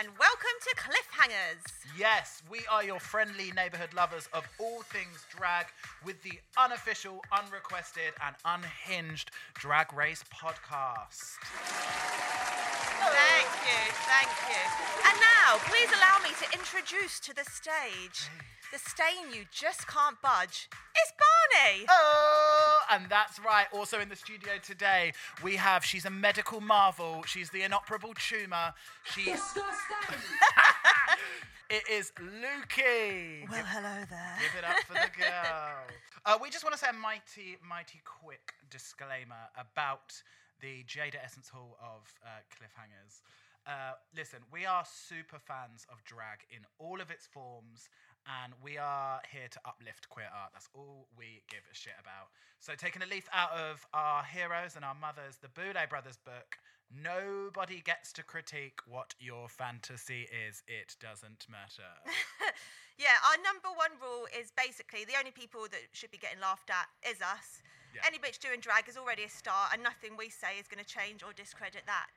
And welcome to Cliffhangers. Yes, we are your friendly neighborhood lovers of all things drag with the unofficial, unrequested, and unhinged Drag Race podcast. Thank you, thank you. And now, please allow me to introduce to the stage the stain you just can't budge. It's Barney. Oh, and that's right. Also in the studio today, we have, she's a medical marvel. She's the inoperable tumor. She's. it is Lukey. Well, hello there. Give it up for the girl. Uh, we just want to say a mighty, mighty quick disclaimer about the Jaida Essence Hall of uh, cliffhangers. Uh, listen, we are super fans of drag in all of its forms, and we are here to uplift queer art. That's all we give a shit about. So, taking a leaf out of our heroes and our mothers, the Boulet Brothers book, nobody gets to critique what your fantasy is. It doesn't matter. Yeah, our number one rule is basically the only people that should be getting laughed at is us. Yeah. Any bitch doing drag is already a star, and nothing we say is going to change or discredit that.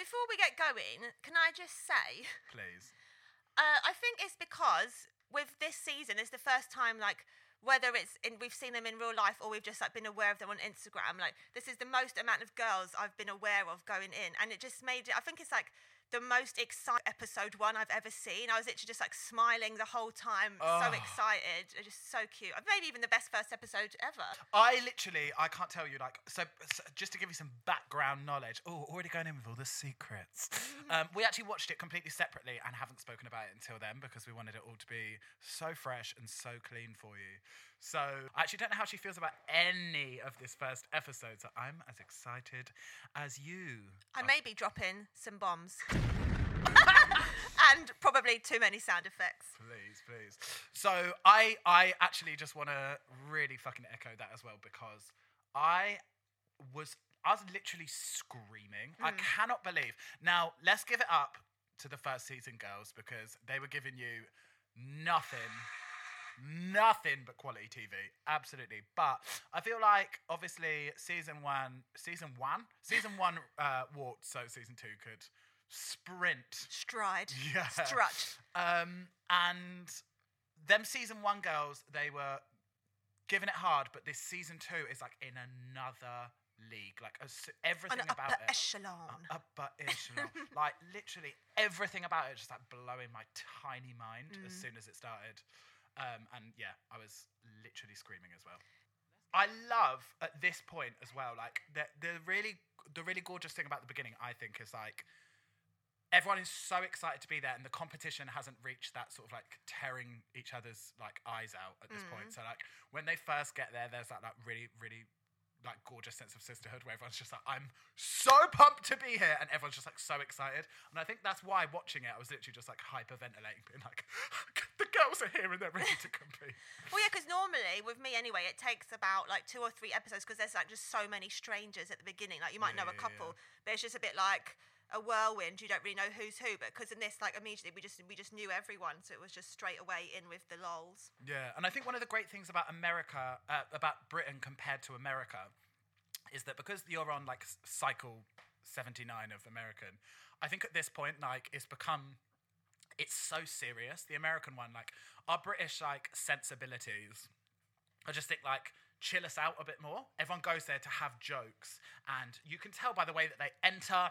Before we get going, can I just say, Please. uh, I think it's because with this season, it's the first time like whether it's in we've seen them in real life or we've just like been aware of them on Instagram. Like this is the most amount of girls I've been aware of going in, and it just made it. I think it's like the most exciting episode one I've ever seen. I was literally just like smiling the whole time, so Oh. excited, It's just so cute. Maybe even the best first episode ever. I literally, I can't tell you, like, so, so just to give you some background knowledge. Oh, already going in with all the secrets. um, we actually watched it completely separately and haven't spoken about it until then because we wanted it all to be so fresh and so clean for you. So I actually don't know how she feels about any of this first episode. So I'm as excited as you. I may be dropping some bombs. and probably too many sound effects. Please, please. So I I actually just want to really fucking echo that as well because I was I was literally screaming. I mm. cannot believe. Now let's give it up to the first season girls because they were giving you nothing. Nothing but quality TV, absolutely. But I feel like obviously season one, season one, season one uh, walked, so season two could sprint Stride. yeah. Strut. Um, and them season one girls, they were giving it hard, but this season two is like in another league. Like as- On everything an about upper it. echelon. Upper echelon. like literally everything about it just like blowing my tiny mind as Mm. soon as it started. Um, and yeah, I was literally screaming as well. I love at this point as well, like the the really the really gorgeous thing about the beginning, I think, is like everyone is so excited to be there, and the competition hasn't reached that sort of like tearing each other's like eyes out at this point. So like when they first get there, there's that like really really like gorgeous sense of sisterhood where everyone's just like, I'm so pumped to be here, and everyone's just like so excited. And I think that's why watching it, I was literally just like hyperventilating, being like, the girls are here and they're ready to compete. Well, yeah, because normally with me anyway, it takes about like two or three episodes because there's like just so many strangers at the beginning. Like you might Yeah, know a yeah, couple, but it's just a bit like a whirlwind. You don't really know who's who. But because in this, like immediately we just we just knew everyone, so it was just straight away in with the lols. Yeah, and I think one of the great things about America, uh, about Britain compared to America, is that because you're on like cycle 79 of American, I think at this point, like, it's become. It's so serious. The American one, like, our British like sensibilities, I just think like chill us out a bit more. Everyone goes there to have jokes, and you can tell by the way that they enter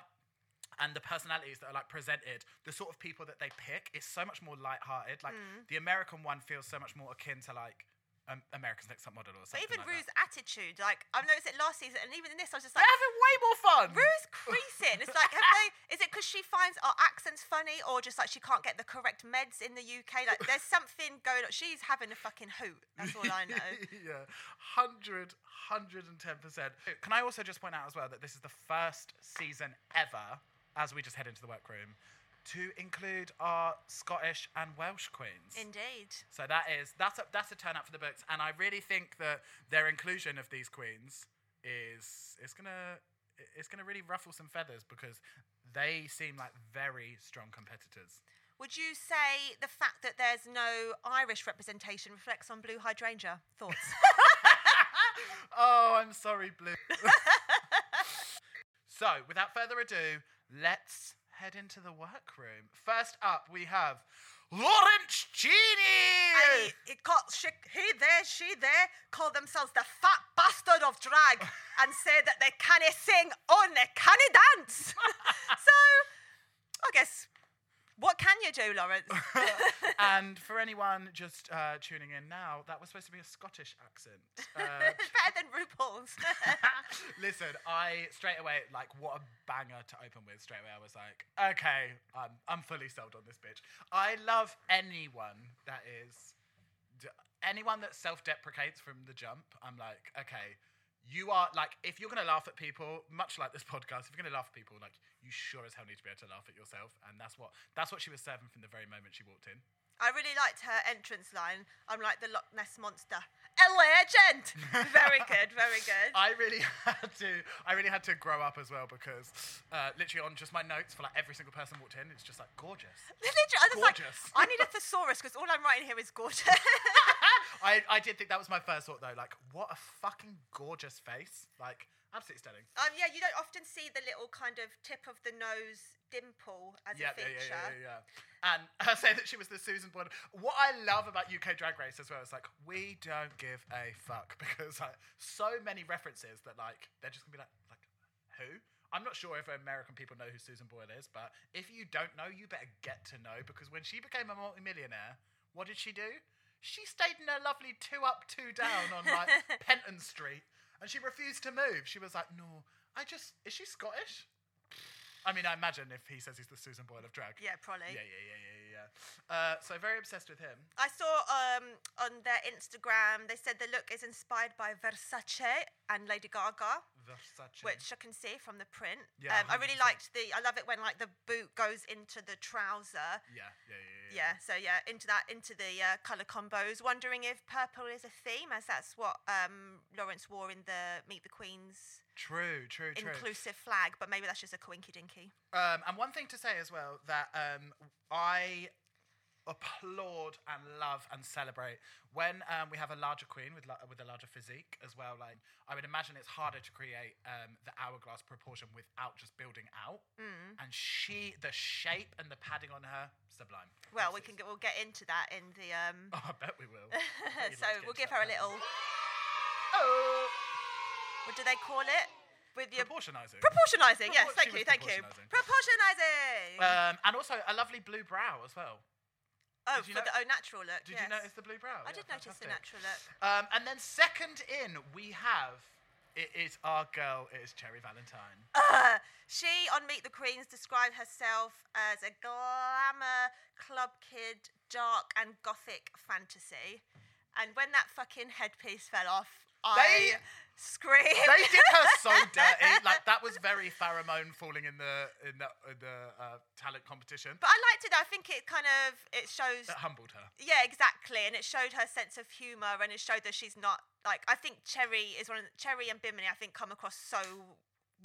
and the personalities that are like presented, the sort of people that they pick is so much more light-hearted. Like mm. the American one feels so much more akin to like um, America's Next Top Model or something. But even like Rue's attitude, like I've noticed it last season, and even in this, I was just like. they're having way more fun. Rue's creasing. It's like, have they, is it because she finds our accents funny, or just like she can't get the correct meds in the UK? Like, there's something going on. She's having a fucking hoot. That's all I know. yeah, 100, 110%. Can I also just point out as well that this is the first season ever, as we just head into the workroom, to include our Scottish and Welsh queens. Indeed. So that is that's a that's a turn up for the books, and I really think that their inclusion of these queens is it's gonna it's gonna really ruffle some feathers because they seem like very strong competitors. Would you say the fact that there's no Irish representation reflects on Blu Hydrangea? Thoughts? oh, I'm sorry, Blu. so, without further ado, let's head into the workroom. First up, we have Lawrence it called, she, he there, she there, call themselves the fat bastard of drag and say that they can't sing or they can't dance. so, I guess, what can you do, Lawrence? and for anyone just uh, tuning in now, that was supposed to be a Scottish accent. Uh, better than RuPaul's. listen, I straight away like what a banger to open with. Straight away, I was like, okay, I'm I'm fully sold on this bitch. I love anyone that is d- anyone that self-deprecates from the jump. I'm like, okay. You are like, if you're gonna laugh at people, much like this podcast, if you're gonna laugh at people, like you sure as hell need to be able to laugh at yourself, and that's what that's what she was serving from the very moment she walked in. I really liked her entrance line. I'm like the Loch Ness monster. A legend. very good, very good. I really had to. I really had to grow up as well because uh, literally on just my notes for like every single person walked in, it's just like gorgeous. Literally, I Gorgeous. like, I need a thesaurus because all I'm writing here is gorgeous. I, I did think that was my first thought though. Like, what a fucking gorgeous face. Like, absolutely stunning. um, yeah, you don't often see the little kind of tip of the nose dimple as Yeah, a yeah, feature. yeah, yeah, yeah. And her saying that she was the Susan Boyle. What I love about UK Drag Race as well is like we don't give a fuck because like so many references that like they're just gonna be like like who. I'm not sure if American people know who Susan Boyle is, but if you don't know, you better get to know because when she became a multimillionaire, what did she do? She stayed in her lovely two up, two down on like Penton Street, and she refused to move. She was like, "No, I just is she Scottish?" I mean, I imagine if he says he's the Susan Boyle of drag. Yeah, probably. Yeah, yeah, yeah, yeah, yeah. yeah. Uh, so very obsessed with him. I saw um, on their Instagram they said the look is inspired by Versace and Lady Gaga, Versace. which I can see from the print. Yeah, um, I really liked the. I love it when like the boot goes into the trouser. Yeah, yeah, yeah, yeah. So yeah, into that, into the uh, color combos. Wondering if purple is a theme, as that's what um, Lawrence wore in the Meet the Queens True, true, true. inclusive flag, but maybe that's just a coinky dinky. Um, and one thing to say as well that um, I applaud and love and celebrate when um, we have a larger queen with with a larger physique as well. Like I would imagine it's harder to create um, the hourglass proportion without just building out. Mm. And she, the shape and the padding on her, sublime. Well, we can we'll get into that in the um. Oh, I bet we will. So like we'll give her a little. Oh. What do they call it? With your Proportionizing. proportionizing. Yes, thank you, thank you. proportionising. Proportionizing. um, and also a lovely blue brow as well. Oh, for the oh natural look. Did yes. you notice the blue brow? I Yeah, did notice the natural look. Um, and then second in, we have it is our girl. It is Cherry Valentine. Uh, she on Meet the Queens described herself as a glamour club kid, dark and gothic fantasy. And when that fucking headpiece fell off, They- I screamed. They did her so dirty. Like that was very pheromone falling in the in the, in the uh, talent competition. But I liked it. I think it kind of it shows. That humbled her. Yeah, exactly, and it showed her sense of humor, and it showed that she's not like I think Cherry is one of the, Cherry and Bimini. I think come across so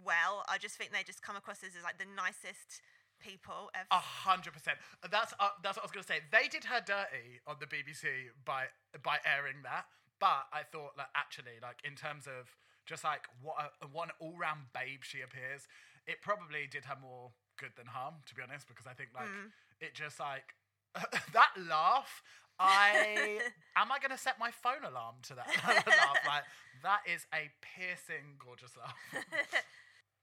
well. I just think they just come across as like the nicest people ever. A hundred percent. That's uh, that's what I was gonna say. They did her dirty on the BBC by by airing that. But I thought like actually like in terms of just like what a, one all round babe she appears, it probably did her more good than harm to be honest. Because I think like mm. it just like that laugh. I am I gonna set my phone alarm to that laugh? Like that is a piercing, gorgeous laugh.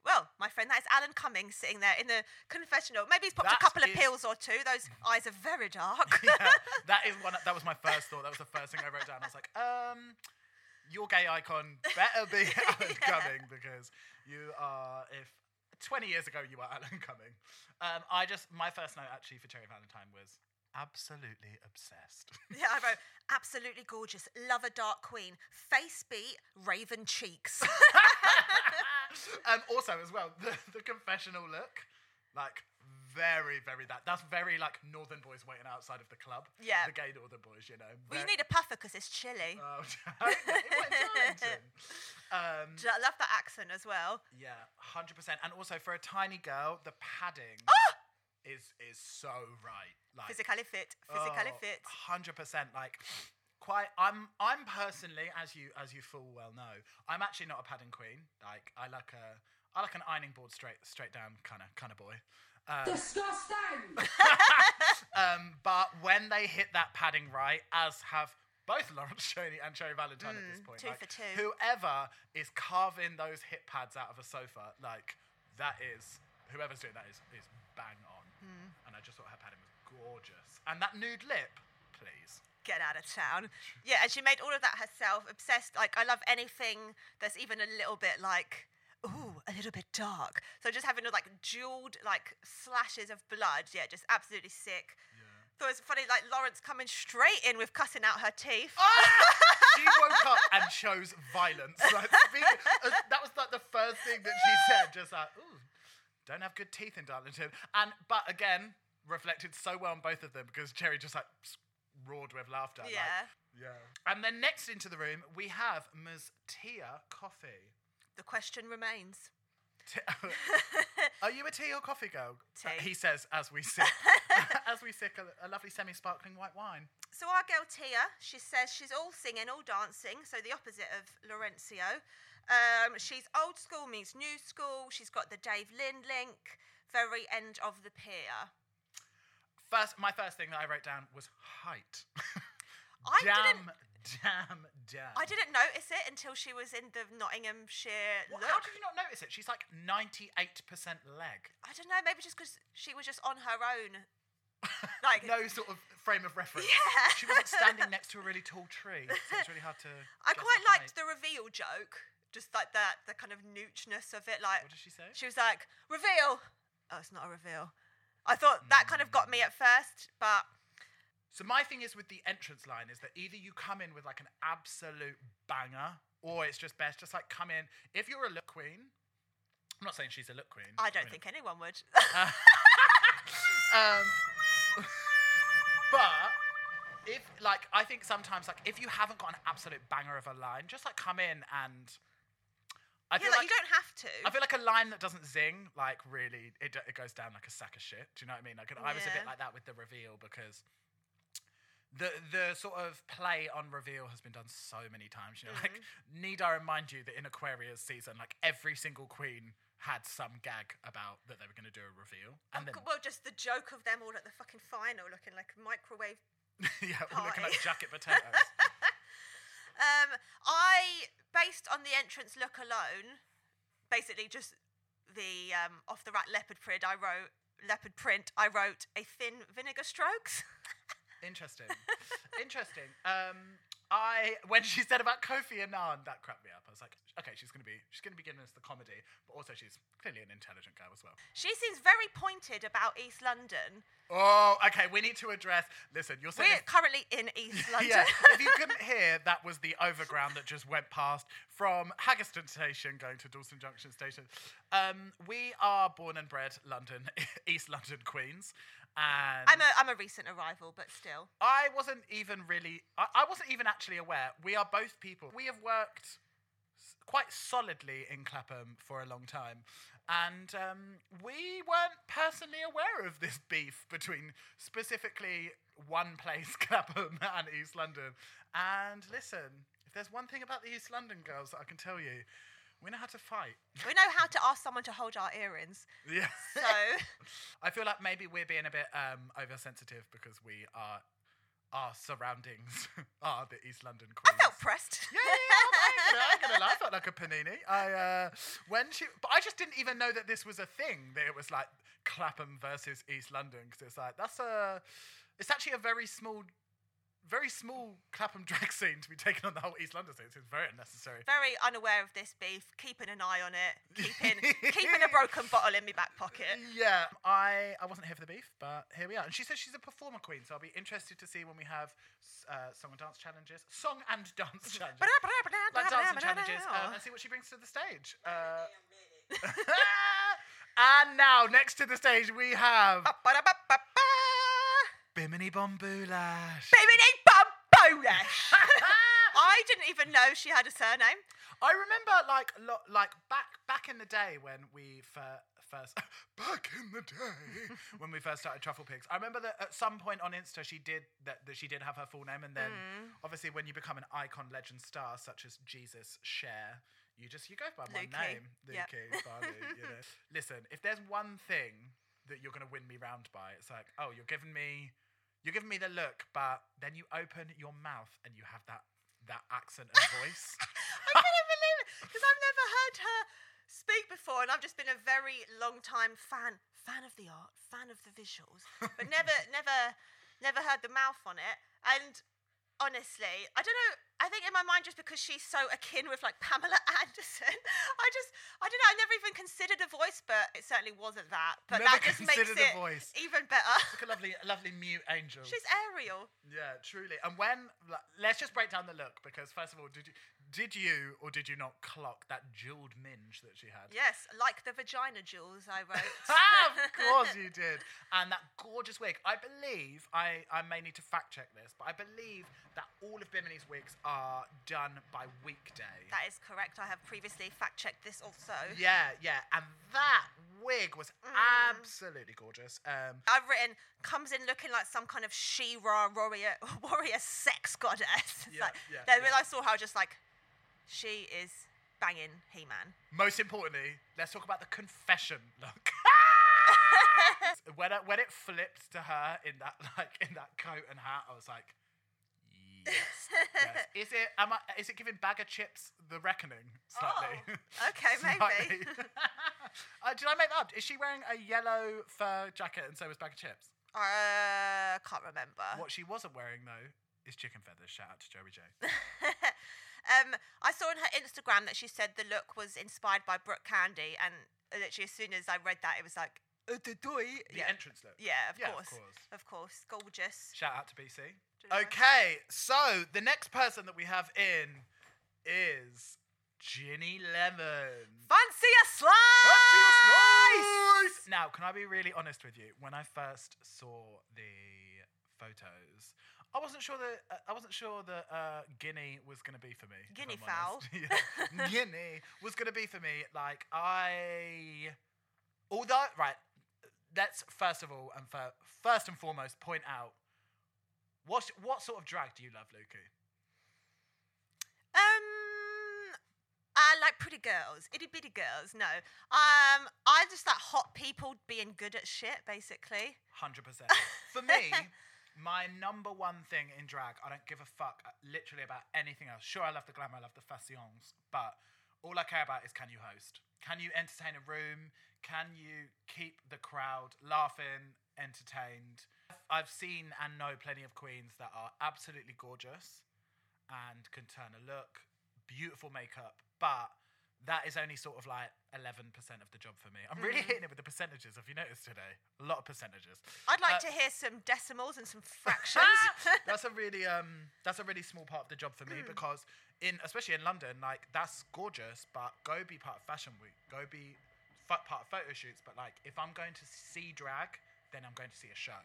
Well, my friend, that is Alan Cummings sitting there in the confessional. Maybe he's popped That a couple of pills or two. Those eyes are very dark. yeah, that is one. That was my first thought. That was the first thing I wrote down. I was like, um, your gay icon better be Alan Cumming because you are. If twenty years ago you were Alan Cumming, um, I just my first note actually for Cherry Valentine was absolutely obsessed. yeah, I wrote, absolutely gorgeous. Love a dark queen. Face beat, raven cheeks. um, also, as well, the, the confessional look, like very, very that. That's very like Northern boys waiting outside of the club. Yeah. the gay Northern boys, you know. well, you need a puffer because it's chilly. Oh, it. Um, I love that accent as well. Yeah, hundred percent. And also for a tiny girl, the padding Ah! is is so right. Like Physically fit. Physically oh, fit. Hundred percent. Like quite. I'm I'm personally, as you as you full well know, I'm actually not a padding queen. Like I like a I like an ironing board straight straight down kind of kind of boy. Disgusting! Um, but when they hit that padding right, as have both Lawrence Chaney and Cherry Valentine at this point, two like, for two. whoever is carving those hip pads out of a sofa, like that is whoever's doing that is is bang on. Hmm. And I just thought her padding was gorgeous, and that nude lip, please. Get out of town. Yeah, and she made all of that herself. Obsessed. Like I love anything that's even a little bit like. Ooh, a little bit dark. So just having like jeweled like slashes of blood, yeah, just absolutely sick. Thought it was funny, like Lawrence coming straight in with cutting out her teeth. she woke up and chose violence. Like, speaking, uh, that was like the first thing that she said. Just like, ooh, don't have good teeth in Darlington. And but again, reflected so well on both of them because Cherry just like roared with laughter. like, Yeah. yeah. And then next into the room we have Ms. Tia Kofi. The question remains. Ti- Are you a tea or coffee girl? Uh, Tea. he says as we sip, as we sip a, a lovely semi-sparkling white wine. So our girl Tia, she says she's all singing, all dancing, so the opposite of Laurencio. Um, she's old school meets new school. She's got the Dave Lynn link, very end of the pier. First, my first thing that I wrote down was height. I damn, didn't, damn, damn. I didn't notice it until she was in the Nottinghamshire Well, look. how did you not notice it? She's like 98% leg. I don't know, maybe just because she was just on her own. Like, no sort of frame of reference. Yeah. She wasn't standing next to a really tall tree, so it's really hard to. I quite the liked height. the reveal joke, just like that, the kind of noochness of it. Like, What did she say? She was like, reveal. Oh, it's not a reveal. I thought that kind of got me at first, but So my thing is with the entrance line is that either you come in with like an absolute banger, or it's just best just like come in. If you're a look queen, I'm not saying she's a look queen. I don't mean, think anyone would. Um, but if like I think sometimes like if you haven't got an absolute banger of a line, just like come in and I yeah, feel like, you don't have to. I feel like a line that doesn't zing, like really, it, it goes down like a sack of shit. Do you know what I mean? Like, I was a bit like that with the reveal because the the sort of play on reveal has been done so many times. You know, like Mm-hmm. need I remind you that in Aquarius season, like every single queen had some gag about that they were going to do a reveal, and then well, just the joke of them all at the fucking final looking like a microwave. yeah, we're looking like jacket potatoes. Um, I, based on the entrance look alone, basically just the um, off the rack leopard print, I wrote leopard print. I wrote a thin vinegar strokes. Interesting. Interesting. Um, I when she said about Kofi Annan, that cracked me up. I was like, okay, she's gonna be she's gonna be giving us the comedy, but also she's clearly an intelligent girl as well. she seems very pointed about East London. Oh, okay. We need to address. Listen, you're saying. We're currently in East London. yeah, if you couldn't hear, that was the overground that just went past from Haggerston Station going to Dalston Junction Station. Um, we are born and bred London, East London Queens, and I'm a I'm a recent arrival, but still. I wasn't even really. I, I wasn't even actually aware. We are both people. We have worked s- quite solidly in Clapham for a long time, and um, we weren't personally aware of this beef between specifically one place, Clapham, and East London. And listen, if there's one thing about the East London girls that I can tell you, we know how to fight. We know how to ask someone to hold our earrings. Yeah. So I feel like maybe we're being a bit um, oversensitive because we are our surroundings are the East London I felt pressed. Yeah, yeah, yeah, I'm, I'm, I'm gonna lie, I felt like a panini. I uh, when she, but I just didn't even know that this was a thing. That it was like Clapham versus East London because it's like that's a, it's actually a very small, very small Clapham drag scene to be taken on the whole East London scene. It's very unnecessary. Very unaware of this beef, keeping an eye on it, keeping keeping a broken bottle in my back pocket. Yeah, I I wasn't here for the beef, but here we are. And she says she's a performer queen, so I'll be interested to see when we have uh, song and dance challenges, song and dance challenges, like dancing challenges, um, and see what she brings to the stage. Uh, and now, next to the stage, we have Bimini Bon Boulash. Bimini Bon Boulash. I didn't even know she had a surname. I remember, like, lo- like back back in the day when we fir- first back in the day when we first started Truffle Pigs. I remember that at some point on Insta she did that, that she did have her full name, and then mm. obviously when you become an icon, legend, star such as Jesus Cher, you just you go by one Lukey. name, Yep. Lukey, Barley. You know, listen, if there's one thing that you're gonna win me round by. It's like, oh, you're giving me, you're giving me the look, but then you open your mouth and you have that that accent and voice. I couldn't believe it because I've never heard her speak before, and I've just been a very long time fan, fan of the art, fan of the visuals, but never, never, never heard the mouth on it. And honestly, I don't know. I think in my mind, just because she's so akin with like Pamela Anderson, I just, I don't know. I never even considered a voice, but it certainly wasn't that. But Never that just makes it voice. even better. like a lovely, a lovely mute angel. She's Ariel. Yeah, truly. And when like, let's just break down the look because first of all, did you did you or did you not clock that jeweled minge that she had? Yes, like the vagina jewels I wrote. Ah, of course you did. And that gorgeous wig. I believe I I may need to fact check this, but I believe that all of Bimini's wigs are done by weekday. That is correct. I have previously fact checked this also. yeah, yeah. And that wig was Mm. absolutely gorgeous. Um I've written comes in looking like some kind of She-Ra warrior warrior sex goddess. Yeah, like, yeah, then when. I saw her, I was just like, she is banging He-Man. Most importantly, let's talk about the confession look. when it, when it flipped to her in that like in that coat and hat, I was like, yes, yes. Is it am I, is it giving Baga Chipz the reckoning slightly? Oh, okay, maybe. Uh, did I make that up? Is she wearing a yellow fur jacket and so is Baga Chipz? Uh, can't remember. What she wasn't wearing though is chicken feathers. Shout out to Joey J. um, I saw on her Instagram that she said the look was inspired by Brooke Candy, and literally as soon as I read that, it was like, uh, the doy. Yeah. entrance look. yeah, of Yeah, of course, course. of course, gorgeous. Shout out to BC. Do you know? Okay, so the next person that we have in is Ginny Lemon. Fancy a slice! Fancy a slice! Now, can I be really honest with you? When I first saw the photos, I wasn't sure that uh, I wasn't sure that uh, Guinea was going to be for me. Guinea fowl. Yeah. Guinea was going to be for me. Like I, although right, let's first of all and fir- first and foremost point out what what sort of drag do you love, Lukey? Um, I like pretty girls, itty bitty girls. No, um, I just like hot people being good at shit, basically. Hundred percent. For me, my number one thing in drag, I don't give a fuck uh, literally about anything else. Sure, I love the glamour, I love the fashions, but all I care about is can you host? Can you entertain a room? Can you keep the crowd laughing, entertained? I've seen and know plenty of queens that are absolutely gorgeous and can turn a look, beautiful makeup, but that is only sort of like 11% of the job for me. I'm really hitting it with the percentages, have you noticed today? A lot of percentages. I'd like Uh, to hear some decimals and some fractions. that's a really um that's a really small part of the job for me because in especially in London, like that's gorgeous, but go be part of fashion week, go be f- part of photo shoots. But like if I'm going to see drag, then I'm going to see a show.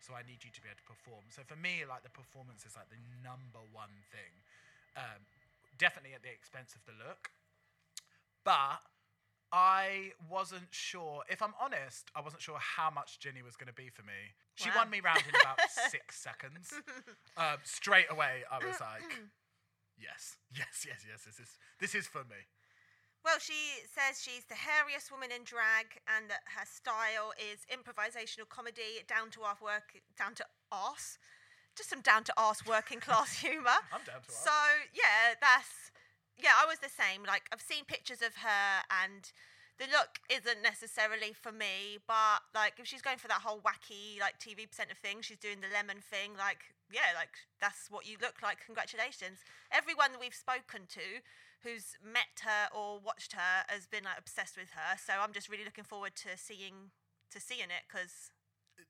So I need you to be able to perform. So for me, like the performance is like the number one thing. Um, definitely at the expense of the look, but. I wasn't sure. If I'm honest, I wasn't sure how much Ginny was going to be for me. She Wow. won me round in about six seconds. Um, straight away, I was like, "Yes, yes, yes, yes. This is this is for me." Well, she says she's the hairiest woman in drag and that her style is improvisational comedy, down to our work, down to arse. Just some down to arse working class humour. I'm down to So, yeah, that's. Yeah, I was the same. Like, I've seen pictures of her and the look isn't necessarily for me, but like if she's going for that whole wacky like TV presenter thing, she's doing the lemon thing, like yeah, like that's what you look like. Congratulations. Everyone that we've spoken to who's met her or watched her has been like obsessed with her. So I'm just really looking forward to seeing to seeing it because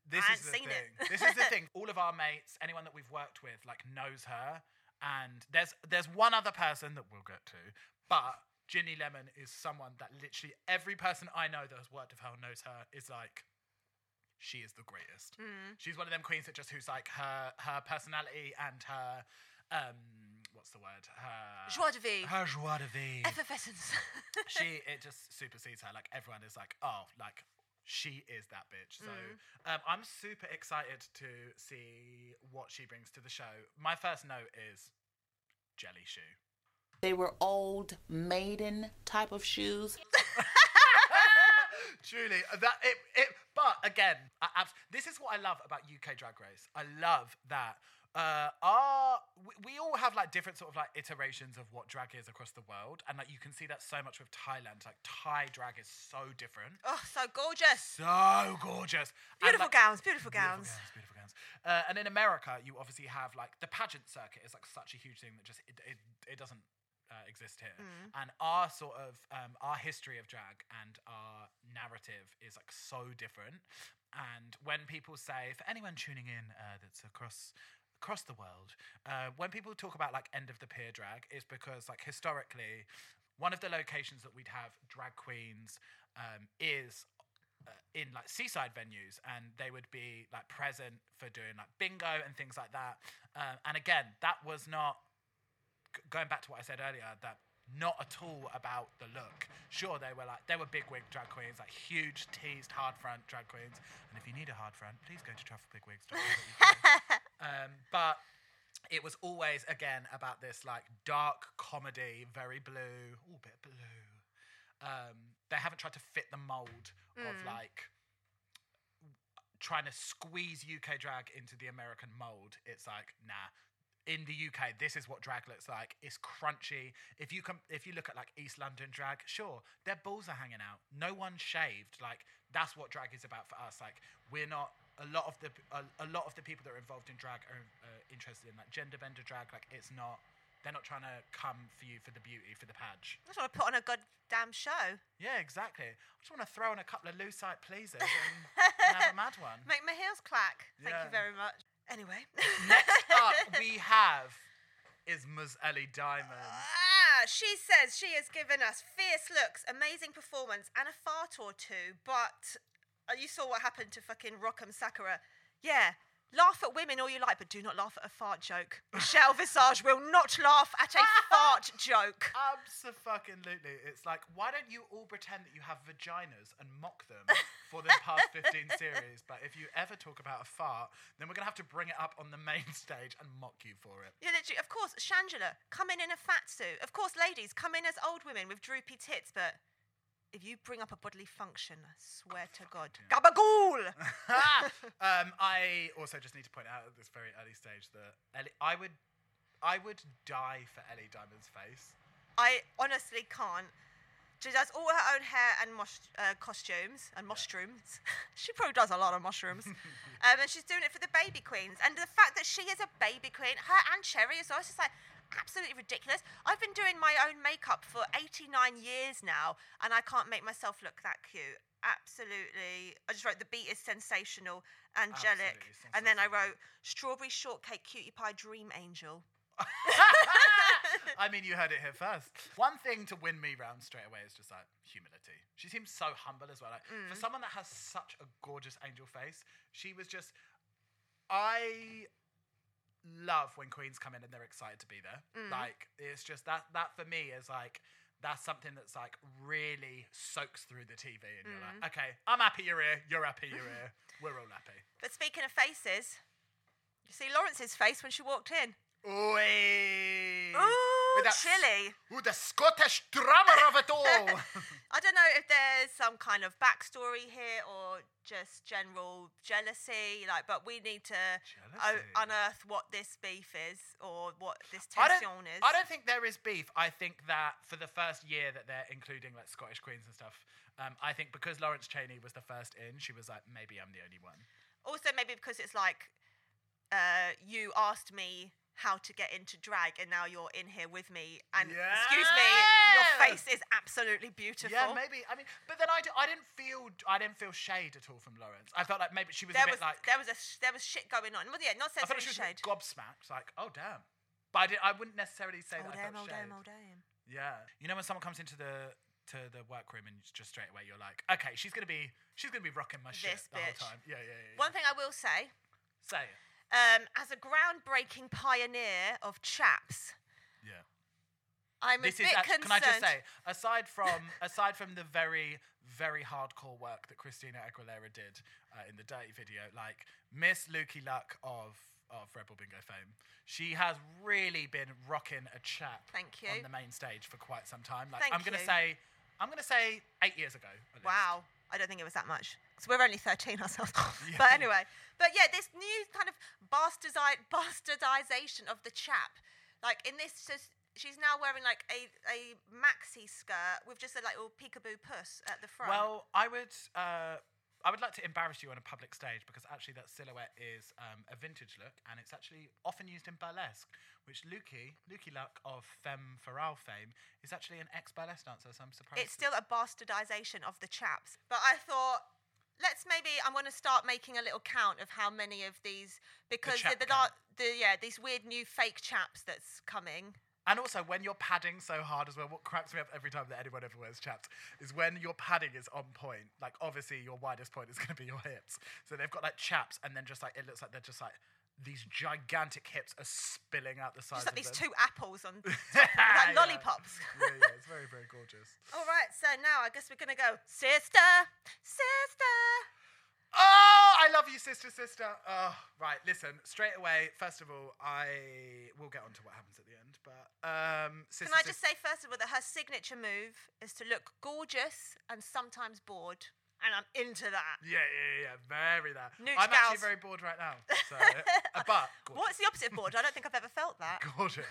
This I is the seen thing. it. this is the thing. All of our mates, anyone that we've worked with, like knows her, and there's there's one other person that we'll get to, but Ginny Lemon is someone that literally every person I know that has worked with her knows her is like. She is the greatest. Mm. She's one of them queens that just who's like her her personality and her um what's the word her joie de vivre, her joie de vivre. effervescence. she it just supersedes her. Like everyone is like, oh, like she is that bitch. So um, I'm super excited to see what she brings to the show. My first note is jelly shoe. They were old maiden type of shoes. Truly, that it, it. But again, I, abs- this is what I love about UK Drag Race. I love that. Uh, our we, we all have like different sort of like iterations of what drag is across the world, and like you can see that so much with Thailand. Like Thai drag is so different, Oh, so gorgeous. so gorgeous, And, Beautiful like, gowns, beautiful gowns. Beautiful gowns. gowns, beautiful gowns. Uh, and in America, you obviously have like the pageant circuit is like such a huge thing that just it it, it doesn't uh, exist here. Mm. And our sort of um, our history of drag and our narrative is like so different. And when people say, for anyone tuning in uh, that's across across the world, uh, when people talk about like end of the pier drag, is because like historically, one of the locations that we'd have drag queens um, is uh, in like seaside venues and they would be like present for doing like bingo and things like that. Um, and again that was not g- going back to what i said earlier that not at all about the look. Sure they were like they were big wig drag queens like huge teased hard front drag queens. And if you need a hard front please go to trufflebigwigs.co.uk um, but it was always again about this like dark comedy very blue oh bit blue um, they haven't tried to fit the mold of like trying to squeeze UK drag into the American mold. It's like, nah. In the UK, this is what drag looks like. It's crunchy. If you com- if you look at like East London drag, sure, their balls are hanging out. No one shaved. Like that's what drag is about for us. Like we're not a lot of the a, a lot of the people that are involved in drag are uh, interested in like gender bender drag. Like it's not. They're not trying to come for you for the beauty, for the page. I just want to put on a goddamn show. Yeah, exactly. I just want to throw in a couple of lucite pleasers and, and have a mad one. Make my heels clack. Thank Yeah. you very much. Anyway. Next up, we have is Ms. Ellie Diamond. Ah, she says she has given us fierce looks, amazing performance, and a fart or two. But Uh, you saw what happened to fucking Rock M. Sakura. Yeah, laugh at women all you like, but do not laugh at a fart joke. Michelle Visage will not laugh at a fart joke. Absolutely. It's like, why don't you all pretend that you have vaginas and mock them for the past 15 series? But if you ever talk about a fart, then we're going to have to bring it up on the main stage and mock you for it. Yeah, literally. Of course, Shangela, come in in a fat suit. Of course, ladies, come in as old women with droopy tits. But if you bring up a bodily function, I swear to God, gabagool. um, I also just need to point out at this very early stage that Ellie, I would, I would die for Ellie Diamond's face. I honestly can't. She does all her own hair and mos- uh, costumes and mushrooms. she probably does a lot of mushrooms. um, and she's doing it for the baby queens. And the fact that she is a baby queen, her and Cherry as well, it's just like absolutely ridiculous. I've been doing my own makeup for 89 years now, and I can't make myself look that cute. Absolutely. I just wrote the beat is sensational, angelic. Absolutely And then I wrote strawberry shortcake cutie pie dream angel. I mean, you heard it here first. One thing to win me round straight away is just like humility. She seems so humble as well. Like for mm. someone that has such a gorgeous angel face, she was just. I love when queens come in and they're excited to be there. Mm. Like it's just that that for me is like that's something that's like really soaks through the TV and you're like, mm. okay, I'm happy you're here, you're happy you're here, we're all happy. But speaking of faces, you see Lawrence's face when she walked in. Oi! Ooh, With that chilly. The Scottish drummer of it all. I don't know if there's some kind of backstory here or just general jealousy. Like, but we need to o- unearth what this beef is or what this tension is. I don't think there is beef. I think that for the first year that they're including like Scottish queens and stuff, um, I think because Lawrence Chaney was the first in, she was like, maybe I'm the only one. Also, maybe because it's like uh, you asked me how to get into drag, and now you're in here with me. And excuse me, your face is absolutely beautiful. Yeah, maybe. I mean, but then I, d- I didn't feel I didn't feel shade at all from Lawrence. I felt like maybe she was There a bit was like there was a sh- there was shit going on. Well, yeah, not I felt like necessarily she was shade. gobsmacked. Like, oh damn. But I, did, I wouldn't necessarily say Oh that I damn! Oh shade. damn! Oh damn! Yeah. You know when someone comes into the to the workroom and just straight away you're like, okay, she's gonna be she's gonna be rocking my shit This the whole time. Yeah, yeah, yeah. yeah. One thing I will say, Say it. Um, as a groundbreaking pioneer of chaps, Yeah. I'm This a is bit concerned. can I just say, aside from aside from the very very hardcore work that Christina Aguilera did uh, in the Dirty video, like Miss Lukey Luck of of Rebel Bingo fame, she has really been rocking a chap Thank you. on the main stage for quite some time. Like Thank I'm gonna you. say, I'm gonna say eight years ago. Wow, I don't think it was that much. because we're only 13 ourselves. But anyway, but yeah, this new kind of bastardi- bastardization of the chap. Like in this, so she's now wearing like a, a maxi skirt with just a like little peekaboo puss at the front. Well, I would. Uh, I would like to embarrass you on a public stage because actually that silhouette is um, a vintage look and it's actually often used in burlesque, which Lukey, Lukey Luck of Femme Fatale fame, is actually an ex burlesque dancer, so I'm surprised. it's still a bastardization of the chaps. But I thought, let's maybe I'm going to start making a little count of how many of these because the, the, the yeah these weird new fake chaps that's coming. And also, when you're padding so hard as well, what cracks me up every time that anyone ever wears chaps is when your padding is on point. Like, obviously, your widest point is going to be your hips. So they've got like chaps, and then just like it looks like they're just like these gigantic hips are spilling out the sides Just like these them. two apples on like lollipops. yeah, yeah, it's very, very gorgeous. All right, so now I guess we're gonna go, sister, sister. Oh, I love you, sister, sister. Oh, right. Listen, straight away. First of all, I will get on to what happens at the end, but um, Can I just say first of all that her signature move is to look gorgeous and sometimes bored, and I'm into that. Yeah, yeah, yeah, very that. I'm actually very bored right now. So, uh, but gorgeous. What's the opposite of bored? I don't think I've ever felt that. gorgeous?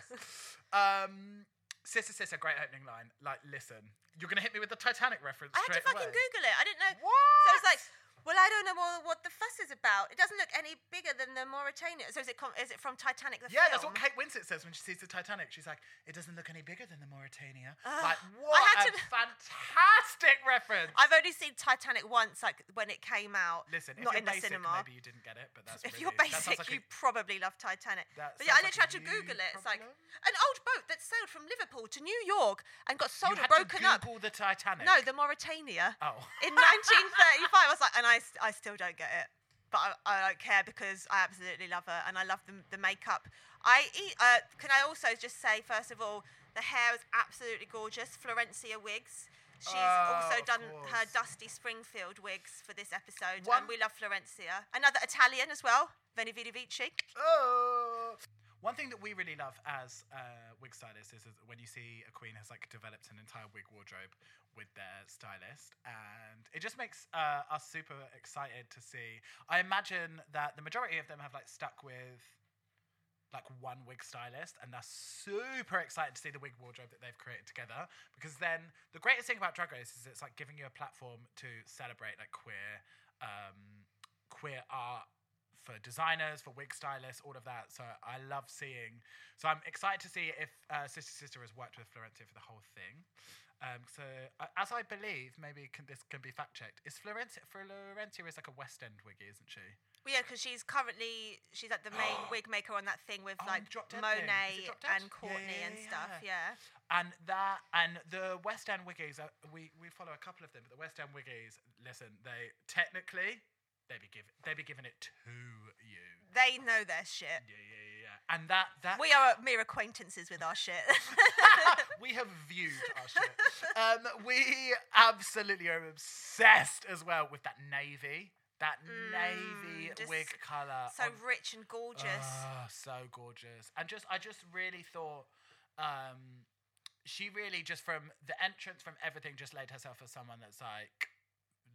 Um, sister, sister, great opening line. Like, listen, you're gonna hit me with the Titanic reference I had to fucking away. Google it. I didn't know. What? So it's like, well, I don't know what, what the fuss is about. It doesn't look any bigger than the Mauretania. So is it com- is it from Titanic the Yeah, film? that's what Kate Winslet says when she sees the Titanic. She's like, it doesn't look any bigger than the Mauretania. Ugh. like, I what had a to- fantastic reference. I've only seen Titanic once, like when it came out. Listen, if not you're in the basic, cinema. maybe you didn't get it, but that's If really, you're basic, like you a- probably love Titanic. But yeah, I literally like had to Google it. It's like an old boat that sailed from Liverpool to New York and got sold you and broken up. The Titanic. No, the Mauretania. Oh. In 1935, I was like, and I, s- I still don't get it. But I, I don't care because I absolutely love her and I love the, the makeup. I eat, uh, can I also just say, first of all, the hair is absolutely gorgeous. Florencia wigs. She's Oh, also done her. Dusty Springfield wigs for this episode, One- and we love Florencia. Another Italian as well, Veni Vidi Vici. Oh. One thing that we really love as uh, wig stylists is, is when you see a queen has like developed an entire wig wardrobe with their stylist, and it just makes uh, us super excited to see. I imagine that the majority of them have like stuck with like one wig stylist, and they're super excited to see the wig wardrobe that they've created together. Because then the greatest thing about Drag Race is it's like giving you a platform to celebrate like queer, um, queer art for designers, for wig stylists, all of that. So I love seeing. So I'm excited to see if uh, Sister Sister has worked with Florencia for the whole thing. Um, so uh, as I believe, maybe can, this can be fact checked. Is Florencia Florencia is like a West End wiggy, isn't she? Well, yeah, because she's currently she's like the main wig maker on that thing with Oh, like Drop Dead thing. Is it Monet and Yeah, Courtney yeah, and stuff. yeah. Yeah. And that and the West End wiggies, uh, we we follow a couple of them, but the West End wiggies, listen, they technically they be giving they be giving it to you. They know their shit. Yeah, yeah, yeah, yeah. And that that We are mere acquaintances with our shit. we have viewed our shit. Um, we absolutely are obsessed as well with that navy, that navy Mm, just wig color. so on- rich and gorgeous. Oh, so gorgeous. And just I just really thought um she really just from the entrance from everything just laid herself as someone that's like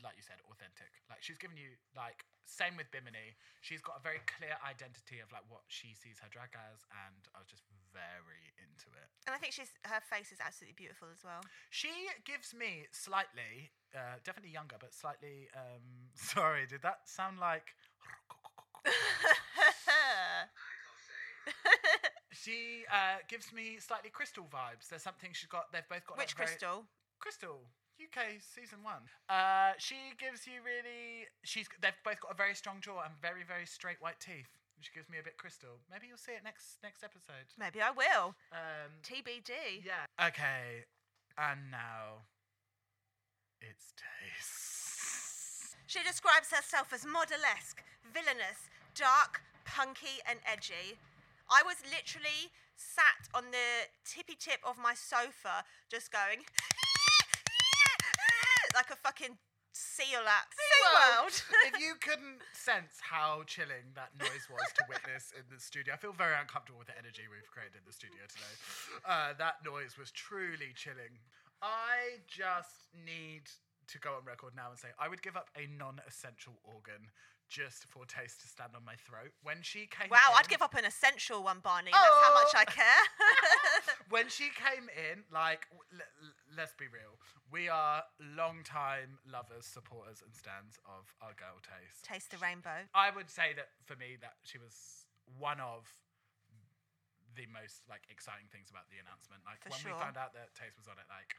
like you said, authentic. Like she's given you like same with Bimini. She's got a very clear identity of like what she sees her drag as and I was just very into it. and I think she's her face is absolutely beautiful as well. She gives me slightly, uh, definitely younger, but slightly. Um, sorry, did that sound like? She uh, gives me slightly crystal vibes. There's something she's got. They've both got Which like, crystal? Crystal. UK season one. Uh, she gives you really. She's. They've both got a very strong jaw and very very straight white teeth. She gives me a bit crystal. Maybe you'll see it next next episode. Maybe I will. Um, TBD. yeah. Okay. And now, it's Tayce. She describes herself as modelesque, villainous, dark, punky, and edgy. I was literally sat on the tippy tip of my sofa, just going fucking seal at SeaWorld. if you couldn't sense how chilling that noise was to witness in the studio, I feel very uncomfortable with the energy we've created in the studio today. Uh, that noise was truly chilling. I just need to go on record now and say I would give up a non-essential organ just for Tayce to stand on my throat. When she came, Wow, I'd give up an essential one, Barney. That's how much Oh. I care. when she came in, like, l- l- let's be real, we are long-time lovers, supporters, and stands of our girl Tayce. Taste the rainbow. I would say that for me, that she was one of the most like exciting things about the announcement. Like For when sure. we found out that Tayce was on it, like.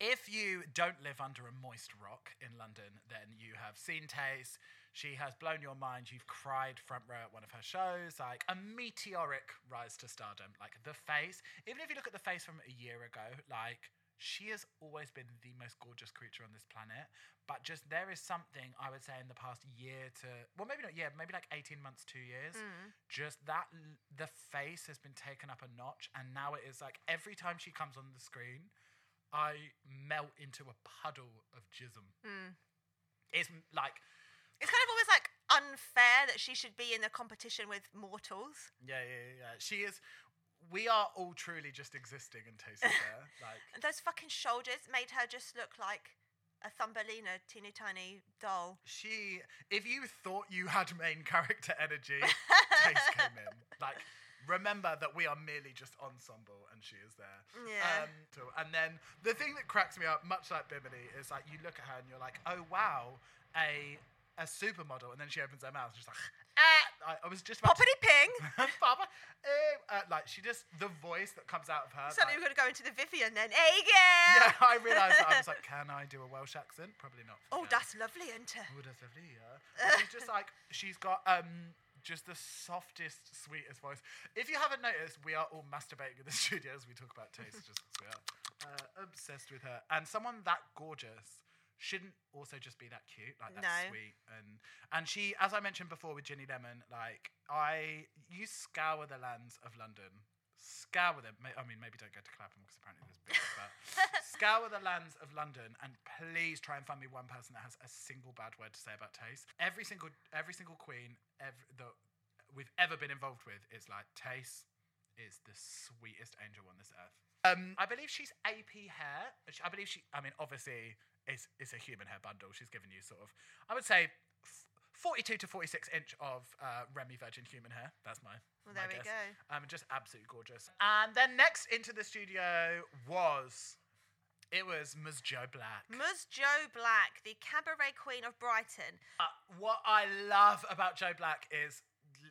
If you don't live under a moist rock in London, then you have seen Tayce. She has blown your mind. You've cried front row at one of her shows. Like a meteoric rise to stardom. Like the face. Even if you look at the face from a year ago, like she has always been the most gorgeous creature on this planet. But just there is something I would say in the past year to well, maybe not year, maybe like eighteen months, two years. Mm. Just that the face has been taken up a notch, and now it is like every time she comes on the screen, I melt into a puddle of jism. Mm. It's like It's kind of always like unfair that she should be in a competition with mortals. yeah, yeah, yeah, yeah. She is. We are all truly just existing and tasting there. Like And those fucking shoulders made her just look like a Thumbelina teeny tiny doll. she, if you thought you had main character energy, Tayce came in. Like, remember that we are merely just ensemble, and she is there. Yeah. Um, and then the thing that cracks me up, much like Bimini, is like you look at her and you're like, oh wow, a a supermodel, and then she opens her mouth, and she's like, ah. I, I was just Poppity ping! Papa, eh, uh, like she just the voice that comes out of her. Suddenly like- we're going to go into the Vivienne then. Hey, girl! yeah, I realised. I was like, can I do a Welsh accent? Probably not. Oh, that's lovely, isn't it? Oh, that's lovely, yeah. She's just like, she's got um just the softest, sweetest voice. If you haven't noticed, we are all masturbating in the studio as we talk about Tayce, just 'cause we are uh, obsessed with her. And someone that gorgeous shouldn't also just be that cute, like that No. sweet. And and she, as I mentioned before with Ginny Lemon, like I, you scour the lands of London. Scour them. I mean, maybe don't go to Clapham because apparently there's big, but scour the lands of London and please try and find me one person that has a single bad word to say about Tayce. Every single every single queen ever that we've ever been involved with is like Tayce is the sweetest angel on this earth. Um, I believe she's AP hair. I believe she. I mean, obviously, it's it's a human hair bundle. She's given you sort of. I would say. F- 42 to 46 inch of uh, Remy Virgin human hair. That's my. Well, my there we guess. go. Um, just absolutely gorgeous. And then next into the studio was, it was Ms. Joe Black. Ms. Joe Black, the cabaret queen of Brighton. Uh, what I love about Joe Black is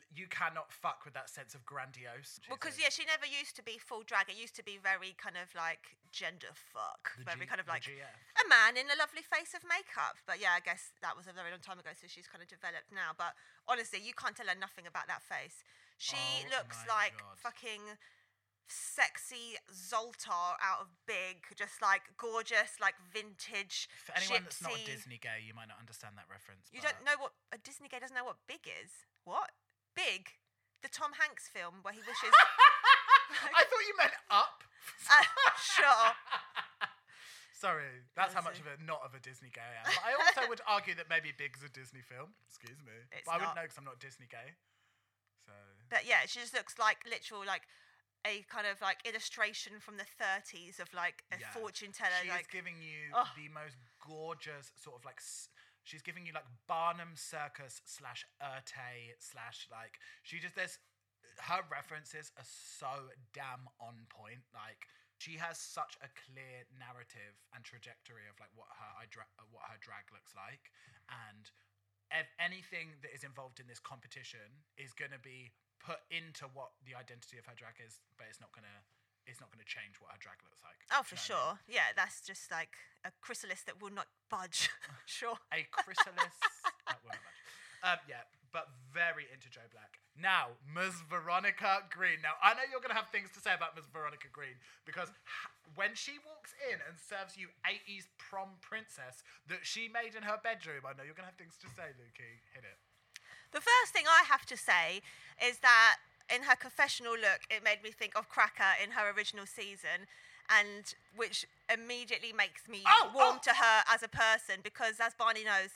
you cannot fuck with that sense of grandiose. Well, because yeah, she never used to be full drag. It used to be very kind of like gender fuck, the very G- kind of like a man in a lovely face of makeup. But yeah, I guess that was a very long time ago, so she's kind of developed now. But honestly, you can't tell her nothing about that face. She Oh looks like God. fucking sexy Zoltar out of Big, just like gorgeous, like vintage. For anyone that's not a. Disney gay, you might not understand that reference. You don't know what a Disney gay doesn't know what Big is. What? Big? The Tom Hanks film where he wishes. I thought you meant up. uh, sure. Sorry, that's how much of a not of a Disney gay I am. But I also would argue that maybe Big's a Disney film. Excuse me, It's but I wouldn't not. know because I'm not Disney gay. So But yeah, she just looks like literal like a kind of like illustration from the 30s of like a Yeah. fortune teller. she like giving you Oh. the most gorgeous sort of like. S- she's giving you like Barnum Circus slash Erte slash like she just there's her references are so damn on point. Like she has such a clear narrative and trajectory of like what her what her drag looks like, and anything that is involved in this competition is going to be put into what the identity of her drag is, but it's not going to it's not going to change what her drag looks like. oh, for what I mean? sure. Yeah, that's just like a chrysalis that will not budge. sure. a chrysalis. that will not budge. Um, yeah, but very into Joe Black. Now, Ms. Veronica Green. Now, I know you're going to have things to say about Ms. Veronica Green because when she walks in and serves you 80s prom princess that she made in her bedroom, I know you're going to have things to say, Lukey. Hit it. The first thing I have to say is that in her confessional look, it made me think of Cracker in her original season, and which immediately makes me Oh, warm oh. to her as a person because, as Barney knows,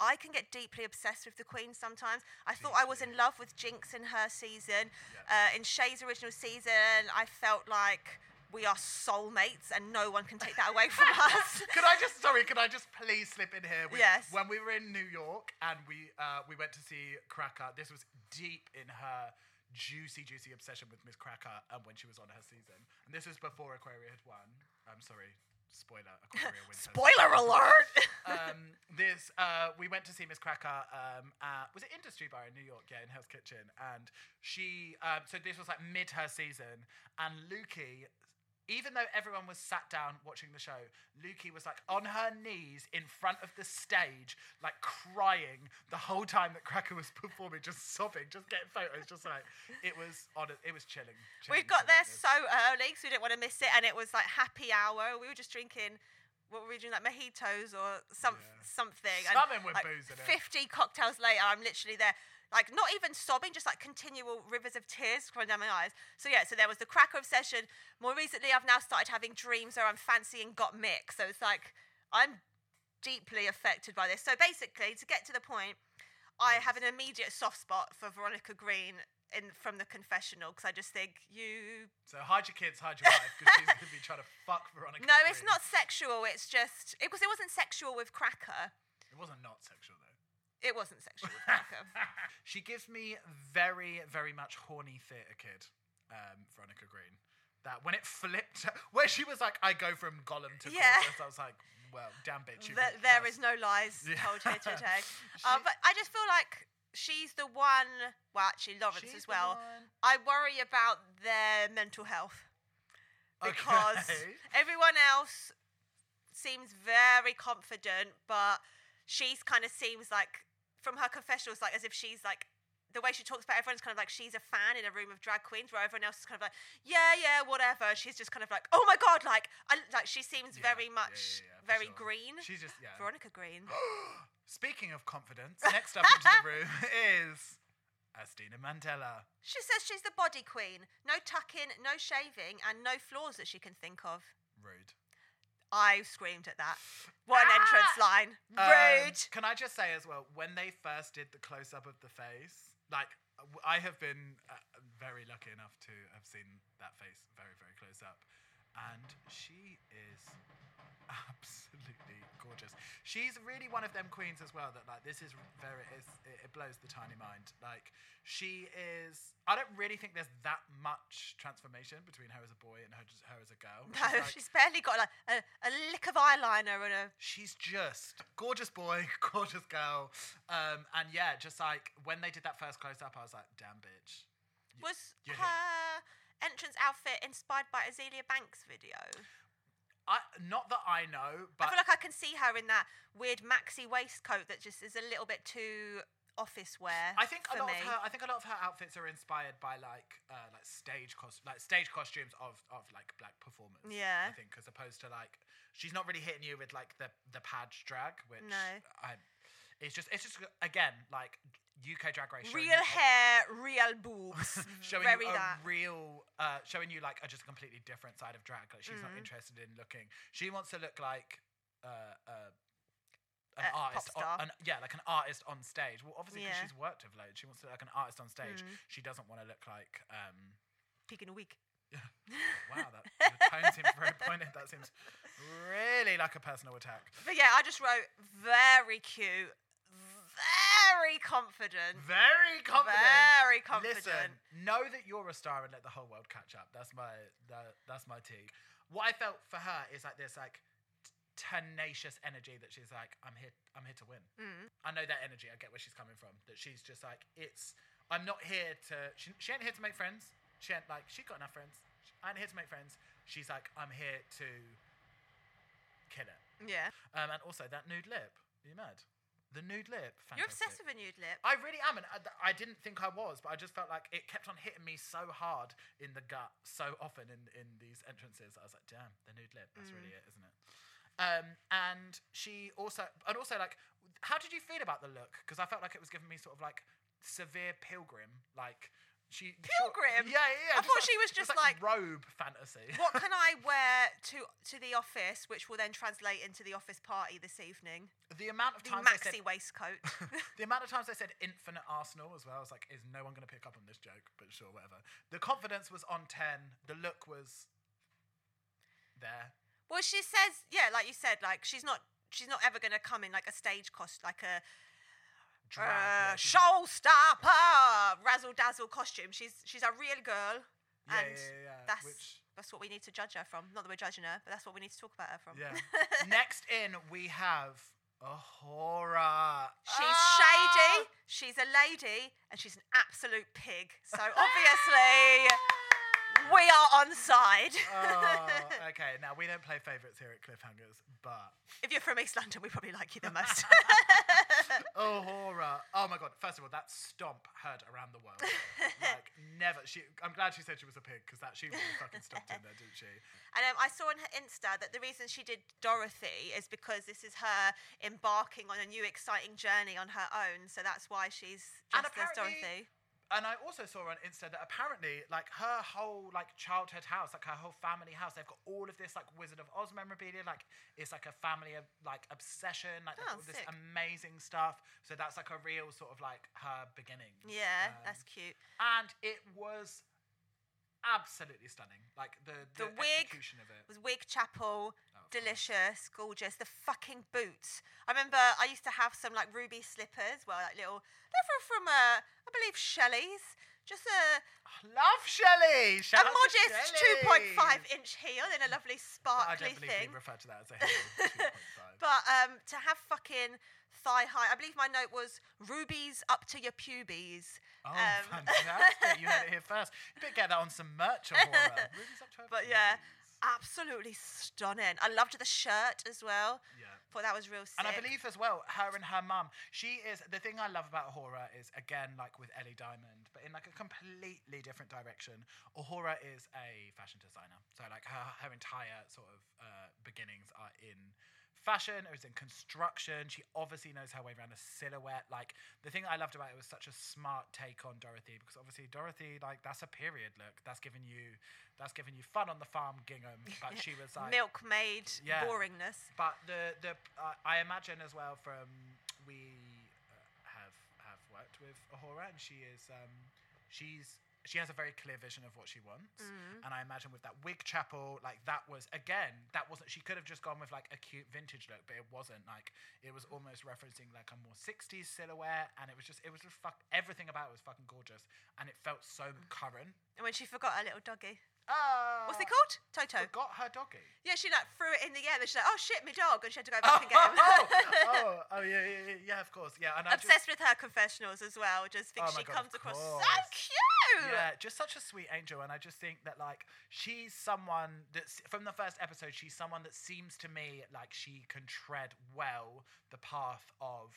I can get deeply obsessed with the Queen sometimes. I thought I was in love with Jinkx in her season. Uh, in Shea's original season, I felt like we are soulmates and no one can take that away from us. Could I just sorry? Could I just please slip in here? With, Yes. When we were in New York and we uh, we went to see Cracker, this was deep in her juicy, juicy obsession with Miz Cracker, and when she was on her season, and this was before Aquaria had won. I'm sorry, spoiler. Aquaria wins. Spoiler alert! um, this uh, we went to see Miz Cracker. Um, at, was it Industry Bar in New York? Yeah, in Hell's Kitchen. And she, um, so this was like mid her season, and Lukey. Even though everyone was sat down watching the show, Lukey was like on her knees in front of the stage, like crying the whole time that Cracker was performing, just sobbing, just getting photos, just like it was on. It was chilling. we chilling, got there so early because we didn't want to miss it, and it was like happy hour. We were just drinking. What were we drinking? Like mojitos or some Yeah. something. Something with like, booze in it. Fifty cocktails later, I'm literally there, like not even sobbing, just like continual rivers of tears running down my eyes. So yeah, so there was the cracker obsession. More recently, I've now started having dreams where I'm fancying Gottmik. So it's like I'm deeply affected by this. So basically, to get to the point, I have an immediate soft spot for Veronica Green in from the confessional because I just think you So hide your kids, hide your wife, because she's gonna be trying to fuck Veronica. No, it's not sexual. It's just it was. It wasn't sexual with Cracker. It wasn't not sexual. It wasn't sexual with she gives me very, very much horny theatre kid, um, Veronica Green. That when it flipped, where she was like, "I go from Gollum to Yeah. gorgeous," I was like, "Well, damn bitch." you there is no lies Yeah. told here today. Uh, but I just feel like she's the one. Well, actually, Lawrence She's as well. I worry about their mental health because Okay. everyone else seems very confident, but she's kind of seems like from her confessionals, like as if she's like the way she talks about everyone's kind of like she's a fan in a room of drag queens, where everyone else is kind of like, yeah, yeah, whatever. She's just kind of like, oh my god, like, I, like she seems Yeah, very much yeah, yeah, very sure. green. She's just yeah. Veronica Green. Speaking of confidence, next up into the room is Asttina Mandella. She says she's the body queen. No tucking, no shaving, and no flaws that she can think of. Rude. I screamed at that. One an entrance line. Um, Rude. can I just say as well, when they first did the close up of the face, like I have been uh, very lucky enough to have seen that face very, very close up, and she is absolutely gorgeous. She's really one of them queens as well. That like this is very, it, blows the tiny mind. Like she is. I don't really think there's that much transformation between her as a boy and her, her as a girl. No, like- she's barely got like a, a lick of eyeliner and a. she's just gorgeous boy, gorgeous girl. Um, and yeah, just like when they did that first close up, I was like, damn bitch. Was you're here. Entrance outfit inspired by Azealia Banks' video? I, not that I know, but I feel like I can see her in that weird maxi waistcoat that just is a little bit too office wear. I think a lot me. of her. I think a lot of her outfits are inspired by like uh, like stage cost like stage costumes of of like black performers. Yeah. I think as opposed to like she's not really hitting you with like the the page drag, which No. I. It's just it's just again like UK drag race. real hair, real boobs. showing Very you a that. real, uh, showing you like a just completely different side of drag. Like she's not Mm. interested in looking. She wants to look like uh, uh, an Uh, artist. on- an, yeah, like an artist on stage. Well, obviously because Yeah. she's worked with loads, she wants to look like an artist on stage. Mm. She doesn't want to look like. Um, Peak in a week. wow, that the tone seems very pointed. That seems really like a personal attack. But yeah, I just wrote very cute, very confident. Very confident. Very confident. Listen, know that you're a star and let the whole world catch up. That's my that, that's my tea. What I felt for her is like this like tenacious energy that she's like, I'm here, I'm here to win. Mm. I know that energy. I get where she's coming from. That she's just like, it's. I'm not here to. She, she ain't here to make friends. She ain't like. She got enough friends. I ain't here to make friends. She's like, I'm here to kill it. Yeah. Um, and also that nude lip. Are you mad? The nude lip. Fantastic. You're obsessed with a nude lip. I really am, and I, I didn't think I was, but I just felt like it kept on hitting me so hard in the gut so often in, in these entrances. I was like, damn, the nude lip. That's really it, isn't it? Um, and she also, and also like, how did you feel about the look? Because I felt like it was giving me sort of like severe pilgrim, like she Pilgrim? yeah, yeah. yeah, I thought she was just like- robe fantasy. what can I wear to to the office, which will then translate into the office party this evening? the amount of The times I said maxi waistcoat. the amount of times I said infinite Arsenal as well, I was like, is no one going to pick up on this joke? But sure, whatever. The confidence was on 10. The look was there. Well, she says, yeah, like you said, like she's not, she's not ever gonna come in like a stage cost, like a Drag, uh, showstopper, razzle dazzle costume. She's she's a real girl, Yeah, and yeah, yeah, that's which- that's what we need to judge her from. Not that we're judging her, but that's what we need to talk about her from. Yeah. Next in, we have A'Whora. She's Ah! shady, she's a lady, and she's an absolute pig. So obviously, we are on side. oh, okay. Now we don't play favourites here at Cliffhangers, but if you're from East London, we probably like you the most. oh, horror. Oh my god. First of all, that stomp heard around the world. like never. She. I'm glad she said she was a pig because that she really fucking stomped in there, didn't she? And um, I saw on her Insta that the reason she did Dorothy is because this is her embarking on a new exciting journey on her own. So that's why she's just as Dorothy. And I also saw on Insta that apparently, like her whole like childhood house, like her whole family house, they've got all of this like Wizard of Oz memorabilia. Like it's like a family of like obsession. Like Oh, all this amazing stuff. So that's like a real sort of like her beginnings. Yeah, Um, that's cute. and it was absolutely stunning. Like the the, The wig execution of it. Was Wig Chapel. Delicious, gorgeous. The fucking boots. I remember I used to have some like ruby slippers. Well, like little, they were from uh, I believe Shelley's. Just a, Love Shelley. a Shout modest two point five inch heel in a lovely I sparkly don't believe thing. we refer to that as a heel. 2.5. But um, to have fucking thigh high, I believe my note was rubies up to your pubes. Oh, Um, fantastic! You heard it here first. You better get that on some merch. Ruby's up to her But yeah, pubes. Absolutely stunning. I loved the shirt as well. Yeah. Thought that was real sick. And I believe as well, her and her mum, she is the thing I love about A'Whora is again like with Ellie Diamond, but in like a completely different direction. A'Whora is a fashion designer, so like her her entire sort of uh, beginnings are in fashion or is in construction. She obviously knows her way around a silhouette. Like the thing I loved about it was such a smart take on Dorothy because obviously Dorothy like that's a period look. That's giving you that's giving you fun on the farm gingham, but she was like milkmaid Yeah. boringness. but the the uh, I imagine as well from we uh, have have worked with A'Whora and she is um she's she has a very clear vision of what she wants Mm. and I imagine with that wig chapel like that was again that wasn't she could have just gone with like a cute vintage look but it wasn't like it was almost referencing like a more 60s silhouette and it was just it was just fuck everything about it was fucking gorgeous and it felt so current And when she forgot her little doggy. Oh What's it called? Toto. Got her doggy Yeah, she like threw it in the air. Then she's like, "Oh shit, my dog!" and she had to go back and get him. oh, oh, oh, yeah, yeah, yeah, of course, yeah. And I Obsessed with her confessionals as well. Just think Oh my she God, of comes across so course. cute. yeah, just such a sweet angel, and I just think that like she's someone that's from the first episode. She's someone that seems to me like she can tread well the path of.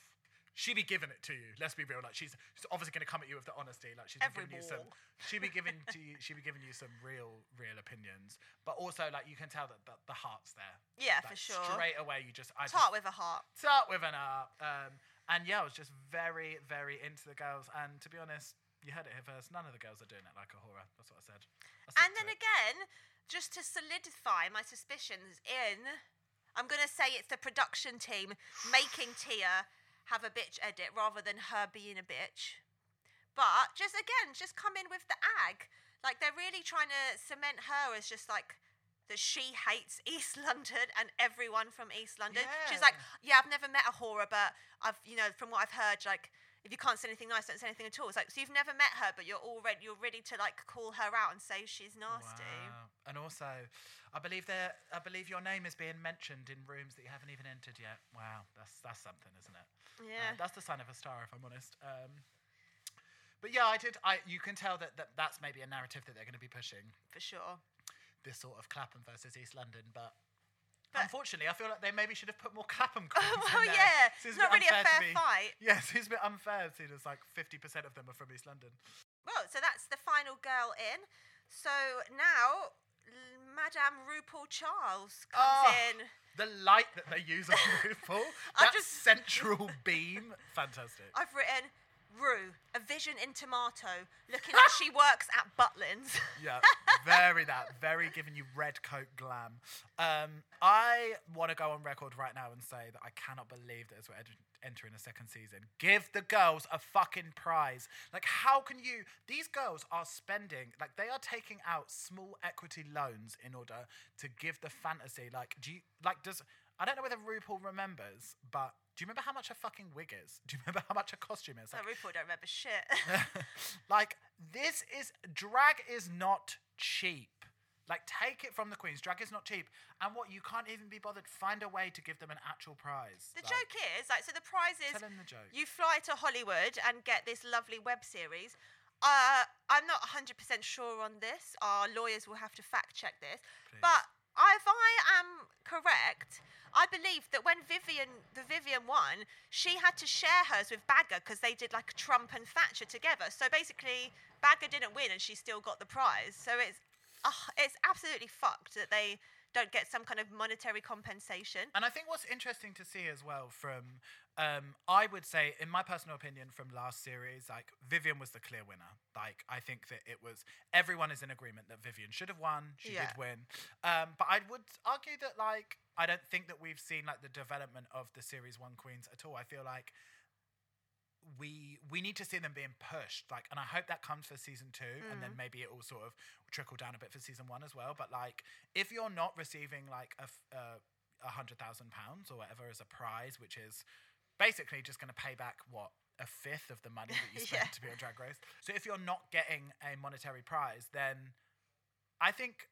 She be giving it to you. Let's be real. Like she's, she's obviously going to come at you with the honesty. Like she's Every giving you some. She be giving to you. She be giving you some real, real opinions. But also like you can tell that the, the heart's there. Yeah, Like, for sure. Straight away, you just. I just, with a heart. start with an R. Um, and yeah, I was just very, very into the girls. And to be honest, you heard it here first. None of the girls are doing it like A'Whora. That's what I said. I And then again, just to solidify my suspicions in, I'm going to say it's the production team making Tia have a bitch edit rather than her being a bitch. But just again, just come in with the ag. Like they're really trying to cement her as just like that she hates East London and everyone from East London. She's like, yeah, I've never met A'Whora, but I've, you know, from what I've heard, like, if you can't say anything nice, don't say anything at all. It's like, so you've never met her, but you're already, you're ready to like call her out and say she's nasty. Wow. And also, I believe there. I believe your name is being mentioned in rooms that you haven't even entered yet. Wow, that's that's something, isn't it? Uh, Yeah. that's the sign of a star, if I'm honest. Um, but yeah, I did. I you can tell that, that that's maybe a narrative that they're going to be pushing. for sure. This sort of Clapham versus East London, but. But- Unfortunately, I feel like they maybe should have put more Clapham queens well, in there. yeah, Seems it's not really a fair fight. Yes, it's a bit unfair seeing as like 50% of them are from East London. Well, so that's the final girl in. So now, Madame RuPaul Charles comes Oh. in. The light that they use on RuPaul, that just- central beam, fantastic. I've written Ru, a vision in tomato, looking like she works at Butlins. Yeah, very that, very giving you red coat glam. Um, I want to go on record right now and say that I cannot believe that it's what Ed- entering a second season. Give the girls a fucking prize. Like, how can you? These girls are spending, like, they are taking out small equity loans in order to give the fantasy. Like, do you, like, does, I don't know whether RuPaul remembers, but do you remember how much a fucking wig is? Do you remember how much a costume is? Like, RuPaul don't remember shit. like this is drag is not cheap. Like take it from the queens. Drag is not cheap. And what you can't even be bothered. Find a way to give them an actual prize. The Like, joke is, like, so the prize is Tell the joke. you fly to Hollywood and get this lovely web series. Uh, I'm not 100% sure on this. Our lawyers will have to fact check this. Please. But if I am correct, I believe that when Vivienne, the Vivienne won, she had to share hers with Baga because they did like Trump and Thatcher together. So basically, Baga didn't win and she still got the prize. So it's, uh, it's absolutely fucked that they don't get some kind of monetary compensation. And I think what's interesting to see as well from, um, I would say, in my personal opinion, from last series, like Vivienne was the clear winner. Like I think that it was everyone is in agreement that Vivienne should have won. She Yeah. did win. Um, but I would argue that like I don't think that we've seen like the development of the series one queens at all. I feel like we we need to see them being pushed like and i hope that comes for season two and then maybe it will sort of trickle down a bit for season one as well but like if you're not receiving like a uh, a hundred thousand pounds or whatever as a prize which is basically just going to pay back what a fifth of the money that you spent Yeah. to be on drag race so if you're not getting a monetary prize then i think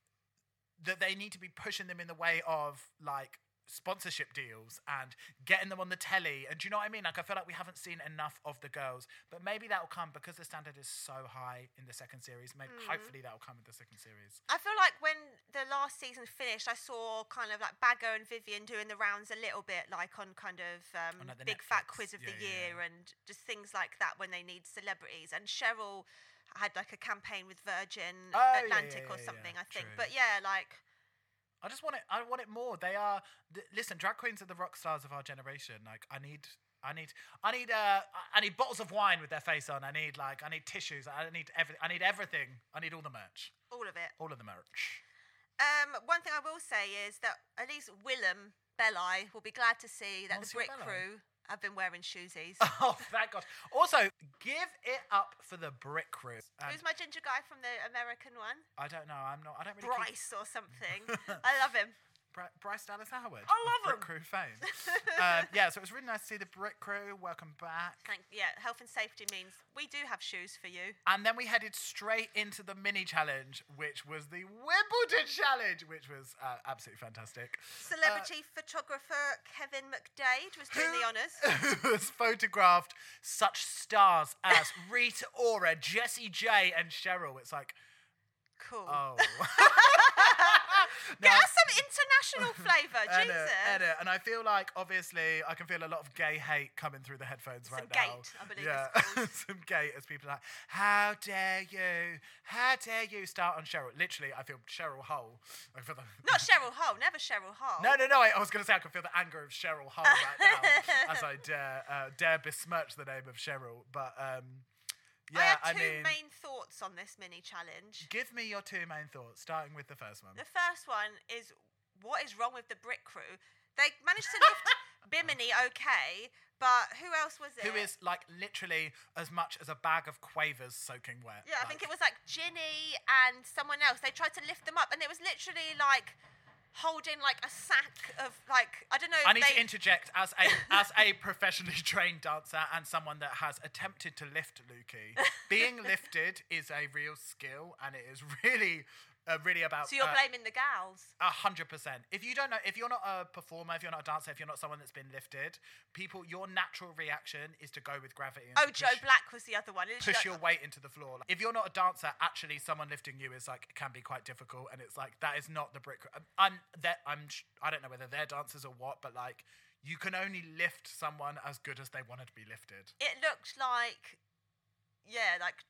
that they need to be pushing them in the way of like sponsorship deals and getting them on the telly. And do you know what I mean? Like, I feel like we haven't seen enough of the girls, but maybe that will come because the standard is so high in the second series. Maybe hopefully that will come in the second series. I feel like when the last season finished, I saw kind of like Baga and Vivienne doing the rounds a little bit, like on kind of um, On, like, Big Fat Quiz of Yeah, the yeah, Year yeah. and just things like that when they need celebrities. And Cheryl had like a campaign with Virgin Oh, Atlantic or something. I think. True. But yeah, like I just want it. I want it more. They are. Th- listen, drag queens are the rock stars of our generation. Like, I need. I need, I need, uh, I need bottles of wine with their face on. I need like, I need tissues. I need every, I need everything. I need all the merch, all of it. all of the merch. Um, one thing I will say is that at least Willam Belli will be glad to see that the Monsieur Brick Belli. Crew have been wearing shoesies. Oh, thank God. Also, give it up for the Brick room. And Who's my ginger guy from the American one? I don't know. I'm not. I don't really. keep- Bryce or something. I love him. Bryce Dallas Howard. I love Brick him. Crew fame. um, yeah, so it was really nice to see the Brick Crew. Welcome back. Thank yeah. Health and safety means we do have shoes for you. And then we headed straight into the mini challenge, which was the Wimbledon challenge, which was uh, absolutely fantastic. Celebrity photographer Kevin McDade was doing the honours. Who has photographed such stars as Rita Ora, Jessie J, and Cheryl. It's like, Cool. oh. Get us some international flavour, Edit, Jesus. edit. And I feel like, obviously, I can feel a lot of gay hate coming through the headphones Some right now. gate, I believe yeah. Some gate as people are like, how dare you? How dare you start on Cheryl? Literally, I feel Cheryl Hole. I feel the, Not Cheryl Hole, never Cheryl Hole. No, no, no. I, I was going to say I can feel the anger of Cheryl Hole right now as I dare uh, dare besmirch the name of Cheryl. But um, I yeah, have I, two mean, main thoughts on this mini challenge. give me your two main thoughts, starting with the first one. The first one is what is wrong with the Brick Crew? They managed to lift Bimini okay, but who else was it? Who is like literally as much as a bag of quavers soaking wet? Yeah, I think it was like Ginny and someone else. They tried to lift them up, and it was literally like holding like a sack of like I don't know. I need they, to interject as a as a professionally trained dancer and someone that has attempted to lift Lukey. Being lifted is a real skill, and it is really, uh, really about. So you're uh, blaming the gals. A hundred percent. If you don't know, if you're not a performer, if you're not a dancer, if you're not someone that's been lifted, people, your natural reaction is to go with gravity. And Oh, to Joe Black was the other one. Push like- your weight into the floor. If you're not a dancer, actually, someone lifting you is like can be quite difficult, and it's like that is not the brick. I'm, I'm that I'm. I don't know whether they're dancers or what, but like you can only lift someone as good as they wanted to be lifted. It looked like, yeah, like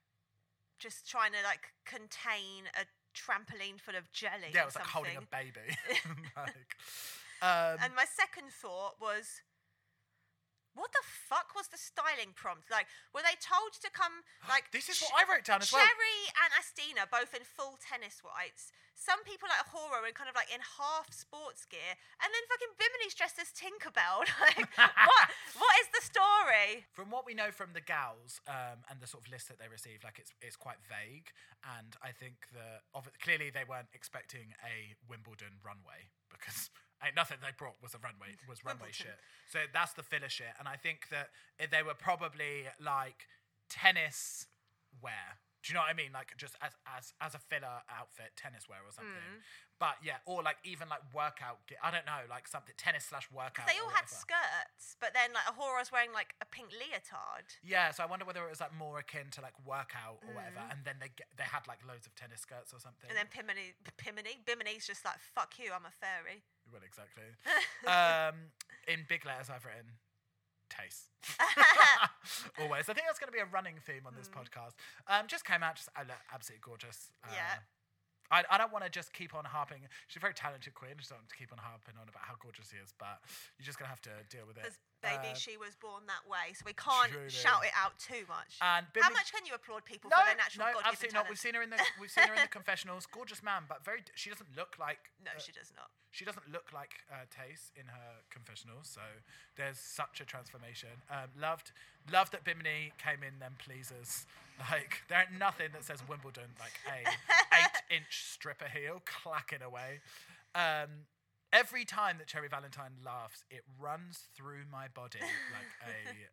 just trying to like contain a trampoline full of jelly. Yeah, it was like holding a baby. like, um, And my second thought was, what the fuck was the styling prompt? Like, were they told to come? Like, this is what I wrote down as well. Cherry and Asttina, both in full tennis whites, some people like horror and kind of like in half sports gear, and then fucking Bimini's dressed as Tinkerbell. Like, what? What is the story? From what we know from the gals um, and the sort of list that they received, like it's it's quite vague, and I think that of clearly they weren't expecting a Wimbledon runway because ain't nothing they brought was a runway was runway shit. So that's the filler shit, and I think that they were probably like tennis wear. Do you know what I mean? Like just as as as a filler outfit, tennis wear or something. Mm. But yeah, or like even like workout. ge- I don't know, like something tennis slash workout. They all had skirts, but then like A'Whora's wearing like a pink leotard. Yeah, so I wonder whether it was like more akin to like workout or whatever, Mm. and then they get, they had like loads of tennis skirts or something. And then Pimini, Pimini, Bimini's just like, fuck you, I'm a fairy. well, exactly. um, in big letters, I've written Tayce. Always. I think that's going to be a running theme on this podcast. Um, just came out, just uh, absolutely gorgeous. Uh, Yeah. I, I don't want to just keep on harping. She's a very talented queen. I just don't want to keep on harping on about how gorgeous she is, but you're just going to have to deal with it. Because baby, Uh, she was born that way, so we can't truly. shout it out too much. and How much can you applaud people No, for their natural no, God-given absolutely not. We've seen her in the we've seen her in the confessionals. Gorgeous man, but very. She doesn't look like. No, uh, she does not. She doesn't look like uh, Tayce in her confessionals, so there's such a transformation. Um, loved, loved that Bimini came in them pleasers. Like there ain't nothing that says Wimbledon like a eight-inch stripper heel clacking away. Um, every time that Cherry Valentine laughs, it runs through my body like a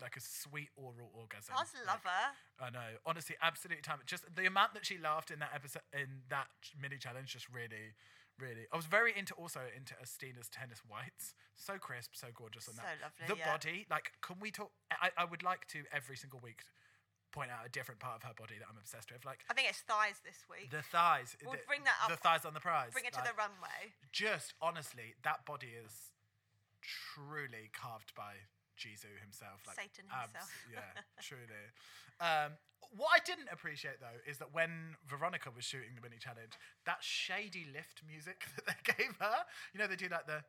like a sweet oral orgasm. I just Like, love her. I know. Honestly, absolutely time. Just the amount that she laughed in that episode, in that mini challenge, just really, really. I was very into also into Asttina's tennis whites. So crisp, so gorgeous on So that. lovely, The yeah. body, like, can we talk? I, I would like to every single week point out a different part of her body that I'm obsessed with, like I think it's thighs this week. the thighs. We'll the, bring that up. The thighs on the prize. Bring it to like, the runway. just honestly, that body is truly carved by Jesus himself. Like, Satan abs- himself. yeah, truly. Um, what I didn't appreciate though is that when Veronica was shooting the mini challenge, that shady lift music that they gave her, you know, they do like the.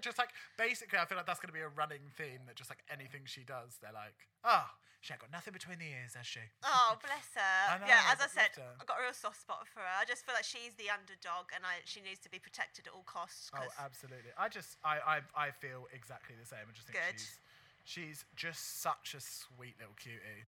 Just like basically, I feel like that's going to be a running theme that just like anything she does, they're like, oh, she ain't got nothing between the ears, has she? Oh, bless her. Know, yeah, as I said, her. I've got a real soft spot for her. I just feel like she's the underdog and I, she needs to be protected at all costs. Oh, absolutely. I just, I, I, I feel exactly the same. I just think Good. she's, she's just such a sweet little cutie.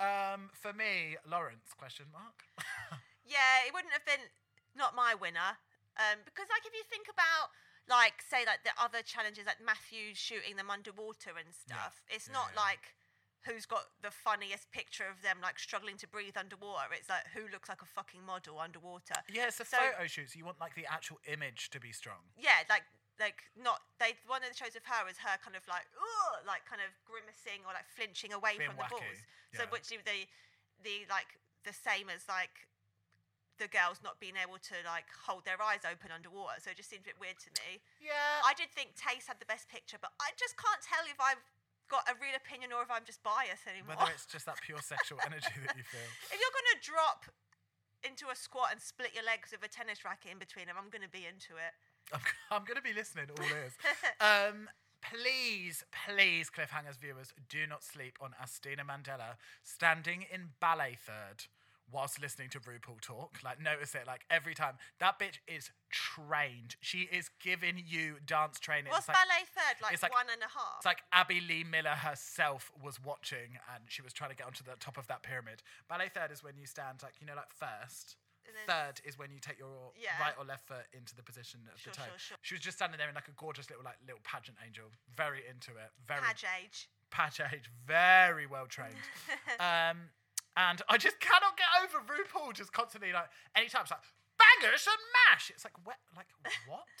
Um, for me, Lawrence? Question mark. Yeah, it wouldn't have been not my winner. Um, because like if you think about like say like the other challenges like Matthew shooting them underwater and stuff, it's Yeah, not yeah. like who's got the funniest picture of them like struggling to breathe underwater. It's like who looks like a fucking model underwater. yeah, it's a So- photo shoot, so you want like the actual image to be strong. Yeah, like like not they one of the shows of her is her kind of like Ugh, like kind of grimacing or like flinching away Being from the wacky, balls. So which is the the like the same as like the girls not being able to like hold their eyes open underwater. So it just seems a bit weird to me. Yeah. I did think Tayce had the best picture, but I just can't tell if I've got a real opinion or if I'm just biased anymore. Whether it's just that pure sexual energy that you feel. if you're gonna drop into a squat and split your legs with a tennis racket in between them, I'm gonna be into it. I'm, I'm going to be listening all ears. um, please, please, Cliffhangers viewers, do not sleep on Asttina Mandella standing in ballet third whilst listening to RuPaul talk. Like, notice it. Like, every time. That bitch is trained. She is giving you dance training. What's like- ballet third? Like, it's like- one and a half. It's like Abby Lee Miller herself was watching and she was trying to get onto the top of that pyramid. Ballet third is when you stand, like, you know, like first. Third is when you take your Yeah. right or left foot into the position of Sure, the toe. sure, sure. She was just standing there in like a gorgeous little like little pageant angel, very into it, very Page age. patch age, very well trained. um, and I just cannot get over RuPaul just constantly like anytime it's like bangers and mash. It's like what, like what?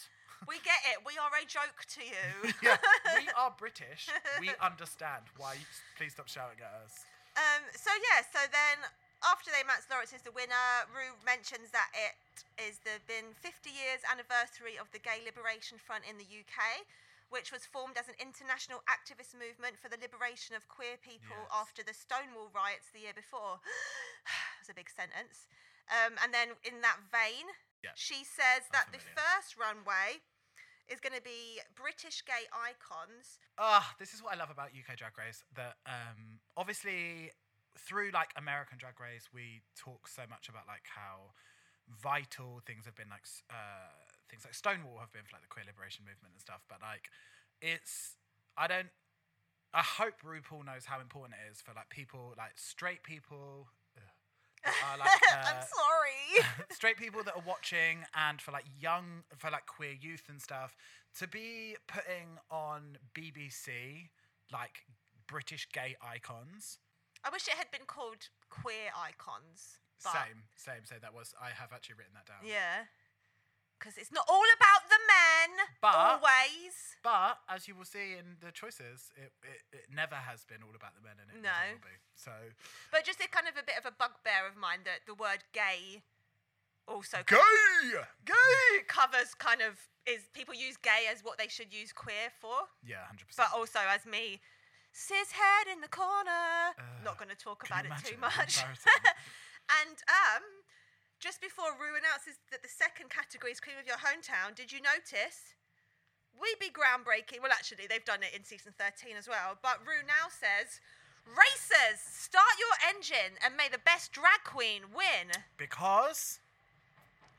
We get it. We are a joke to you. yeah, we are British. We understand. Why? You, Please stop shouting at us. Um, so yeah, so then after they Max Lawrence is the winner, Ru mentions that it is the been 50 years anniversary of the Gay Liberation Front in the UK, which was formed as an international activist movement for the liberation of queer people Yes. after the Stonewall riots the year before. That's a big sentence. Um, and then in that vein, Yeah. she says that the first runway is going to be British gay icons. Ah, this is what I love about UK Drag Race. That um, obviously through like American Drag Race, we talk so much about like how vital things have been like uh, things like Stonewall have been for like the queer liberation movement and stuff. But like, it's I don't. I hope RuPaul knows how important it is for like people like straight people. ugh, are, like, I'm uh, sorry. straight people that are watching and for like young for like queer youth and stuff to be putting on BBC like British gay icons. I wish it had been called Queer Icons. Same, same. So that was I have actually written that down. Yeah. Because it's not all about the men. But- always. But as you will see in the choices, it, it, it never has been all about the men, and it No. never will be. So But just a kind of a bit of a bugbear of mine that the word gay also gay, gay. covers kind of is people use gay as what they should use queer for, Yeah, hundred percent. but also as me, cis head in the corner. Uh, Not going to talk about it too much. And um, just before Ru announces that the second category is Queen of Your Hometown, did you notice? We be groundbreaking. Well, actually, they've done it in season 13 as well. But Ru now says, Racers, start your engine and may the best drag queen win. Because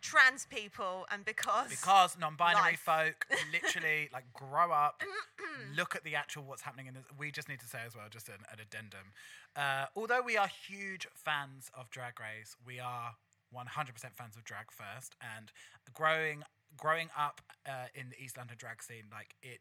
Trans people and because. because non-binary Life. folk literally like grow up look at the actual what's happening in this we just need to say as well just an, an addendum uh, although we are huge fans of drag race we are 100% fans of drag first and growing growing up uh, in the east london drag scene like it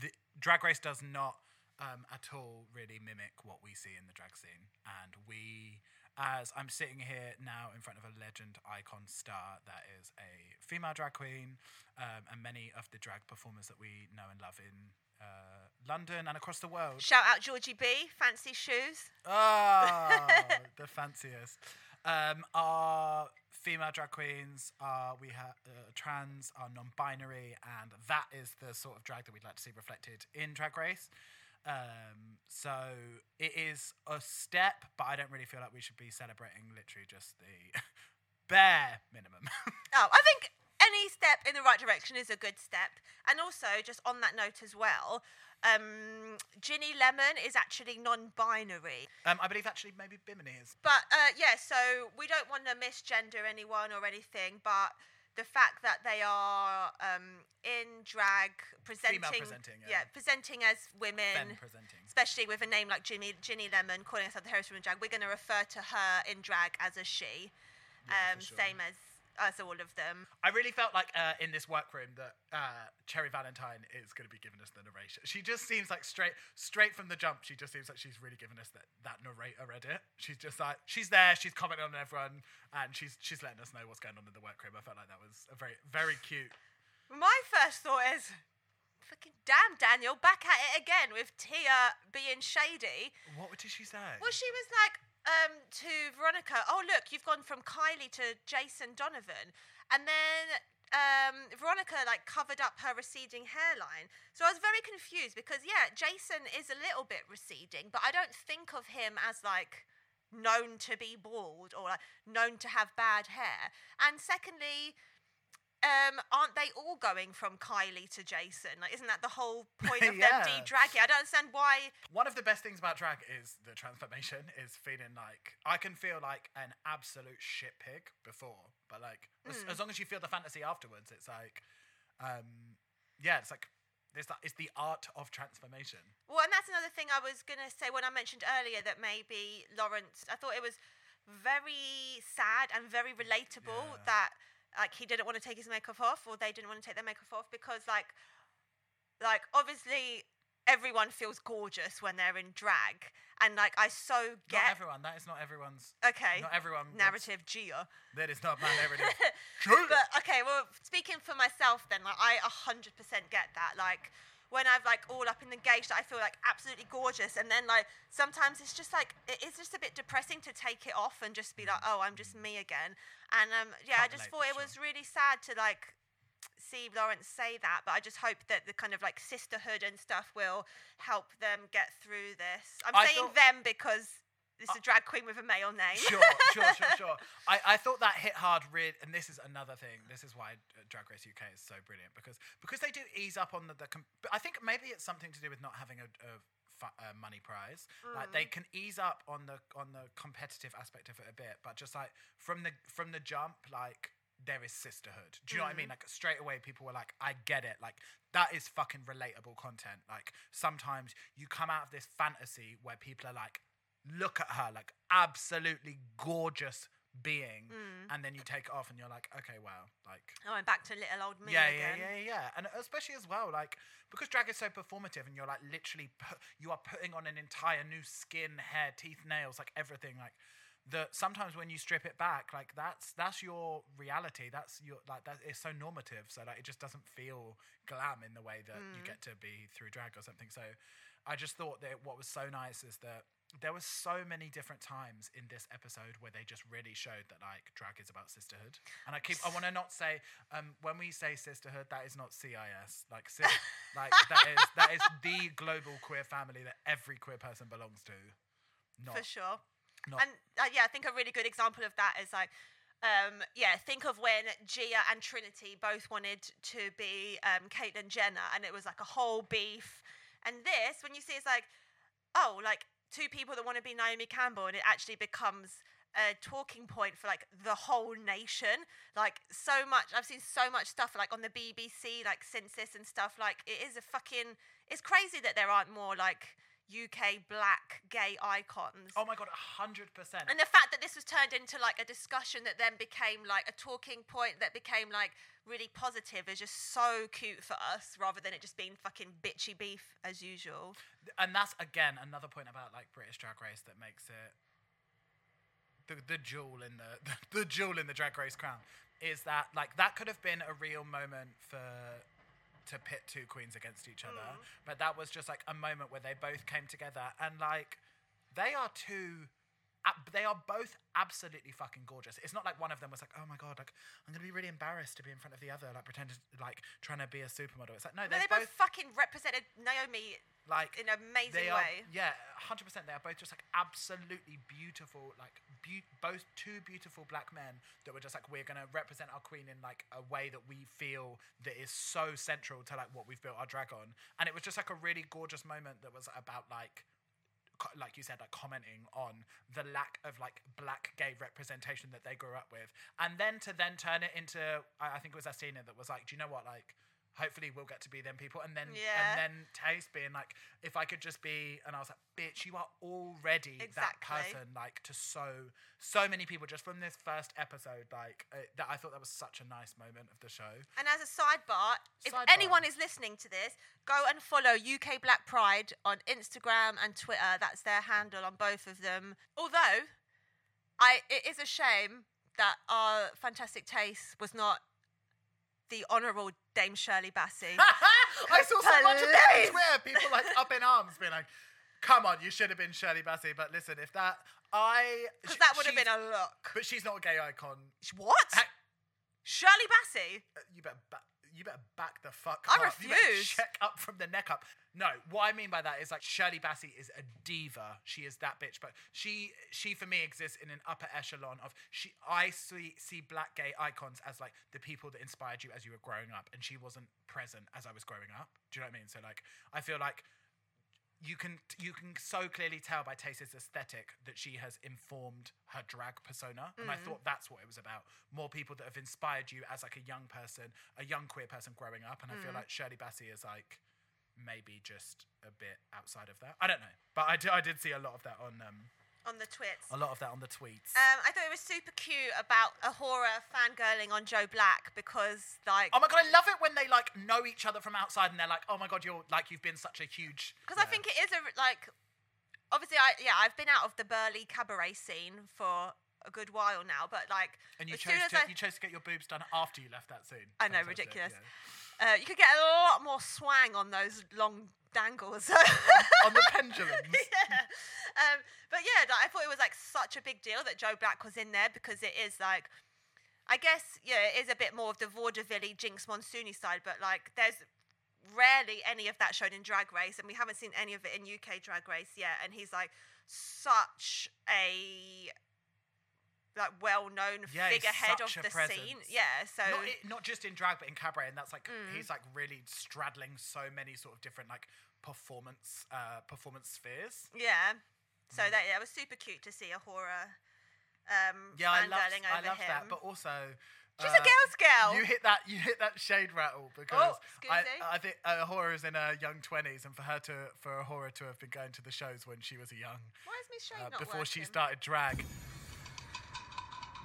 the drag race does not um, at all really mimic what we see in the drag scene and we as i'm sitting here now in front of a legend icon star that is a female drag queen um, and many of the drag performers that we know and love in uh, london and across the world Shout out Georgie B, fancy shoes. Oh, the fanciest. Um, our female drag queens are we have uh, trans, are non-binary, and that is the sort of drag that we'd like to see reflected in Drag Race. Um, so it is a step, but I don't really feel like we should be celebrating literally just the bare minimum. Oh, I think any step in the right direction is a good step. And also, just on that note as well, um, Ginny Lemon is actually non-binary. um, I believe actually maybe Bimini is. But uh, yeah, so we don't want to misgender anyone or anything, but the fact that they are um, in drag, presenting, presenting, yeah. presenting as women, presenting. especially with a name like Ginny, Ginny Lemon, calling herself the Harris Woman Drag, we're going to refer to her in drag as a she, Yeah, um, sure. same as as all of them. I really felt like uh, in this workroom that uh, Cherry Valentine is going to be giving us the narration. She just seems like straight, straight from the jump. She just seems like she's really giving us that, that narrator edit. She's just like she's there, she's commenting on everyone, and she's she's letting us know what's going on in the workroom. I felt like that was a very very cute. My first thought is, fucking damn, Daniel, back at it again with Tia being shady. What did she say? Well, she was like um, to Veronica, "Oh look, you've gone from Kylie to Jason Donovan," and then um, Veronica like covered up her receding hairline. So I was very confused because yeah, Jason is a little bit receding, but I don't think of him as like known to be bald or like known to have bad hair. And secondly. Um, aren't they all going from Kylie to Jason? Like, isn't that the whole point of Yeah. them de-dragging? I don't understand why One of the best things about drag is the transformation. Is feeling like I can feel like an absolute shit pig before, but like as, Hmm. as long as you feel the fantasy afterwards, it's like, um, yeah, it's like there's that. It's the art of transformation. Well, and that's another thing I was going to say when I mentioned earlier that maybe Lawrence, I thought it was very sad and very relatable Yeah. that like he didn't want to take his makeup off or they didn't want to take their makeup off because like like obviously everyone feels gorgeous when they're in drag and like I so get Not everyone. That is not everyone's. okay Not everyone. wants- narrative Gia That is not my narrative. True. but okay, well, speaking for myself, then, like, I 100% get that. Like, when I've like all up in the gauge, that I feel like absolutely gorgeous, and then like sometimes it's just like it is just a bit depressing to take it off and just be like, oh, I'm just me again. And um, yeah, I Can't just thought it was really sad to like see Lawrence say that, but I just hope that the kind of like sisterhood and stuff will help them get through this. I'm I saying them because this is a drag queen with a male name. sure, sure, sure, sure. I, I thought that hit hard. Real, and this is another thing. This is why uh, Drag Race UK is so brilliant because because they do ease up on the. the com- I think maybe it's something to do with not having a, a uh, money prize. Like they can ease up on the on the competitive aspect of it a bit, but just like from the from the jump, like there is sisterhood. Do you know what I mean? Like straight away, people were like, "I get it." Like that is fucking relatable content. Like sometimes you come out of this fantasy where people are like, "Look at her, like absolutely gorgeous." being mm. and then you take it off and you're like okay wow like Oh, I'm back to little old me yeah, again. yeah, yeah, yeah, and especially as well, like because drag is so performative, and you're like literally put, you are putting on an entire new skin, hair, teeth, nails, like everything. Like the sometimes when you strip it back, like that's that's your reality. That's your like that is so normative. So like it just doesn't feel glam in the way that you mm. get to be through drag or something. So I just thought that what was so nice is that there were so many different times in this episode where they just really showed that like drag is about sisterhood. And I keep I want to not say um, when we say sisterhood, that is not CIS. Like sis, like that is that is the global queer family that every queer person belongs to. Not for sure. not And uh, yeah, I think a really good example of that is like, um, yeah, think of when Gia and Trinity both wanted to be um, Caitlyn Jenner, and it was like a whole beef. And this, when you see, it's like, oh, like two people that want to be Naomi Campbell, and it actually becomes a talking point for like the whole nation. Like so much, I've seen so much stuff like on the BBC, like this and stuff. Like it is a fucking. It's crazy that there aren't more like UK black gay icons. Oh my god, hundred percent. And the fact that this was turned into like a discussion that then became like a talking point that became like really positive is just so cute for us rather than it just being fucking bitchy beef as usual. and that's again another point about like British Drag Race that makes it the the jewel in the the, jewel in the Drag Race crown is that like that could have been a real moment for to pit two queens against each other, mm. but that was just like a moment where they both came together and like they are two. They are both absolutely fucking gorgeous. It's not like one of them was like, "Oh my god, like I'm gonna be really embarrassed to be in front of the other, like pretending like trying to be a supermodel." It's like no, But they're both, both fucking represented Naomi like in an amazing they are, way. Yeah, hundred percent. They are both just like absolutely beautiful, like beau- both two beautiful black men that were just like we're gonna represent our queen in like a way that we feel that is so central to like what we've built our drag on. And it was just like a really gorgeous moment that was about like like you said, like commenting on the lack of like black gay representation that they grew up with, and then to then turn it into, I I think it was Asttina that was like, do you know what, like. Hopefully we'll get to be them people, and then Yeah. and then Tayce being like, if I could just be, and I was like, bitch, you are already that person, like to so so many people just from this first episode, like uh, that. I thought that was such a nice moment of the show. And as a sidebar, if anyone is listening to this, go and follow UK Black Pride on Instagram and Twitter. That's their handle on both of them. Although, I it is a shame that our fantastic Tayce was not the honourable Dame Shirley Bassey. I saw so much of that on. Twitter. People like up in arms, being like, "Come on, you should have been Shirley Bassey." But listen, if that I Because that would have been a look. But she's not a gay icon. What? Ha- Shirley Bassey? Uh, You better back. You better back the fuck I up. You better refuse. check up from the neck up. No, what I mean by that is like Shirley Bassey is a diva. She is that bitch. But she, she for me exists in an upper echelon of she. I see see black gay icons as like the people that inspired you as you were growing up, and she wasn't present as I was growing up. Do you know what I mean? So like, I feel like you can you can so clearly tell by Tayce's aesthetic that she has informed her drag persona, and I mm. thought that's what it was about. More people that have inspired you as like a young person, a young queer person growing up, and I feel mm. like Shirley Bassey is like maybe just a bit outside of that. I don't know, but I did, I did see a lot of that on um On the tweets. a lot of that on the tweets. Um, I thought it was super cute about A'Whora fangirling on Joe Black because, like, Oh my god, I love it when they like know each other from outside and they're like, "Oh my god, you're like you've been such a huge." because I think it is a like obviously I yeah I've been out of the burly cabaret scene for a good while now, but like And you chose to I, you chose to get your boobs done after you left that scene. I know, ridiculous. yeah. Uh, you could get a lot more swang on those long dangles. on the pendulums. yeah. Um, but yeah, like, I thought it was like such a big deal that Joe Black was in there because it is like, I guess, yeah, it is a bit more of the vaudeville Jinkx Monsoony side, but like there's rarely any of that shown in Drag Race, and we haven't seen any of it in UK Drag Race yet. And he's like such a like well-known Yeah, figurehead of a the scene. Yeah, so not, it, not just in drag, but in cabaret, and that's like Mm. he's like really straddling so many sort of different like performance uh, performance spheres. Yeah. So that yeah, it was super cute to see A'Whora um Yeah, I love I love him. that, but also. She's uh, a girl's girl. You hit that. You hit that shade rattle because Oh, I. I think uh, A'Whora is in her young twenties, and for her to for A'Whora to have been going to the shows when she was a young Why is Miss Shade uh, not before she started drag.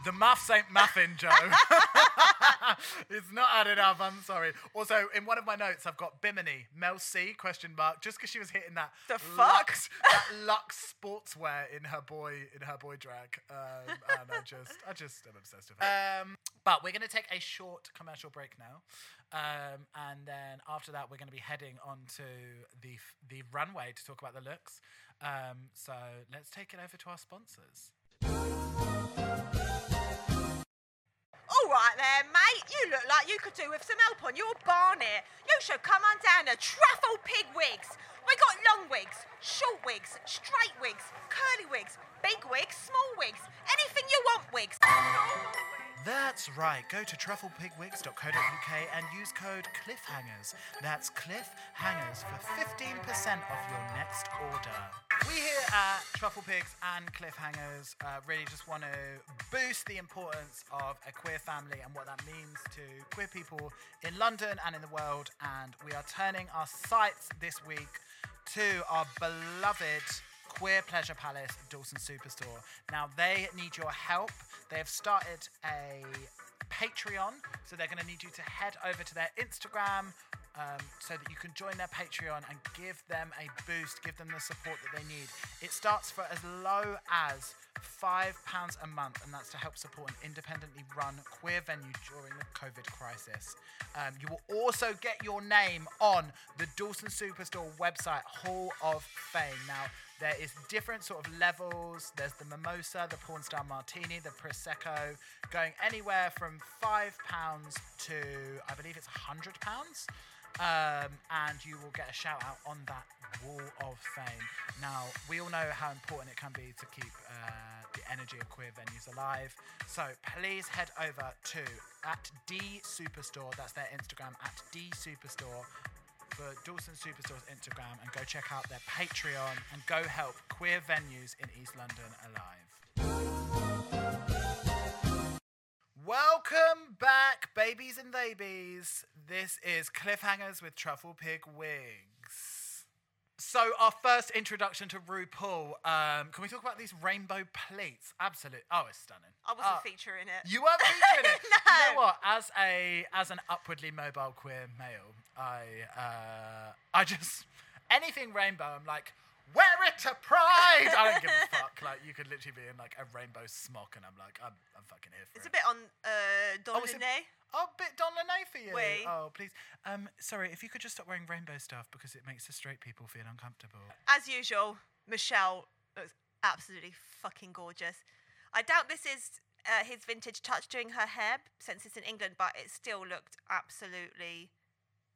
The maths ain't muffin, Joe. it's not added up. I'm sorry. Also, in one of my notes, I've got Bimini, Mel C question mark, just because she was hitting that The fuck? Lux, that Lux sportswear in her boy in her boy drag, um, and I just I just am obsessed with her. Um, but we're going to take a short commercial break now, um, and then after that, we're going to be heading onto the f- the runway to talk about the looks. Um, so let's take it over to our sponsors. Right there, mate. You look like you could do with some help on your barnet. You should come on down to Truffle Pig Wigs. We got long wigs, short wigs, straight wigs, curly wigs, big wigs, small wigs, anything you want wigs. That's right. Go to trufflepigwigs.co.uk and use code CLIFFHANGERS. That's CLIFFHANGERS for 15% off your next order. We here at Truffle Pigs and Cliffhangers uh, really just want to boost the importance of a queer family and what that means to queer people in London and in the world. And we are turning our sights this week to our beloved Queer Pleasure Palace Dalston Superstore. Now, they need your help. They have started a Patreon, so they're going to need you to head over to their Instagram um, so that you can join their Patreon and give them a boost, give them the support that they need. It starts for as low as £5 a month, and that's to help support an independently run queer venue during the COVID crisis. Um, you will also get your name on the Dalston Superstore website Hall of Fame. Now, there is different sort of levels. There's the mimosa, the porn star martini, the prosecco, going anywhere from five pounds to I believe it's hundred pounds. Um, and you will get a shout out on that wall of fame. Now, we all know how important it can be to keep uh, the energy of queer venues alive. So please head over to at D Superstore. That's their Instagram at D Superstore for Dalston Superstore's Instagram and go check out their Patreon and go help queer venues in East London alive. Welcome back, babies and babies. This is Cliffhangers with Truffle Pig Wigs. So, our first introduction to RuPaul. Um, can we talk about these rainbow plates? Absolutely. Oh, it's stunning. I wasn't Oh, featuring it. you weren't featuring it. Do you know what? As a as an upwardly mobile queer male, I uh, I just anything rainbow. I'm like, wear it to Pride. I don't give a fuck. Like you could literally be in like a rainbow smock, and I'm like, I'm, I'm fucking here for It's a bit on uh, Don Oh, is it- Linné. Oh, bit Don Lene for you. Oui. Oh, please. Um, sorry, if you could just stop wearing rainbow stuff because it makes the straight people feel uncomfortable. As usual, Michelle looks absolutely fucking gorgeous. I doubt this is uh, his vintage touch doing her hair since it's in England, but it still looked absolutely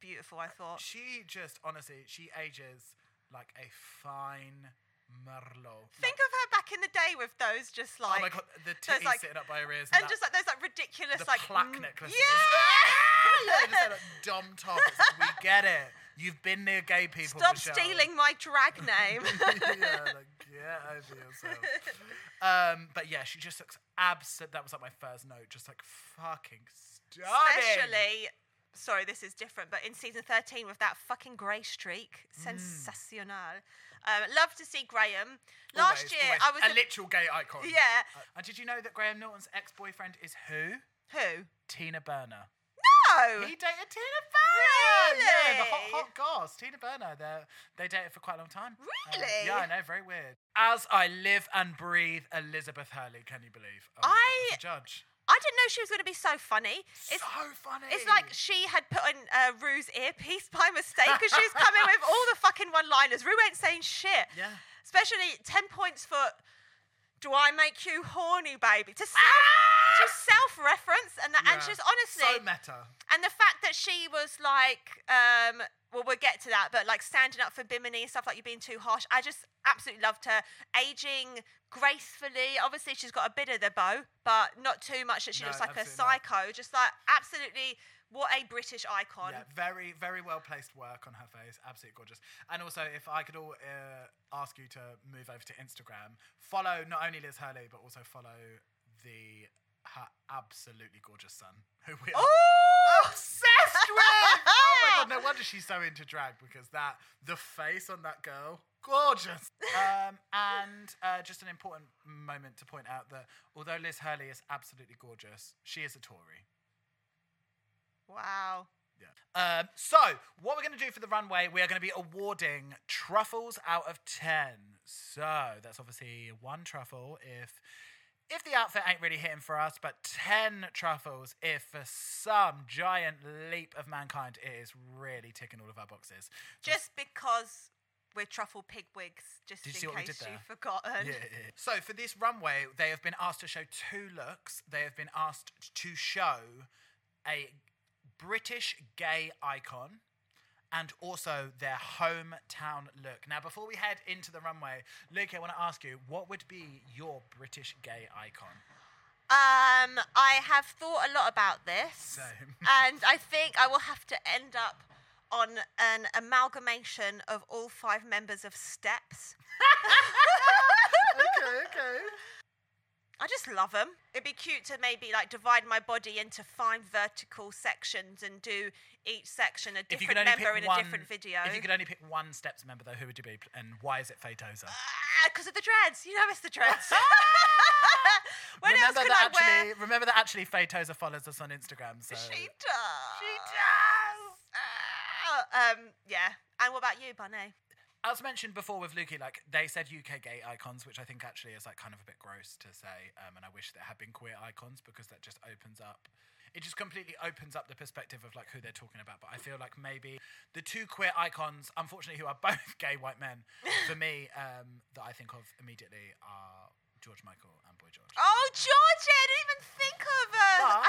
beautiful. I thought. She just honestly, she ages like a fine merlot. Think of her back in the day with those just like. Oh like my god, the titties like- sitting up by her ears, and that- just like those like ridiculous the like plaque mm, necklaces. Yeah. yeah, just that dumb top. It's- we get it. You've been near gay people. Stop Michelle. stealing my drag name. yeah, like, get over yourself. Um, but yeah, she just looks absolute. That was like my first note, just like fucking stunning. Especially, sorry, this is different, but in season 13 with that fucking grey streak, Mm. sensational. Um, love to see Graham. Last Always, year, always I was a a- literal gay icon. Yeah. Uh, and did you know that Graham Norton's ex-boyfriend is who? Who? Tina Burner. No. He dated Tina Burner. Really? Yeah, the hot, hot goss. Tina Burner. They they dated for quite a long time. Uh, Really? yeah, I know. Very weird. As I live and breathe, Elizabeth Hurley. Can you believe? Oh, I- judge. I didn't know she was going to be so funny. It's, so funny. it's like she had put on uh, Ru's earpiece by mistake because she's coming with all the fucking one-liners. Ru ain't saying shit. Yeah. Especially 10 points for Do I Make You Horny, Baby? To, self, Ah! To self-reference and, that, and Yeah. just honestly... so meta. And the fact that she was like, um, well, we'll get to that, but like standing up for Bimini and stuff like you're being too harsh, I just absolutely loved her. Aging gracefully. Obviously, she's got a bit of the bow, but not too much that she No, looks like a absolutely not. psycho. Just like absolutely what a British icon. Yeah, very, very well placed work on her face. Absolutely gorgeous. And also, if I could all uh, ask you to move over to Instagram, follow not only Liz Hurley but also follow the her absolutely gorgeous son, who we are Oh! obsessed with. Oh my god, no wonder she's so into drag because that the face on that girl, gorgeous. Um, and uh, just an important moment to point out that although Liz Hurley is absolutely gorgeous, she is a Tory. Wow. Yeah. Um, so, what we're going to do for the runway, we are going to be awarding truffles out of 10. So, that's obviously one truffle if if the outfit ain't really hitting for us, but 10 truffles if for some giant leap of mankind it is really ticking all of our boxes. So- Just because we're truffle pig wigs, just in see what we case you've forgotten. Yeah, yeah. So for this runway, they have been asked to show two looks. They have been asked to show a British gay icon and also their hometown look. Now, before we head into the runway, Luke, I want to ask you, what would be your British gay icon? Um, I have thought a lot about this. Same. and I think I will have to end up on an amalgamation of all five members of Steps. okay, okay. I just love them. It'd be cute to maybe like divide my body into five vertical sections and do each section a different member in one, a different video. if you could only pick one Steps member, though, who would you be, and why is it Faye Tozer? because of the dreads. You know it's the dreads. when remember else could that I wear? actually, remember that actually Faye Tozer follows us on Instagram. So She does. She does. Ah, um, yeah. And what about you, Bunny? As mentioned before with Lukey, like they said UK gay icons, which I think actually is like kind of a bit gross to say. Um, and I wish there had been queer icons because that just opens up. It just completely opens up the perspective of like who they're talking about. But I feel like maybe the two queer icons, unfortunately, who are both gay white men, for me, um, that I think of immediately are George Michael and Boy George. Oh, Georgia! I didn't even think of uh, But-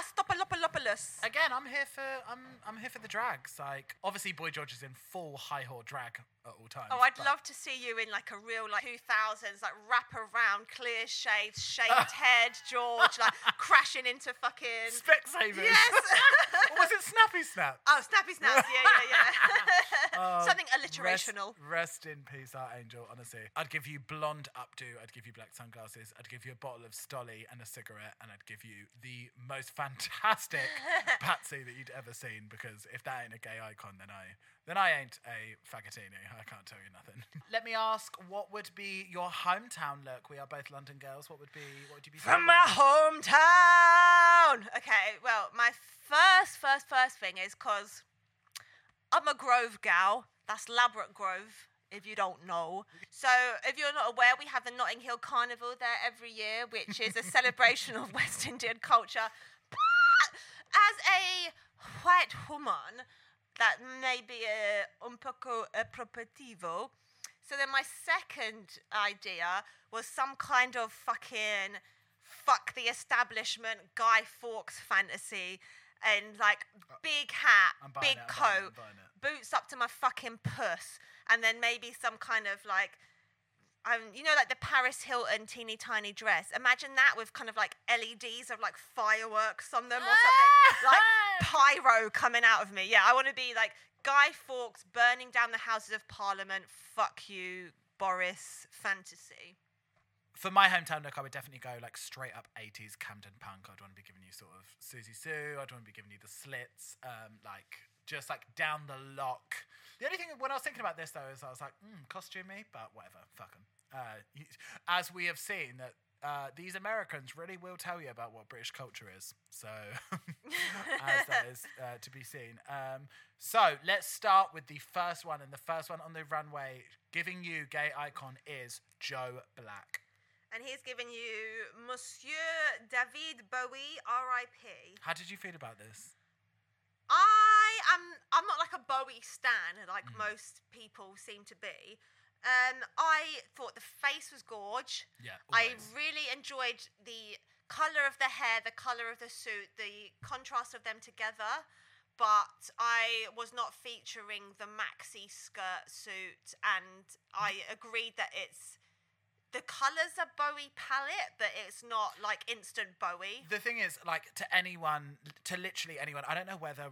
Again, I'm here for I'm I'm here for the drags. Like obviously, Boy George is in full high whore drag at all times. Oh, I'd but- love to see you in like a real like 2000s like wrap around, clear shades, shaved head, George like crashing into fucking. Specsavers. Yes. or was it Snappy Snap? oh, snappy snaps! Yeah, yeah, yeah. Oh, Something rest- alliterational. Rest, in peace, our angel. Honestly, I'd give you blonde updo. I'd give you black sunglasses. I'd give you a bottle of Stoli and a cigarette, and I'd give you the most fantastic patsy that you'd ever seen. Because if that ain't a gay icon, then I then I ain't a fagatini. I can't tell you nothing. Let me ask, what would be your hometown look? We are both London girls. What would be? What would you be? From thinking? my hometown. Okay, well, my first, first, first thing is because I'm a Grove gal. That's Ladbroke Grove, if you don't know. So, if you're not aware, we have the Notting Hill Carnival there every year, which is a celebration of West Indian culture. But as a white woman, that may be a un poco appropriativo. So then my second idea was some kind of fucking fuck the establishment Guy Fawkes fantasy and like big hat, Uh, big it, I'm buying it, coat, boots up to my fucking puss, and then maybe some kind of like um, you know, like the Paris Hilton teeny tiny dress. Imagine that with kind of like LEDs of like fireworks on them or something, like pyro coming out of me. Yeah, I want to be like Guy Fawkes burning down the Houses of Parliament. Fuck you, Boris fantasy. For my hometown look, I would definitely go like straight up 80s Camden punk. I'd want to be giving you sort of Siouxsie Sioux. I'd want to be giving you the slits, um, like just like down the lock. The only thing when I was thinking about this though is I was like, mm, costumey, but whatever, fuck 'em. Uh, as we have seen that uh, these Americans really will tell you about what British culture is. So, as that is uh, to be seen. Um, so let's start with the first one, and the first one on the runway giving you gay icon is Joe Black. And he's giving you Monsieur David Bowie, R.I.P. How did you feel about this? I am. I'm not like a Bowie stan, like Mm. most people seem to be. Um, I thought the face was gorge. Yeah, I really enjoyed the color of the hair, the color of the suit, the contrast of them together. But I was not featuring the maxi skirt suit, and I agreed that it's the colors are Bowie palette, but it's not like instant Bowie. The thing is, like to anyone, to literally anyone, I don't know whether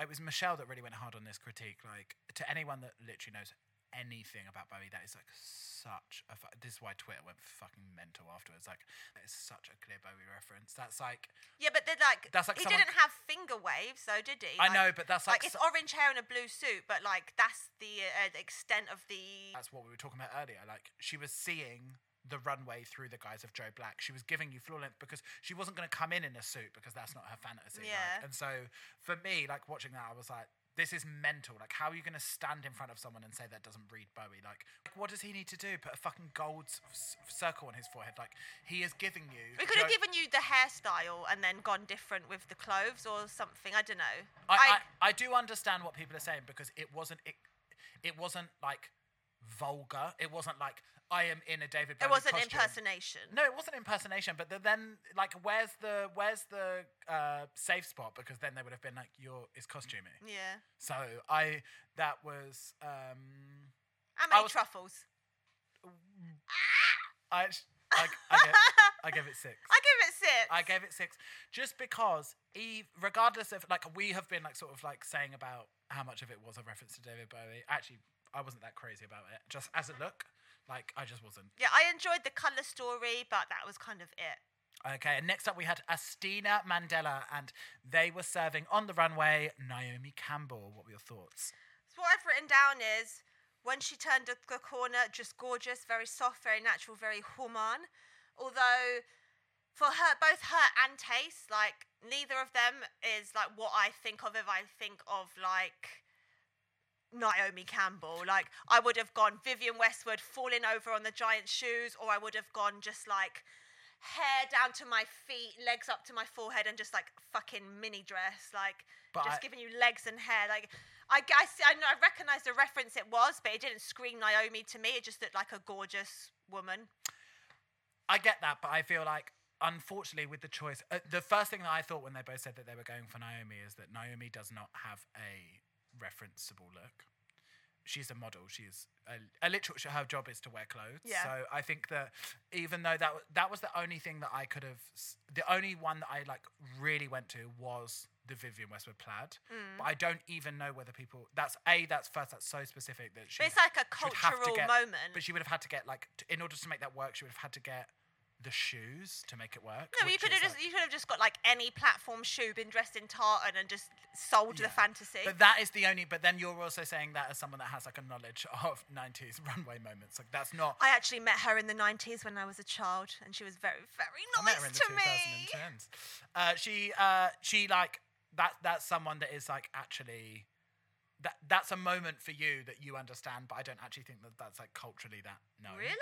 it was Michelle that really went hard on this critique. Like to anyone that literally knows anything about Bowie, that is like such a. Fu- this is why Twitter went fucking mental afterwards. Like that is such a clear Bowie reference. That's like Yeah, but they're like, That's like he someone- didn't have finger waves, though, did he? I Like- know, but that's like, Like, it's so- orange hair and a blue suit, but like that's the uh, extent of the. that's what we were talking about earlier. Like she was seeing the runway through the guise of Joe Black. She was giving you floor length because she wasn't going to come in in a suit because that's not her fantasy. like. Yeah. And so for me, like watching that, I was like, this is mental. Like, how are you going to stand in front of someone and say that doesn't breed Bowie? Like, what does he need to do? Put a fucking gold s- circle on his forehead? Like, he is giving you. We could have given you the hairstyle and then gone different with the clothes or something. I don't know. I, I, I do understand what people are saying because it wasn't it, it wasn't like vulgar. It wasn't like I am in a David. Bowie it wasn't costume. impersonation. No, it wasn't impersonation. But the, then, like, where's the where's the uh, safe spot? Because then they would have been like, "Your is costuming." Yeah. So I that was um How I many was- truffles? I I, I, gave, I gave it six. I gave it six. I gave it six, just because, Eve, regardless of like we have been like sort of like saying about how much of it was a reference to David Bowie. Actually, I wasn't that crazy about it. Just as a look, like I just wasn't. Yeah, I enjoyed the colour story, but that was kind of it. Okay, and next up we had Asttina Mandella, and they were serving on the runway Naomi Campbell. What were your thoughts? So what I've written down is when she turned the the corner, just gorgeous, very soft, very natural, very human. Although for her, both her and Tayce, like neither of them is like what I think of if I think of like Naomi Campbell. Like I would have gone Vivienne Westwood falling over on the giant shoes, or I would have gone just like hair down to my feet, legs up to my forehead, and just like fucking mini dress, like But just I- giving you legs and hair. Like I I know I recognise the reference it was, but it didn't scream Naomi to me. It just looked like a gorgeous woman. I get that, but I feel like, unfortunately, with the choice, uh, the first thing that I thought when they both said that they were going for Naomi is that Naomi does not have a referenceable look. She's a model. She's a, a literal. Her job is to wear clothes. Yeah. So I think that even though that that was the only thing that I could have, the only one that I like really went to was the Vivienne Westwood plaid. Mm. But I don't even know whether people. That's a. That's first. That's so specific that she. But it's like a she would have to cultural get- moment. But she would have had to get like t- in order to make that work. She would have had to get the shoes to make it work. no, you could have just like- you could have just got like any platform shoe, been dressed in tartan, and just sold Yeah. the fantasy. But that is the only. But then you're also saying that as someone that has like a knowledge of '90s runway moments. Like that's not. I actually met her in the 90s when I was a child, and she was very, very I met nice her in the to me. 2010s. Uh, she, uh, she like that. That's someone that is like actually. That that's a moment for you that you understand, but I don't actually think that that's like culturally that no. Really?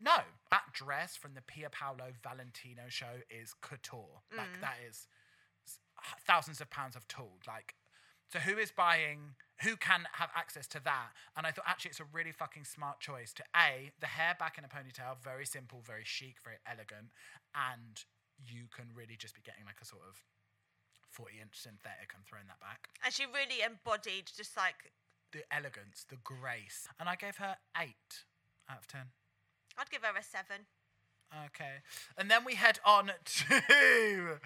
No, that dress from the Pierpaolo Valentino show is couture. Like Mm. that is thousands of pounds of tulle. Like, so who is buying? Who can have access to that? And I thought actually it's a really fucking smart choice to a the hair back in a ponytail, very simple, very chic, very elegant, and you can really just be getting like a sort of forty inch synthetic and throwing that back. And she really embodied just like The elegance, the grace, and I gave her eight out of ten. I'd give her a seven. Okay. And then we head on to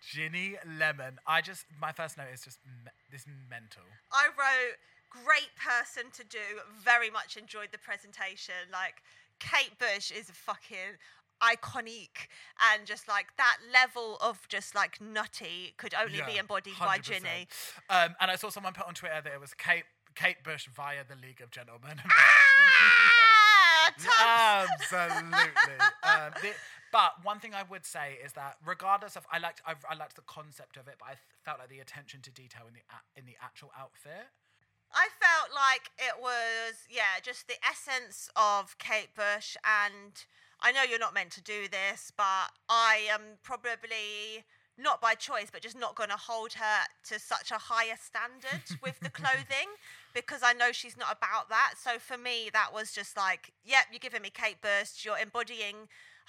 Ginny Lemon. I just, my first note is just me- this mental. I wrote great person to do. Very much enjoyed the presentation. Like Kate Bush is a fucking iconic and just like that level of just like nutty could only be embodied by 100%. Ginny. Um, and I saw someone put on Twitter that it was Kate Kate Bush via the League of Gentlemen. Ah, Absolutely. um, the- but one thing I would say is that regardless of I liked I, I liked the concept of it, but I felt like the attention to detail in the in the actual outfit. I felt like it was, yeah, just the essence of Kate Bush. And I know you're not meant to do this, but I am probably not by choice, but just not going to hold her to such a higher standard with the clothing because I know she's not about that. So for me, that was just like, yep, you're giving me Kate Bush, you're embodying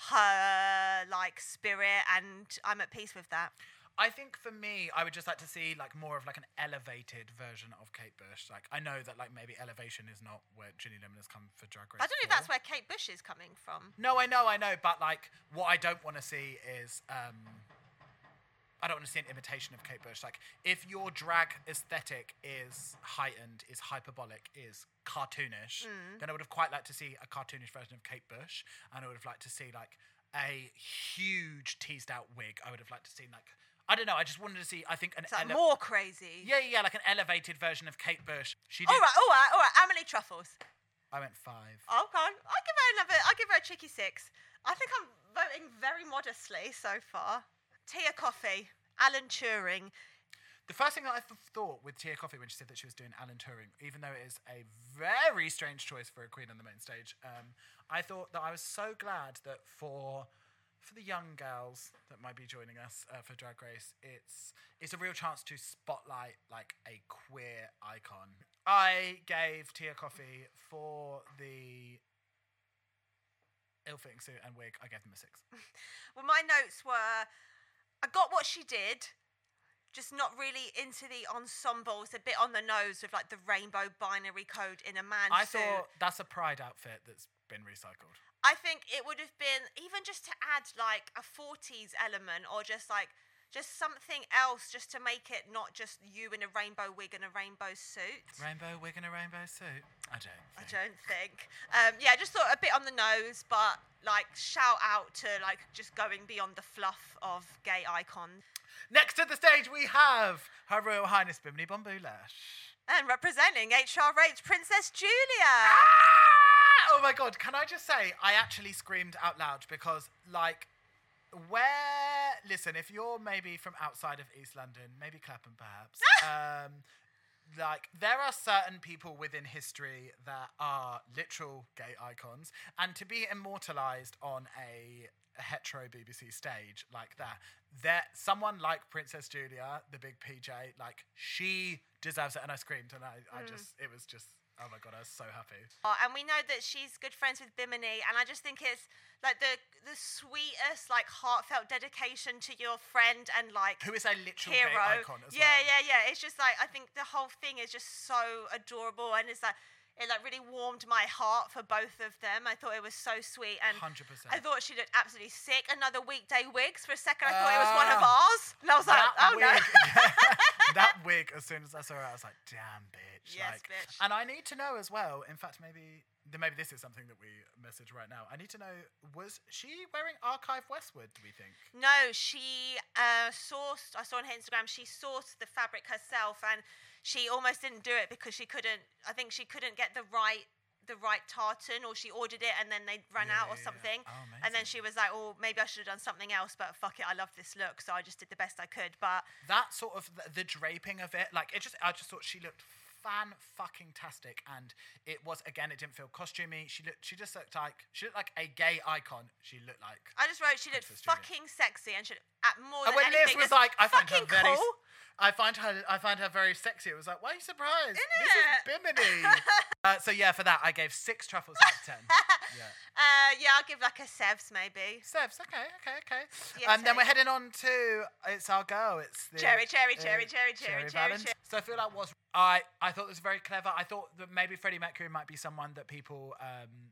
her like spirit, and I'm at peace with that. I think for me, I would just like to see like more of like an elevated version of Kate Bush. Like I know that like maybe elevation is not where Ginny Lemon has come for Drag Race. I don't know if that's where Kate Bush is coming from. No, I know, I know, but like what I don't want to see is um I don't want to see an imitation of Kate Bush. Like, if your drag aesthetic is heightened, is hyperbolic, is cartoonish, Mm. then I would have quite liked to see a cartoonish version of Kate Bush, and I would have liked to see like a huge teased out wig. I would have liked to see like I don't know. I just wanted to see. I think an like ele- more crazy. yeah, yeah, yeah, like an elevated version of Kate Bush. She did. All right, all right, all right. How many truffles? I went five. Okay, I'll give her another. I'll give her a cheeky six. I think I'm voting very modestly so far. Tia Kofi, Alan Turing. The first thing that I th- thought with Tia Kofi when she said that she was doing Alan Turing, even though it is a very strange choice for a queen on the main stage, um, I thought that I was so glad that for for the young girls that might be joining us uh, for Drag Race, it's it's a real chance to spotlight like a queer icon. I gave Tia Kofi for the ill-fitting suit and wig. I gave them a six. Well, my notes were I got what she did, just not really into the ensembles, a bit on the nose with like the rainbow binary code in a man I suit. thought that's a pride outfit that's been recycled. I think it would have been even just to add like a 40s element or just like just something else just to make it not just you in a rainbow wig and a rainbow suit. Rainbow wig and a rainbow suit. I don't. I don't think. Um, yeah, just thought a bit on the nose, but like shout out to like just going beyond the fluff of gay icons. Next to the stage, we have Her Royal Highness Bimini Bon Boulash. And representing HRH Princess Julia. Ah! Oh my god, can I just say, I actually screamed out loud because, like, where. Listen, if you're maybe from outside of East London, maybe Clapham perhaps, um, like, there are certain people within history that are literal gay icons, and to be immortalized on a hetero BBC stage like that, there someone like Princess Julia, the big PJ, like she deserves it, and I screamed, and I, I hmm. just, it was just, oh my god, I was so happy. Oh, and we know that she's good friends with Bimini, and I just think it's like the the sweetest, like heartfelt dedication to your friend and like Who is a literal hero. gay icon as yeah, well. yeah, yeah. It's just like I think the whole thing is just so adorable, and it's like it like really warmed my heart for both of them. I thought it was so sweet, and 100%. I thought she looked absolutely sick. Another weekday wigs for a second. I thought it was one of Ah. ours, and I was like, that oh no. wig, that wig. As soon as I saw it, I was like, "Damn, bitch!" Yes, like, bitch. And I need to know as well. In fact, maybe maybe this is something that we message right now. I need to know: was she wearing Archive Westwood? Do we think? No, she uh, sourced. I saw on her Instagram. She sourced the fabric herself, and she almost didn't do it because she couldn't. I think she couldn't get the right the right tartan, or she ordered it and then they ran Yeah, out or yeah, yeah. something. Oh, and then she was like, "Oh, maybe I should have done something else." But fuck it, I love this look, so I just did the best I could. But That sort of the, the draping of it, like it just, I just thought she looked fan fucking tastic, and it was again, it didn't feel costumey. She looked, she just looked like she looked like a gay icon. She looked like. I just wrote she looked Princess Julia. fucking sexy and she at more And than when Liz was just like, I find her fucking very, cool. I find her, I find her very sexy. It was like, why are you surprised? Innit? This is Bimini. uh, so yeah, for that, I gave six truffles out of ten. yeah, Uh, yeah, I'll give like a sevs maybe. Sevs. Okay, okay, okay. Yes, and then we're heading on to it's our girl. It's the, Cherry, cherry, uh, cherry, cherry, cherry, cherry, Valance. cherry. So I feel like was I I thought it was very clever. I thought that maybe Freddie Mercury might be someone that people. Um,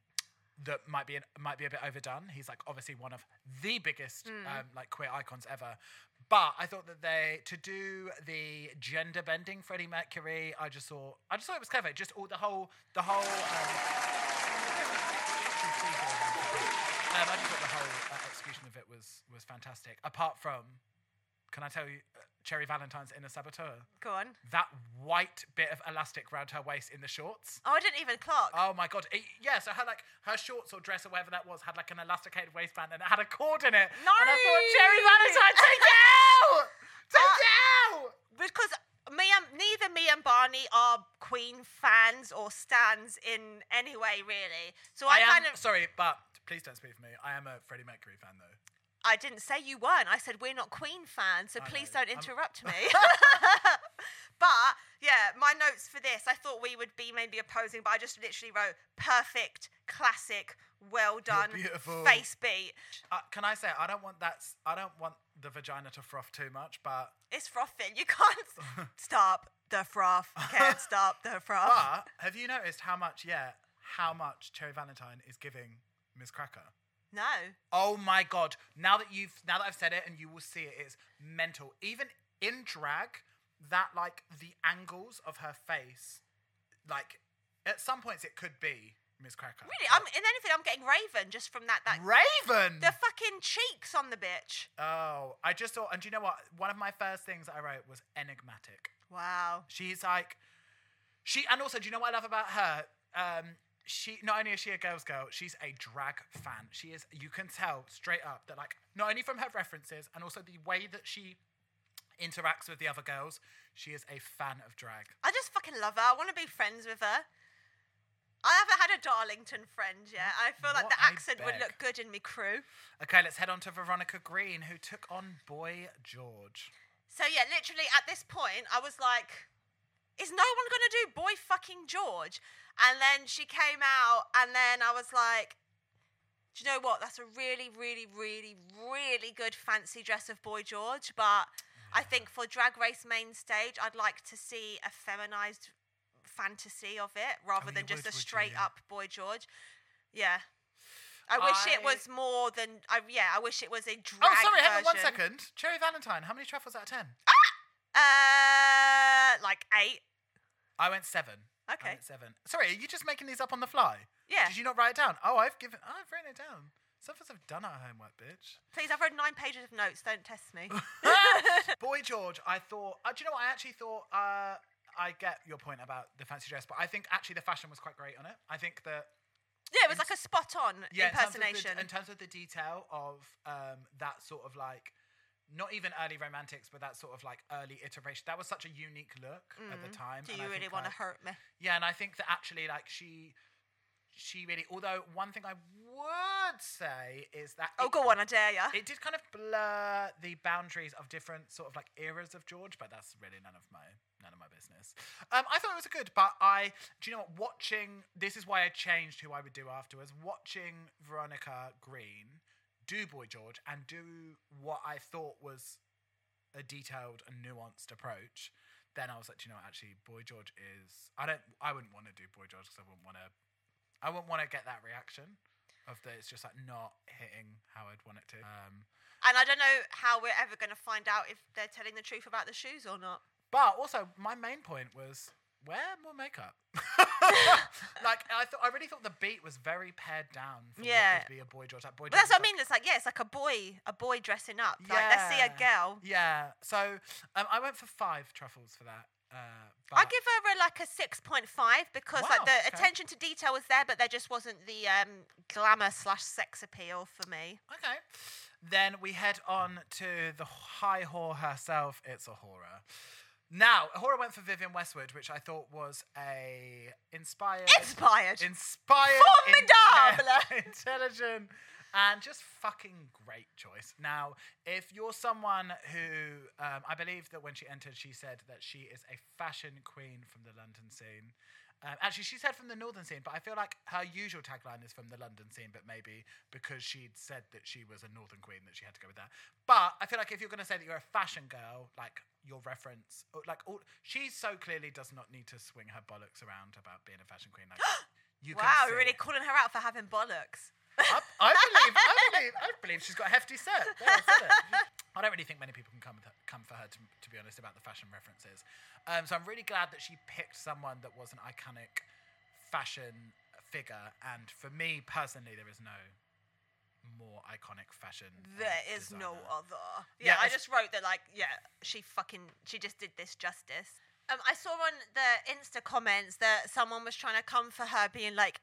that might be an, might be a bit overdone. He's like obviously one of the biggest Hmm. um, like queer icons ever. But I thought that they to do the gender bending Freddie Mercury. I just thought I just thought it was clever. Just all the whole the whole. Um, um, I just thought the whole uh, execution of it was was fantastic. Apart from, can I tell you, uh, Cherry Valentine's inner saboteur. Go on. That white bit of elastic around her waist in the shorts. Oh, I didn't even clock. Oh my god! It- yeah, so her like her shorts or dress or whatever that was had like an elasticated waistband and it had a cord in it. No. And I thought, Cherry Valentine, take it out! Take Uh, it out! because me and neither me and Barney are Queen fans or stands in any way, really. So I, I am kind of sorry, but please don't speak for me. I am a Freddie Mercury fan though. I didn't say you weren't. I said we're not Queen fans, so I please know. don't I'm- interrupt me. but yeah, my notes for this, I thought we would be maybe opposing, but I just literally wrote perfect, classic, well done, beautiful. face beat. Uh, can I say I don't want that? I don't want the vagina to froth too much, but It's frothing. You can't stop the froth. Can't stop the froth. but have you noticed how much? Yeah, how much Cherry Valentine is giving Miz Cracker? No. Oh my god! Now that you've now that I've said it, and you will see it, it's mental. Even in drag, that like the angles of her face, like at some points it could be Miz Cracker. Really, I'm in anything. I'm getting Raven just from that. That Raven. the fucking cheeks on the bitch. oh, I just thought, and do you know what? One of my first things I wrote was enigmatic. Wow. She's like, she, and also, do you know what I love about her? Um, she not only is she a girl's girl, she's a drag fan. She is. You can tell straight up that like not only from her references and also the way that she interacts with the other girls, she is a fan of drag. I just fucking love her. I want to be friends with her. I haven't had a Darlington friend yet. I feel like What the I accent would beg. look good in me crew. Okay, let's head on to Veronica Green, who took on Boy George. So yeah, literally at this point, I was like, "Is no one gonna do boy fucking George?" And then she came out, and then I was like, "Do you know what? That's a really, really, really, really good fancy dress of boy George." But I think for Drag Race main stage, I'd like to see a feminized fantasy of it rather Oh, than just would, a would you? straight up boy George. Yeah. I wish I- it was more than I yeah, I wish it was a drag Oh, sorry, hang on one second. Cherry Valentine, how many truffles out of ten? Uh like 8. I went seven. I Okay. went seven. Sorry, are you just making these up on the fly? Yeah. Did you not write it down? Oh, I've given. I've written it down. Some of us have done our homework, bitch. Please, I've read nine pages of notes. Don't test me. Boy George, I thought. Uh, do you know what? I actually thought. Uh, I get your point about the fancy dress, but I think actually the fashion was quite great on it. I think that yeah, it was like a spot on yeah, in terms the- impersonation. In terms, of the, detail of um, that sort of like. Not even early romantics, but that sort of like early iteration. That was such a unique look at the time. Do you really want to like- hurt me? Yeah, and I think that actually, like she, she really. Although one thing I would say is that Oh, it- go on, I dare ya. it did kind of blur the boundaries of different sort of like eras of George, but that's really none of my none of my business. Um, I thought it was good, but I do you know what? Watching this is why I changed who I would do afterwards. Watching Veronica Green do Boy George and do what I thought was a detailed and nuanced approach. Then I was like, do you know what? Actually, Boy George is. I don't. I wouldn't want to do Boy George because I wouldn't want to. I wouldn't want to get that reaction of that. It's just like not hitting how I'd want it to. Um, and I don't know how we're ever going to find out if they're telling the truth about the shoes or not. But also, my main point was wear more makeup. like I thought, I really thought the beat was very pared down. For Yeah. what would be a boy George. That boy But that's what I mean. It's like, yeah, it's like a boy, a boy dressing up. Like, let's see a girl. Yeah. So um, I went for five truffles for that. Uh, I give her a, like a six point five because Wow, like the okay. attention to detail was there, but there just wasn't the um, glamour slash sex appeal for me. Okay. Then we head on to the high whore herself. It's A'Whora. Now, A'Whora went for Vivienne Westwood, which I thought was a inspired, Inspired. inspired, Formidable. inte- intelligent, and just fucking great choice. Now, if you're someone who, um, I believe that when she entered, she said that she is a fashion queen from the London scene. Um, actually, she said from the northern scene, but I feel like her usual tagline is from the London scene, but maybe because she'd said that she was a northern queen, that she had to go with that. But I feel like if you're going to say that you're a fashion girl, like your reference, like all, she so clearly does not need to swing her bollocks around about being a fashion queen. Like you wow, we're really calling her out for having bollocks. I, I believe, I believe, I believe she's got a hefty set. There, I said it. I don't really think many people can come come for her to, to be honest about the fashion references. Um, so I'm really glad that she picked someone that was an iconic fashion figure. And for me personally, there is no more iconic fashion. There is no other. Yeah, Yeah, I just wrote that like, yeah, she fucking she just did this justice. Um, I saw on the Insta comments that someone was trying to come for her, being like,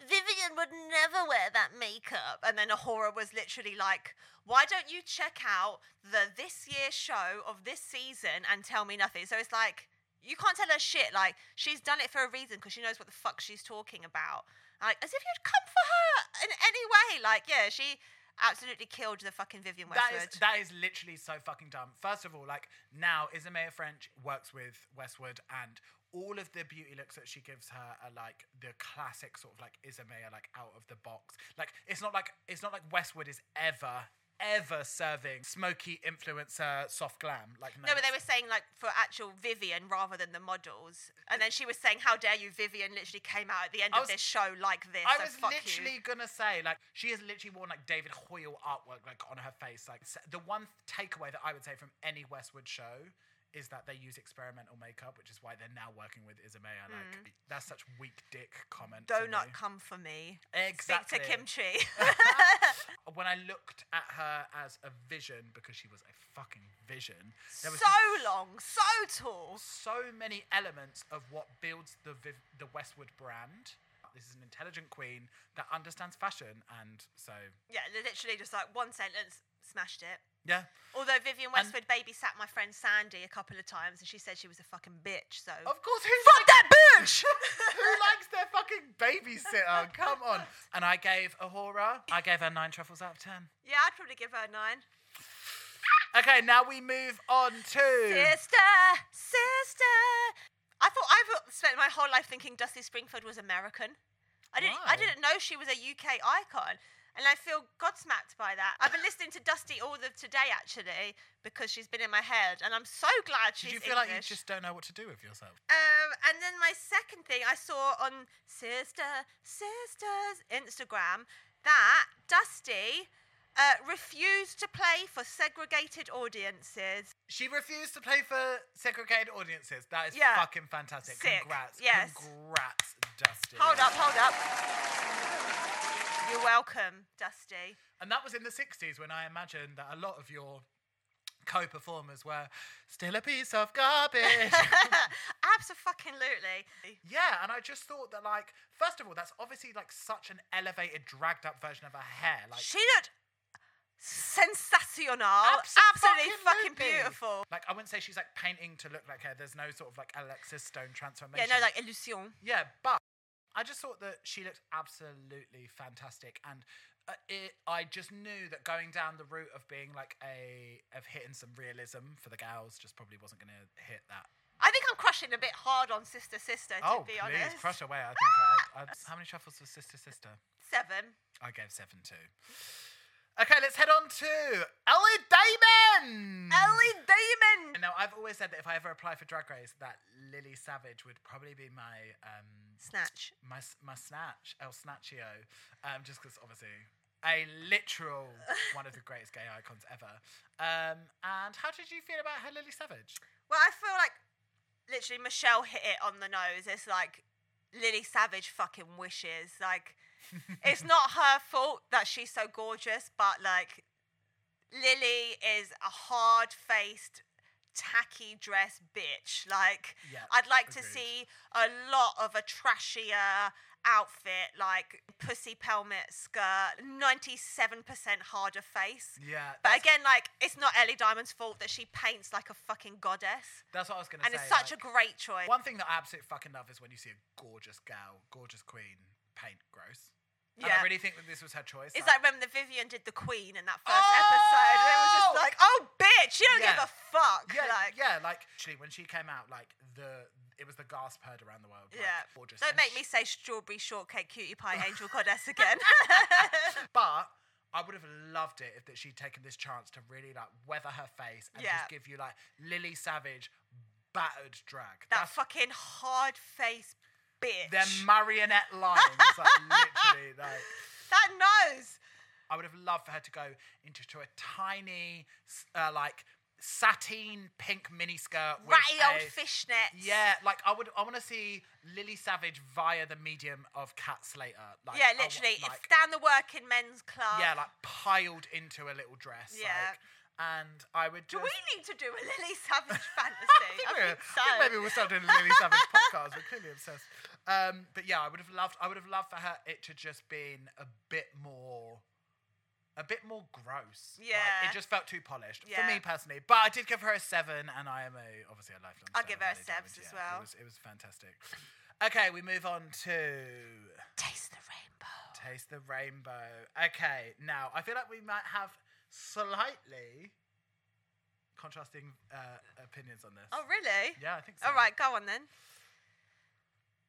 "Vivienne would never wear that makeup," and then A'Whora was literally like, "Why don't you check out the this year show of this season and tell me nothing?" So it's like you can't tell her shit. Like she's done it for a reason because she knows what the fuck she's talking about. Like as if you'd come for her in any way. Like yeah, she absolutely killed the fucking Vivienne That Westwood. is that is literally so fucking dumb. First of all, like now Isamaya Ffrench works with Westwood, and all of the beauty looks that she gives her are like the classic sort of like Isamaya, like out of the box. Like it's not like it's not like Westwood is ever ever serving smoky influencer soft glam. Like No, but they were saying like for actual Vivienne rather than the models, and then she was saying, "How dare you, Vivienne?" Literally came out at the end I of this show like this. I so was literally You. gonna say like she has literally worn like David Hoyle artwork like on her face. Like the one takeaway that I would say from any Westwood show is that they use experimental makeup, which is why they're now working with Isamaya. Like mm. that's such weak dick comment. Do not me. come for me. Exactly. Speak to Kimchi. when I looked at her as a vision because she was a fucking vision, there was so long, so tall. so many elements of what builds the Viv- the Westwood brand. This is an intelligent queen that understands fashion, and so Yeah, literally just like one sentence, smashed it. Yeah. Although Vivienne Westwood babysat my friend Sandy a couple of times, and she said she was a fucking bitch. So Of course, who fuck likes, that bitch. who likes their fucking babysitter? Come on. And I gave A'Whora, I gave her nine truffles out of ten. yeah, I'd probably give her a nine. Okay, now we move on to. Sister, sister. I thought I've spent my whole life thinking Dusty Springfield was American. I didn't. I didn't know she was a UK icon, and I feel godsmacked by that. I've been listening to Dusty all of today actually because she's been in my head, and I'm so glad she's Did you feel like you just don't know what to do with yourself? Um, and then my second thing I saw on Sister Sisters Instagram that Dusty uh, refused to play for segregated audiences. She refused to play for segregated audiences. That is Yeah. fucking fantastic. Sick. Congrats. Yes. Congrats, Dusty. Hold up, hold up. You're welcome, Dusty. And that was in the 60s when I imagine that a lot of your co performers were still a piece of garbage. Absolutely. yeah, and I just thought that, like, first of all, that's obviously like such an elevated, dragged up version of her hair. Like, She looked sensational. Absolutely fucking Abso-fucking-lutely. beautiful. Like, I wouldn't say she's like painting to look like her. There's no sort of like Alexis Stone transformation. Yeah, no, like illusion. Yeah, but I just thought that she looked absolutely fantastic, and uh, it, I just knew that going down the route of being like a of hitting some realism for the gals just probably wasn't going to hit that. I think I'm crushing a bit hard on Sister Sister, to oh, be please honest. crush away! I think I, I, how many shuffles was Sister Sister? Seven. I gave seven too. Okay, let's head on to Ellie Diamond. Ellie Diamond. Now, I've always said that if I ever apply for Drag Race, that Lily Savage would probably be my um, Snatch. my my snatch El Snatchio, um, just because obviously a literal one of the greatest gay icons ever. Um, and how did you feel about her Lily Savage? Well, I feel like literally Michelle hit it on the nose. It's like Lily Savage fucking wishes. Like, it's not her fault that she's so gorgeous, but like, Lily is a hard faced, tacky dress bitch. Like, Yeah, I'd like to see a lot of a trashier outfit, like pussy pelmet skirt, 97% harder face. Yeah, But again, like it's not Ellie Diamond's fault that she paints like a fucking goddess, that's what I was gonna say. and it's such like, a great choice. one thing that I absolutely fucking love is when you see a gorgeous gal, gorgeous queen paint gross. And I really think that this was her choice. It's like when the Vivienne did the Queen in that first oh! episode, and it was Oh! just like, oh bitch, you don't give a fuck. yeah, like, yeah, like actually when she came out, like the it was the gasp heard around the world. Like, yeah. gorgeous. Don't And make she- me say strawberry shortcake cutie pie angel goddess again. But I would have loved it if that she'd taken this chance to really like weather her face and Yeah. just give you like Lily Savage battered drag. that That's fucking hard face bitch. their marionette lines, like literally like. that nose. I would have loved for her to go into to a tiny, uh, like sateen pink miniskirt with Ratty old a- fishnets. Yeah, like I would. I want to see Lily Savage via the medium of Cat Slater. Like, Yeah, literally. like, it's down the working men's club. yeah, like piled into a little dress. Yeah. Like, and I would. Do we need to do a Lily Savage I fantasy? think, I think so. I think maybe we'll start doing a Lily Savage podcast. We're clearly obsessed. Um, but yeah, I would have loved. I would have loved for her it to just been a bit more. A bit more gross. Like, Yeah. it just felt too polished for me personally. But I did give her a seven, and I am a obviously a lifelong. I'll give her a seven as yeah, well. It was, it was fantastic. Okay, we move on to Taste the rainbow. Taste the Rainbow. Okay, now I feel like we might have slightly contrasting uh, opinions on this. Oh, really? Yeah, I think so. All right, go on then.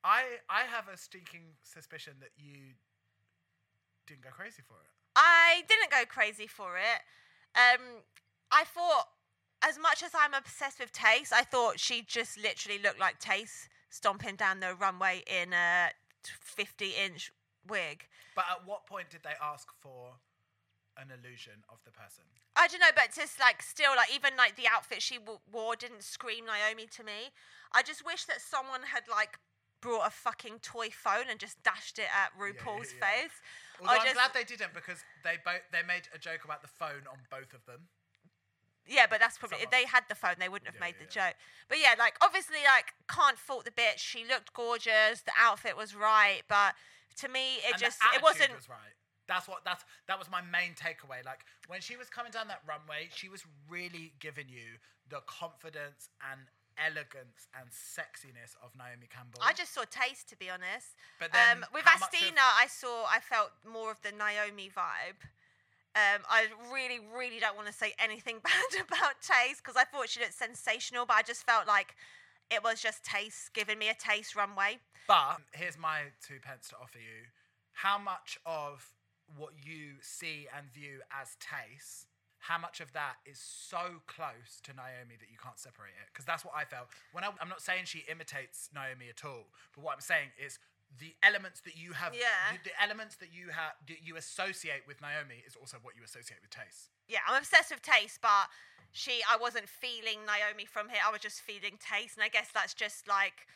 I I have a stinking suspicion that you didn't go crazy for it. I didn't go crazy for it. Um, I thought, as much as I'm obsessed with Tayce, I thought she just literally looked like Tayce stomping down the runway in a 50 inch wig. But at what point did they ask for an illusion of the person? I don't know, but just like still, like even like the outfit she w- wore didn't scream Naomi to me. I just wish that someone had like brought a fucking toy phone and just dashed it at RuPaul's yeah. face. Although I I'm just, glad they didn't because they both they made a joke about the phone on both of them. Yeah, but that's probably if they had the phone, they wouldn't have Yeah, made yeah, the joke. But yeah, like obviously, like can't fault the bitch. She looked gorgeous. The outfit was right, but to me, it and just it wasn't. was right. That's what that's that was my main takeaway. Like when she was coming down that runway, she was really giving you the confidence and elegance and sexiness of Naomi Campbell. I just saw Tayce, to be honest. But then um, with Asttina, I saw, I felt more of the Naomi vibe. Um, I really, really don't want to say anything bad about Tayce because I thought she looked sensational, but I just felt like it was just Tayce giving me a Tayce runway. But here's my two pence to offer you. How much of what you see and view as Tayce, how much of that is so close to Naomi that you can't separate it? Because that's what I felt. When I, I'm not saying she imitates Naomi at all, but what I'm saying is the elements that you have, Yeah. the, the elements that you have, that you associate with Naomi is also what you associate with Tayce. Yeah, I'm obsessed with Tayce, but she, I wasn't feeling Naomi from here. I was just feeling Tayce, and I guess that's just like.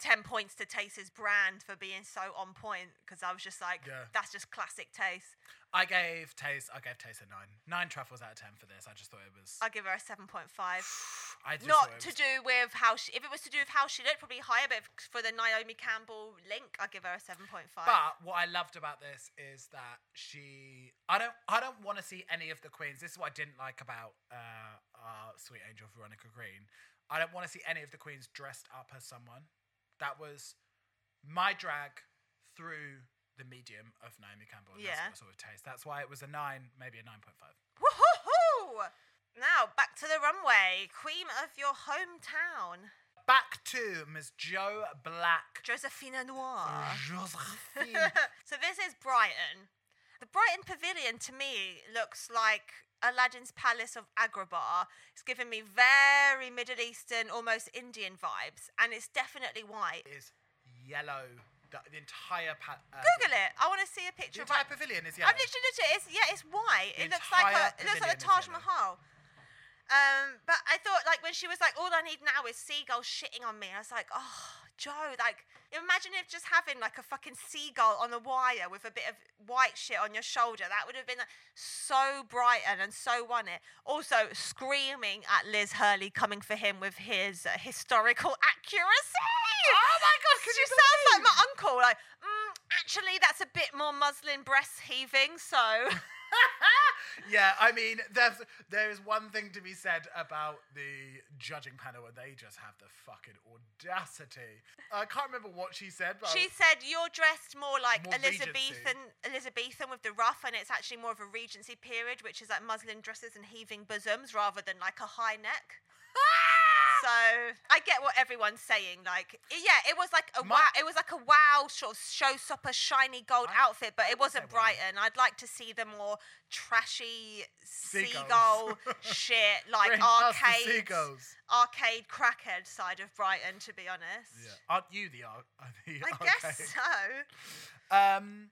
10 points to Tayce's brand for being so on point because I was just like, Yeah. that's just classic Tayce. I gave Tayce, I gave Tayce a nine, nine truffles out of ten for this. I just thought it was. I'll give her a 7.5. I Not to was- do with how she, if it was to do with how she looked, probably higher, but if, for the Naomi Campbell link, I'll give her a 7.5. But what I loved about this is that she, I don't, I don't want to see any of the queens. This is what I didn't like about uh, our sweet angel Veronica Green. I don't want to see any of the queens dressed up as someone. That was my drag through the medium of Naomi Campbell. And Yeah. That's what sort of Tayce. That's why it was a nine, maybe a nine point five. Woohoo! Now, back to the runway. Queen of your hometown, Back to Miss Joe Black. Josephina Noir. Josephine. so this is Brighton. The Brighton Pavilion to me looks like Aladdin's Palace of Agrabah. It's giving me very Middle Eastern, almost Indian vibes, and it's definitely white. It is yellow. The, the entire pa- uh, Google it. I want to see a picture. of entire like- pavilion is yellow. I've literally looked at it. It's, yeah, it's white. The it looks like a it looks like a Taj. Mahal. Um, but I thought like when she was like, all I need now is seagulls shitting on me. I was like, oh, Joe, like imagine if just having like a fucking seagull on a wire with a bit of white shit on your shoulder. That would have been like, so Brighton and so won it. Also screaming at Liz Hurley coming for him with his uh, historical accuracy. Oh my God, can she you sounds like my uncle. Like, mm, actually, that's a bit more muslin breast heaving. So. yeah, I mean, there's there is one thing to be said about the judging panel, and they just have the fucking audacity. I can't remember what she said, but She said you're dressed more like More Elizabethan, Elizabethan with the ruff, and it's actually more of a Regency period, which is like muslin dresses and heaving bosoms rather than like a high neck. so I get what everyone's saying. Like, yeah, it was like a My- wow. It was like a wow sort of showstopper, shiny gold I- outfit, but it wasn't. Brighton. I'd like to see the more trashy Seagulls. seagull shit, like Bring arcade, seagulls. arcade crackhead side of Brighton. To be honest, Yeah. Aren't you the, ar- the I arcade? guess so. Um,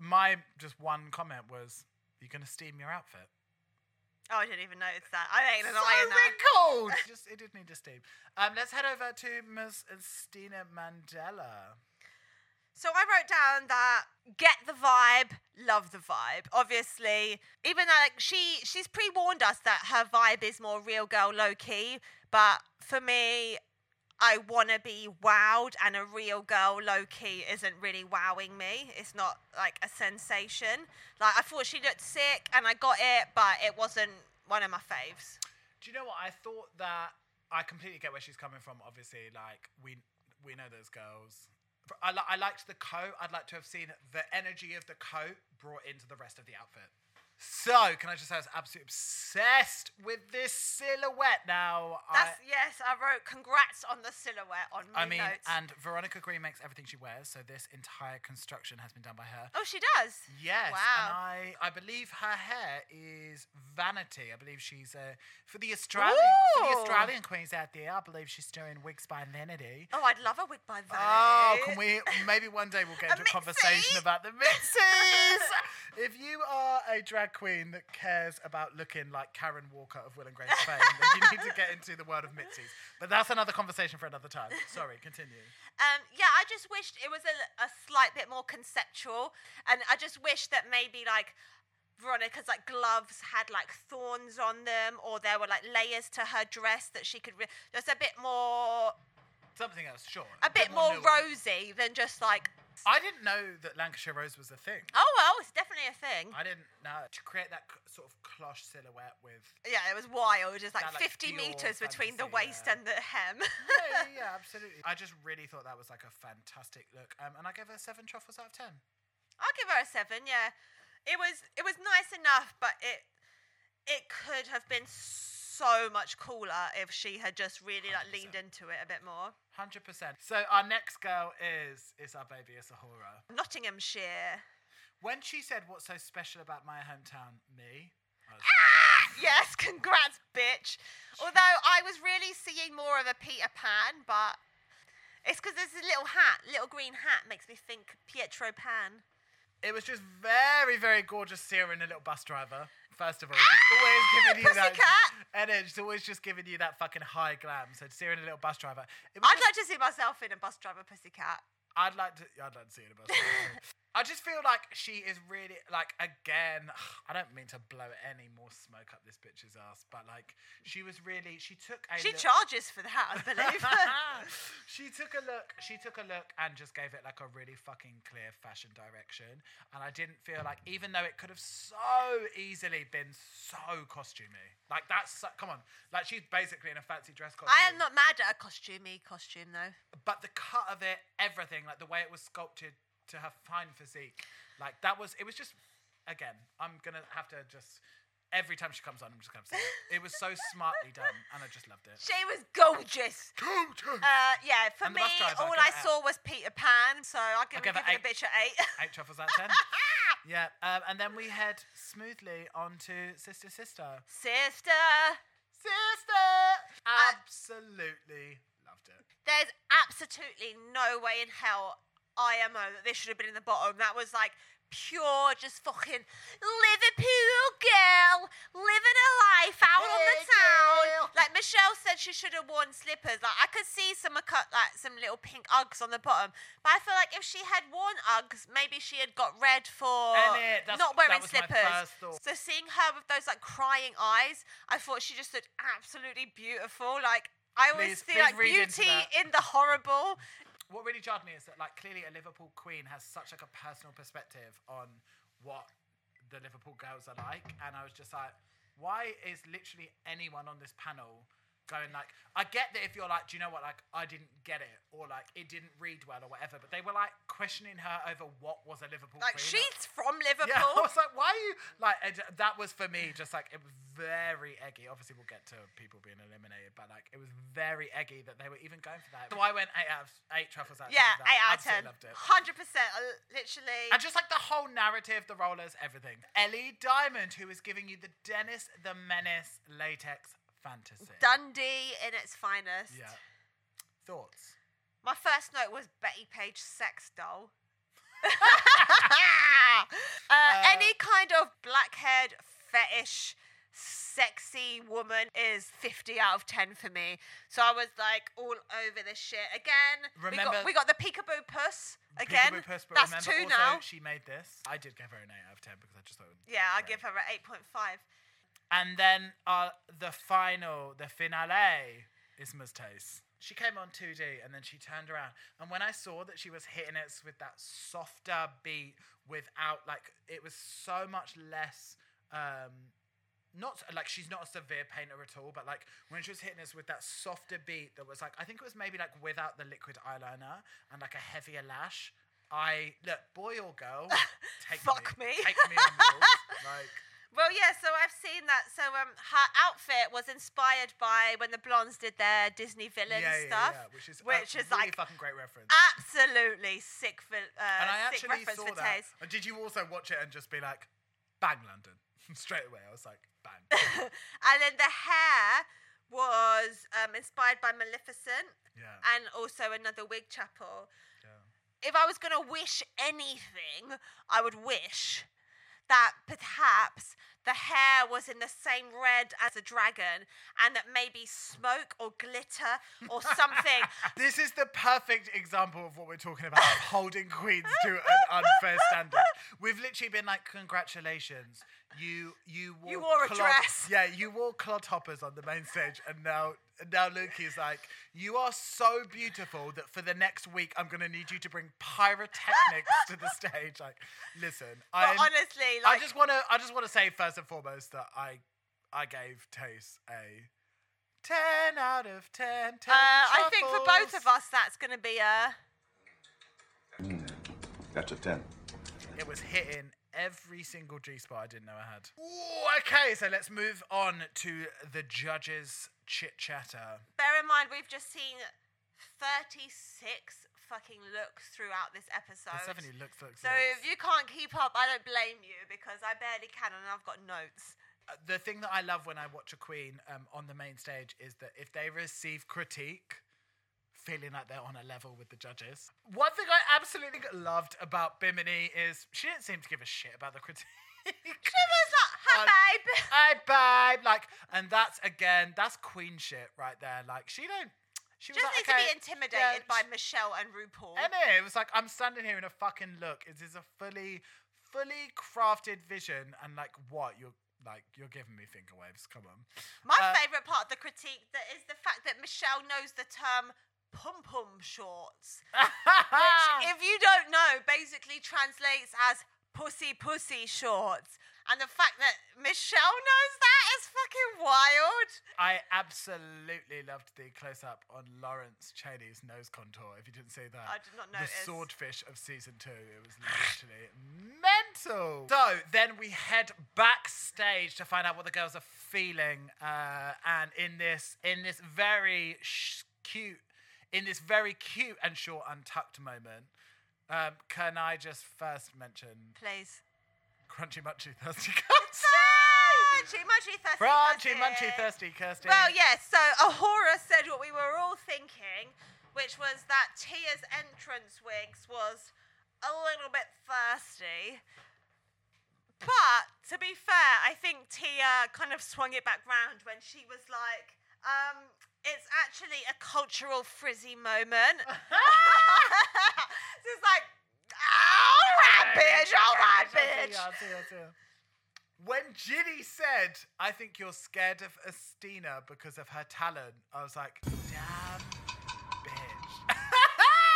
my just one comment was, "You're gonna steam your outfit." Oh, I didn't even notice that. I ain't an so iron now. wrinkled. just it did need to steam. Um, let's head over to Miss Stina Mandella. So I wrote down that get the vibe, love the vibe. Obviously, even though like she she's pre-warned us that her vibe is more real girl low key, but for me, I want to be wowed, and a real girl low key isn't really wowing me. It's not like a sensation. Like I thought she looked sick, and I got it, but it wasn't one of my faves. Do you know what? I thought that I completely get where she's coming from. Obviously, like we we know those girls. I, li- I liked the coat. I'd like to have seen the energy of the coat brought into the rest of the outfit. So, can I just say I was absolutely obsessed with this silhouette now. That's I, yes. I wrote congrats on the silhouette on my I mean, notes. and Veronica Green makes everything she wears, so this entire construction has been done by her. oh, she does. Yes, Wow. and I, I believe her hair is vanity. I believe she's uh, for the Australian for the Australian queens out there. I believe she's doing wigs by Vanity. Oh, I'd love a wig by Vanity. Oh, can we? Maybe one day we'll get A into a conversation about the Mitsies. if you are a drag queen that cares about looking like Karen Walker of Will and Grace fame, then you need to get into the world of Mitsies. But that's another conversation for another time. Sorry, continue. Um, yeah, I just wished it was a, a slight bit more conceptual, and I just wish that maybe like Veronica's like gloves had like thorns on them, or there were like layers to her dress that she could re- just a bit more, Something else, sure. a bit more nuance. rosy than just like. I didn't know that Lancashire Rose was a thing. Oh well, it's definitely a thing. I didn't know to create that c- sort of cloche silhouette with. Yeah, it was wild. It's like That, like, 50 meters between the fantasy, waist yeah. and the hem. yeah, yeah, yeah, absolutely. I just really thought that was like a fantastic look, um, and I gave her seven truffles out of ten. I'll give her a seven. Yeah, it was it was nice enough, but it it could have been so much cooler if she had just really like leaned 100%. into it a bit more. Hundred percent. So our next girl is is our baby Isahura. Nottinghamshire. When she said, "What's so special about my hometown, me?" Ah, yes, congrats, bitch. Although I was really seeing more of a Peter Pan, but it's because there's a little hat, little green hat, makes me think Pietro Pan. It was just very, very gorgeous Sarah and a little bus driver. First of all, she's always giving you that, Pussycat. and then she's always just giving you that fucking high glam. So Sarah and a little bus driver. It was I'd just- like to see myself in a bus driver pussycat. I'd like to. I'd like to see it in a bus. driver. I just feel like she is really like again. I don't mean to blow any more smoke up this bitch's ass, but like she was really. She took a. She look- charges for that, I believe. she took a look. She took a look and just gave it like a really fucking clear fashion direction. And I didn't feel like, even though it could have so easily been so costumey, like that's so- come on, like she's basically in a fancy dress costume. I am not mad at a costumey costume though. but the cut of it, everything, like the way it was sculpted to her fine physique, like that was. It was just. Again, I'm gonna have to just. Every time she comes on, I'm just gonna say it. It was so smartly done, and I just loved it. She was gorgeous. Gorgeous. Uh, yeah, for me, driver, all give I saw was Peter Pan, so I give, give give it it a bitch at eight. Eight truffles out of ten. yeah, um, and then we head smoothly on to Sister Sister. Sister, Sister! Absolutely loved there's absolutely no way in hell IMO uh, that this should have been in the bottom. That was like pure, just fucking Liverpool girl living a life out on the Hey, town. girl. Like Michelle said, she should have worn slippers. Like I could see some cut like some little pink Uggs on the bottom, but I feel like if she had worn Uggs, maybe she had got red for? Not wearing that was my slippers. So seeing her with those like crying eyes, I thought she just looked absolutely beautiful. Like I always Please- see please like beauty in the horrible. What really jarred me is that, like, clearly a Liverpool queen has such like a personal perspective on what the Liverpool girls are like, and I was just like, why is literally anyone on this panel going like, I get that if you're like, do you know what, like, I didn't get it, or like, it didn't read well, or whatever, but they were like questioning her over what was a Liverpool queen. Like queen. she's from Liverpool. Yeah, I was like, why are you like? And that was for me just like it was very eggy. Obviously, we'll get to people being eliminated, but like it was very eggy that they were even going for that. So I went eight out of eight truffles out. of 10 yeah, that. eight out of Absolutely ten. Loved it. Hundred percent. Literally. And just like the whole narrative, the rollers, everything. Ellie Diamond, who is giving you the Dennis the Menace latex fantasy. Dundee in its finest. Yeah. Thoughts? My first note was Bettie Page sex doll. uh, any kind of black haired fetish sexy woman is 50 out of 10 for me. So I was like all over this shit. Again, we, Remember- got, we got the peekaboo puss. Again, Peekaboo Puss, but that's remember two also now. She made this. I did give her an eight out of ten because I just thought. It would Yeah, I give her an 8.5. And then uh, the final, the finale, is Mustace. She came on 2D and then she turned around. And when I saw that she was hitting us with that softer beat without, like, it was so much less. Um, not like she's not a severe painter at all, but like when she was hitting us with that softer beat that was like, I think it was maybe like without the liquid eyeliner and like a heavier lash. I look, boy or girl, take Fuck me. take me on. Like, Well, yeah. So I've seen that. So um, her outfit was inspired by when the Blondes did their Disney villain yeah, yeah, stuff, yeah, which is which a is really like fucking great reference. absolutely sick. for, Uh, and I sick actually reference saw for that. taste. And did you also watch it and just be like, bang, London? Straight away. I was like, bang. and then the hair was um, inspired by Maleficent yeah. and also another wig chapel. yeah. If I was going to wish anything, I would wish that perhaps the hair was in the same red as a dragon and that maybe smoke or glitter or something. This is the perfect example of what we're talking about holding queens to an unfair standard. We've literally been like, congratulations, you you wore, You wore a dress." Yeah, you wore clodhoppers on the main stage, and now now Lukey's like, you are so beautiful that for the next week I'm gonna need you to bring pyrotechnics to the stage. Like, listen, I'm, honestly, like, I just wanna I just wanna say first and foremost that I I gave Tayce a. 10 out of 10. 10 uh, I think for both of us, that's going to be a. That's a 10. It was hitting every single G spot I didn't know I had. Ooh, okay, so let's move on to the judges' chit chatter. Bear in mind, we've just seen 36 fucking looks throughout this episode. The 70 looks looks. So looks. if you can't keep up, I don't blame you because I barely can and I've got notes. Uh, the thing that I love when I watch a queen um, on the main stage is that if they receive critique, feeling like they're on a level with the judges. One thing I absolutely loved about Bimini is she didn't seem to give a shit about the critique. She was like, hi, Uh, babe. Hey, babe. Like, and that's again, that's queen shit right there. Like, she don't. She was Just like, needs to be intimidated yeah, by Michelle and RuPaul. And it was like I'm standing here in a fucking look. It is a fully, fully crafted vision, and like what you're like, you're giving me finger waves. Come on. My Uh, favourite part of the critique that is the fact that Michelle knows the term pum pum shorts, which, if you don't know, basically translates as pussy pussy shorts. And the fact that Michelle knows that is fucking wild. I absolutely loved the close up on Lawrence Chaney's nose contour. If you didn't see that, I did not notice. The swordfish of season two. It was literally mental. So then we head backstage to find out what the girls are feeling, uh, and in this in this very sh- cute, in this very cute and short untucked moment. Um, can I just first mention Please. Crunchy Munchy Thirsty Kirsty? Munchy, munchy, thirsty. Crunchy Munchy Thirsty Kirsty. Well, yes. So A'Whora said what we were all thinking, which was that Tia's entrance wigs was a little bit thirsty. But to be fair, I think Tia kind of swung it back round when she was like, um, it's actually a cultural frizzy moment. It's like, oh, all right, bitch, oh, all right, bitch. Yeah, I'll see, I'll see. When Ginny said, I think you're scared of Asttina because of her talent, I was like, damn, bitch.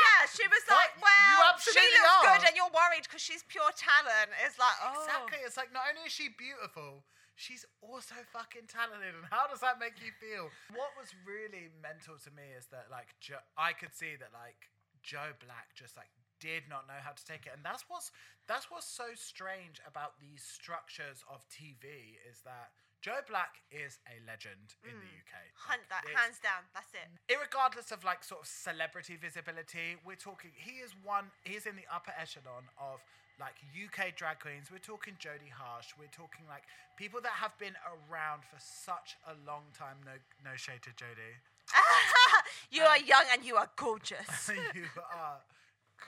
Yeah, she was like, you well, she absolutely looks are. good and you're worried because she's pure talent. It's like, oh. Exactly. It's like, not only is she beautiful, she's also fucking talented. And how does that make you feel? What was really mental to me is that, like, jo- I could see that, like, Joe Black just, like, did not know how to take it. And that's what's that's what's so strange about these structures of TV is that Joe Black is a legend in the mm. UK. Hunt Like, that, hands down. That's it. irregardless of like sort of celebrity visibility, we're talking he is one he's in the upper echelon of like UK drag queens. We're talking Jodie Harsh. We're talking like people that have been around for such a long time. No no shade to Jodie. you are young and you are gorgeous. you are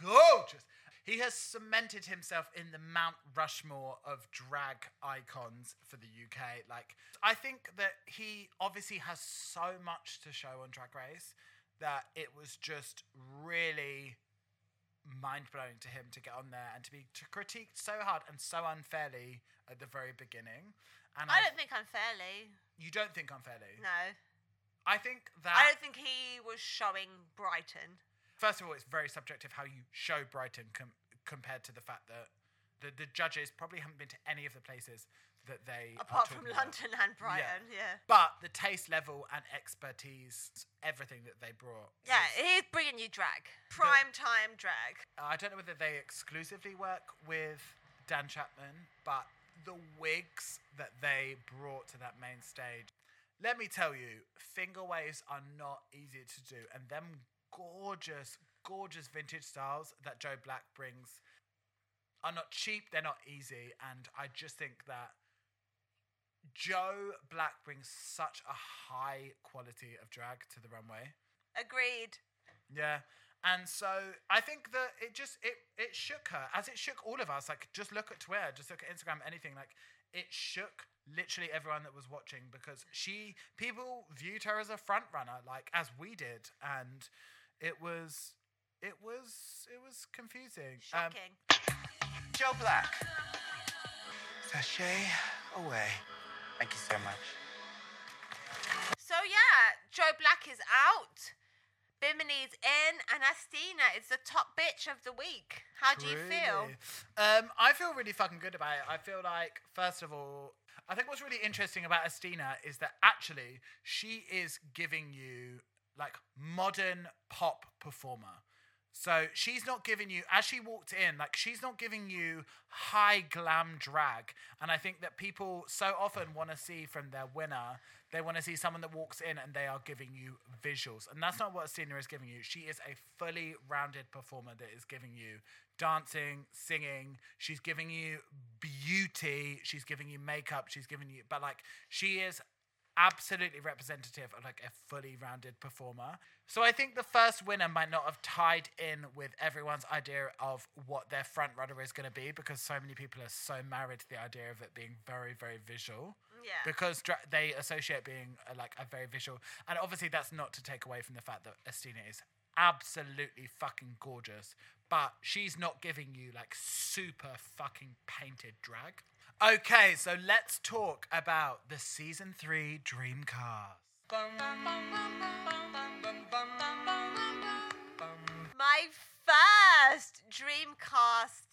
gorgeous. He has cemented himself in the Mount Rushmore of drag icons for the UK. Like, I think that he obviously has so much to show on Drag Race that it was just really mind blowing to him to get on there and to be to critiqued so hard and so unfairly at the very beginning. And I don't think unfairly. you don't think unfairly. No. I think that I don't think he was showing Brighton. first of all, it's very subjective how you show Brighton com- compared to the fact that the, the judges probably haven't been to any of the places that they Apart from talking about. London and Brighton, yeah. But the taste level and expertise, everything that they brought. Yeah, he's bringing you drag. Prime time drag. I don't know whether they exclusively work with Dan Chapman, but the wigs that they brought to that main stage. Let me tell you, finger waves are not easy to do, and them gorgeous, gorgeous vintage styles that Joe Black brings are not cheap, they're not easy, and I just think that Joe Black brings such a high quality of drag to the runway. Agreed. Yeah. And so I think that it just it it shook her as it shook all of us. Like just look at Twitter, just look at Instagram, anything. Like it shook literally everyone that was watching because she people viewed her as a front runner, like as we did, and it was it was it was confusing. Um, Shocking. Joe Black. Sachet away. Thank you so much. so yeah, Joe Black is out. Bimini's in, and Asttina is the top bitch of the week. How do you feel? Um, I feel really fucking good about it. I feel like, first of all, I think what's really interesting about Asttina is that actually she is giving you like modern pop performer. So she's not giving you, as she walked in, like she's not giving you high glam drag. And I think that people so often want to see from their winner, they want to see someone that walks in and they are giving you visuals. And that's not what Asttina is giving you. She is a fully rounded performer that is giving you dancing, singing. She's giving you beauty. She's giving you makeup. She's giving you, but like she is absolutely representative of like a fully rounded performer. So I think the first winner might not have tied in with everyone's idea of what their front runner is going to be because so many people are so married to the idea of it being very very visual. Yeah. Because dra- they associate being uh, like a very visual, and obviously that's not to take away from the fact that Asttina is absolutely fucking gorgeous, but she's not giving you like super fucking painted drag. Okay, so let's talk about the season three Dreamcast. My first Dreamcast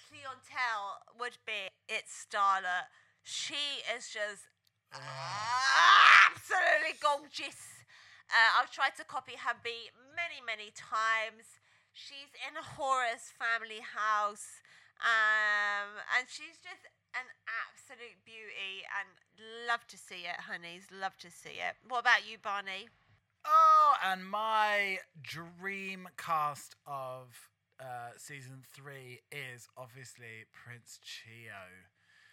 clientele would be it's Starlet. She is just absolutely gorgeous. Uh, I've tried to copy her beat many, many times. She's in a Horace family house, um, and she's just an absolute beauty. And love to see it, honeys. Love to see it. What about you, Barney? Oh, and my dream cast of uh, season three is obviously Prince Chio.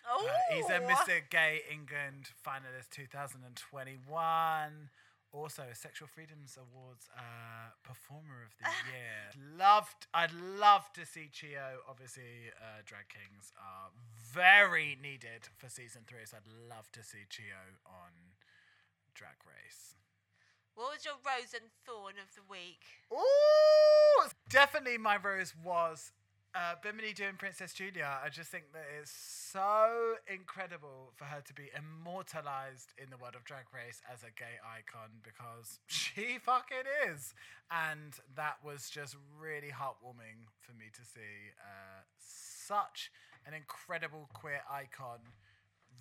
Oh, Uh, he's a Mr. Gay England finalist 2021. Also, a Sexual Freedoms Awards uh, Performer of the Year. Loved, I'd love to see Chio. Obviously, uh, Drag Kings are very needed for season three, so I'd love to see Chio on Drag Race. What was your rose and thorn of the week? Ooh, definitely my rose was uh, Bimini doing Princess Julia. I just think that it's so incredible for her to be immortalized in the world of Drag Race as a gay icon because she fucking is. And that was just really heartwarming for me to see uh, such an incredible queer icon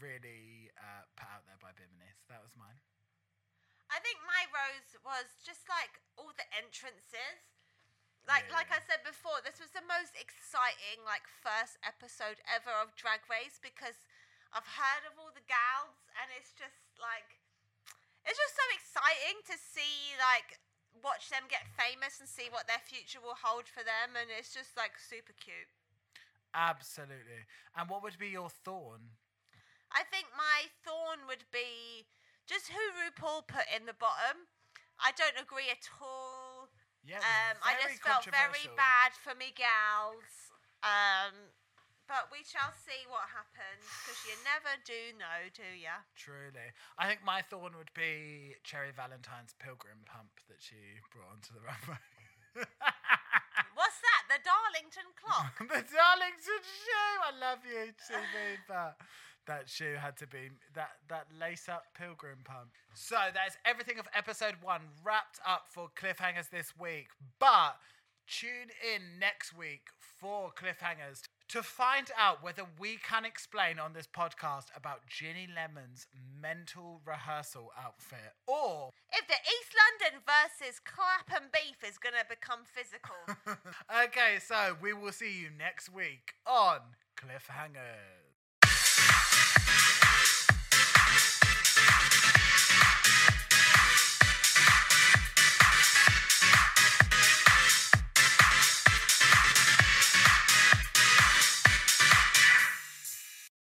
really uh, put out there by Bimini. So that was mine. I think my rose was just like all the entrances. Like Yeah, like. I said before, this was the most exciting like first episode ever of Drag Race because I've heard of all the gals and it's just like it's just so exciting to see like watch them get famous and see what their future will hold for them and it's just like super cute. Absolutely. And what would be your thorn? I think my thorn would be just who RuPaul put in the bottom. I don't agree at all. Yeah, Um, I just felt very bad for me gals. Um, but we shall see what happens because you never do know, do ya? Truly. I think my thorn would be Cherry Valentine's pilgrim pump that she brought onto the runway. What's that? The Darlington clock? the Darlington shoe! I love you, TV, but that shoe had to be that, that lace up pilgrim pump. So that's everything of episode one wrapped up for cliffhangers this week. But tune in next week for cliffhangers to find out whether we can explain on this podcast about Ginny Lemon's mental rehearsal outfit or if the East London versus Clapham beef is going to become physical. okay, so we will see you next week on Cliffhangers.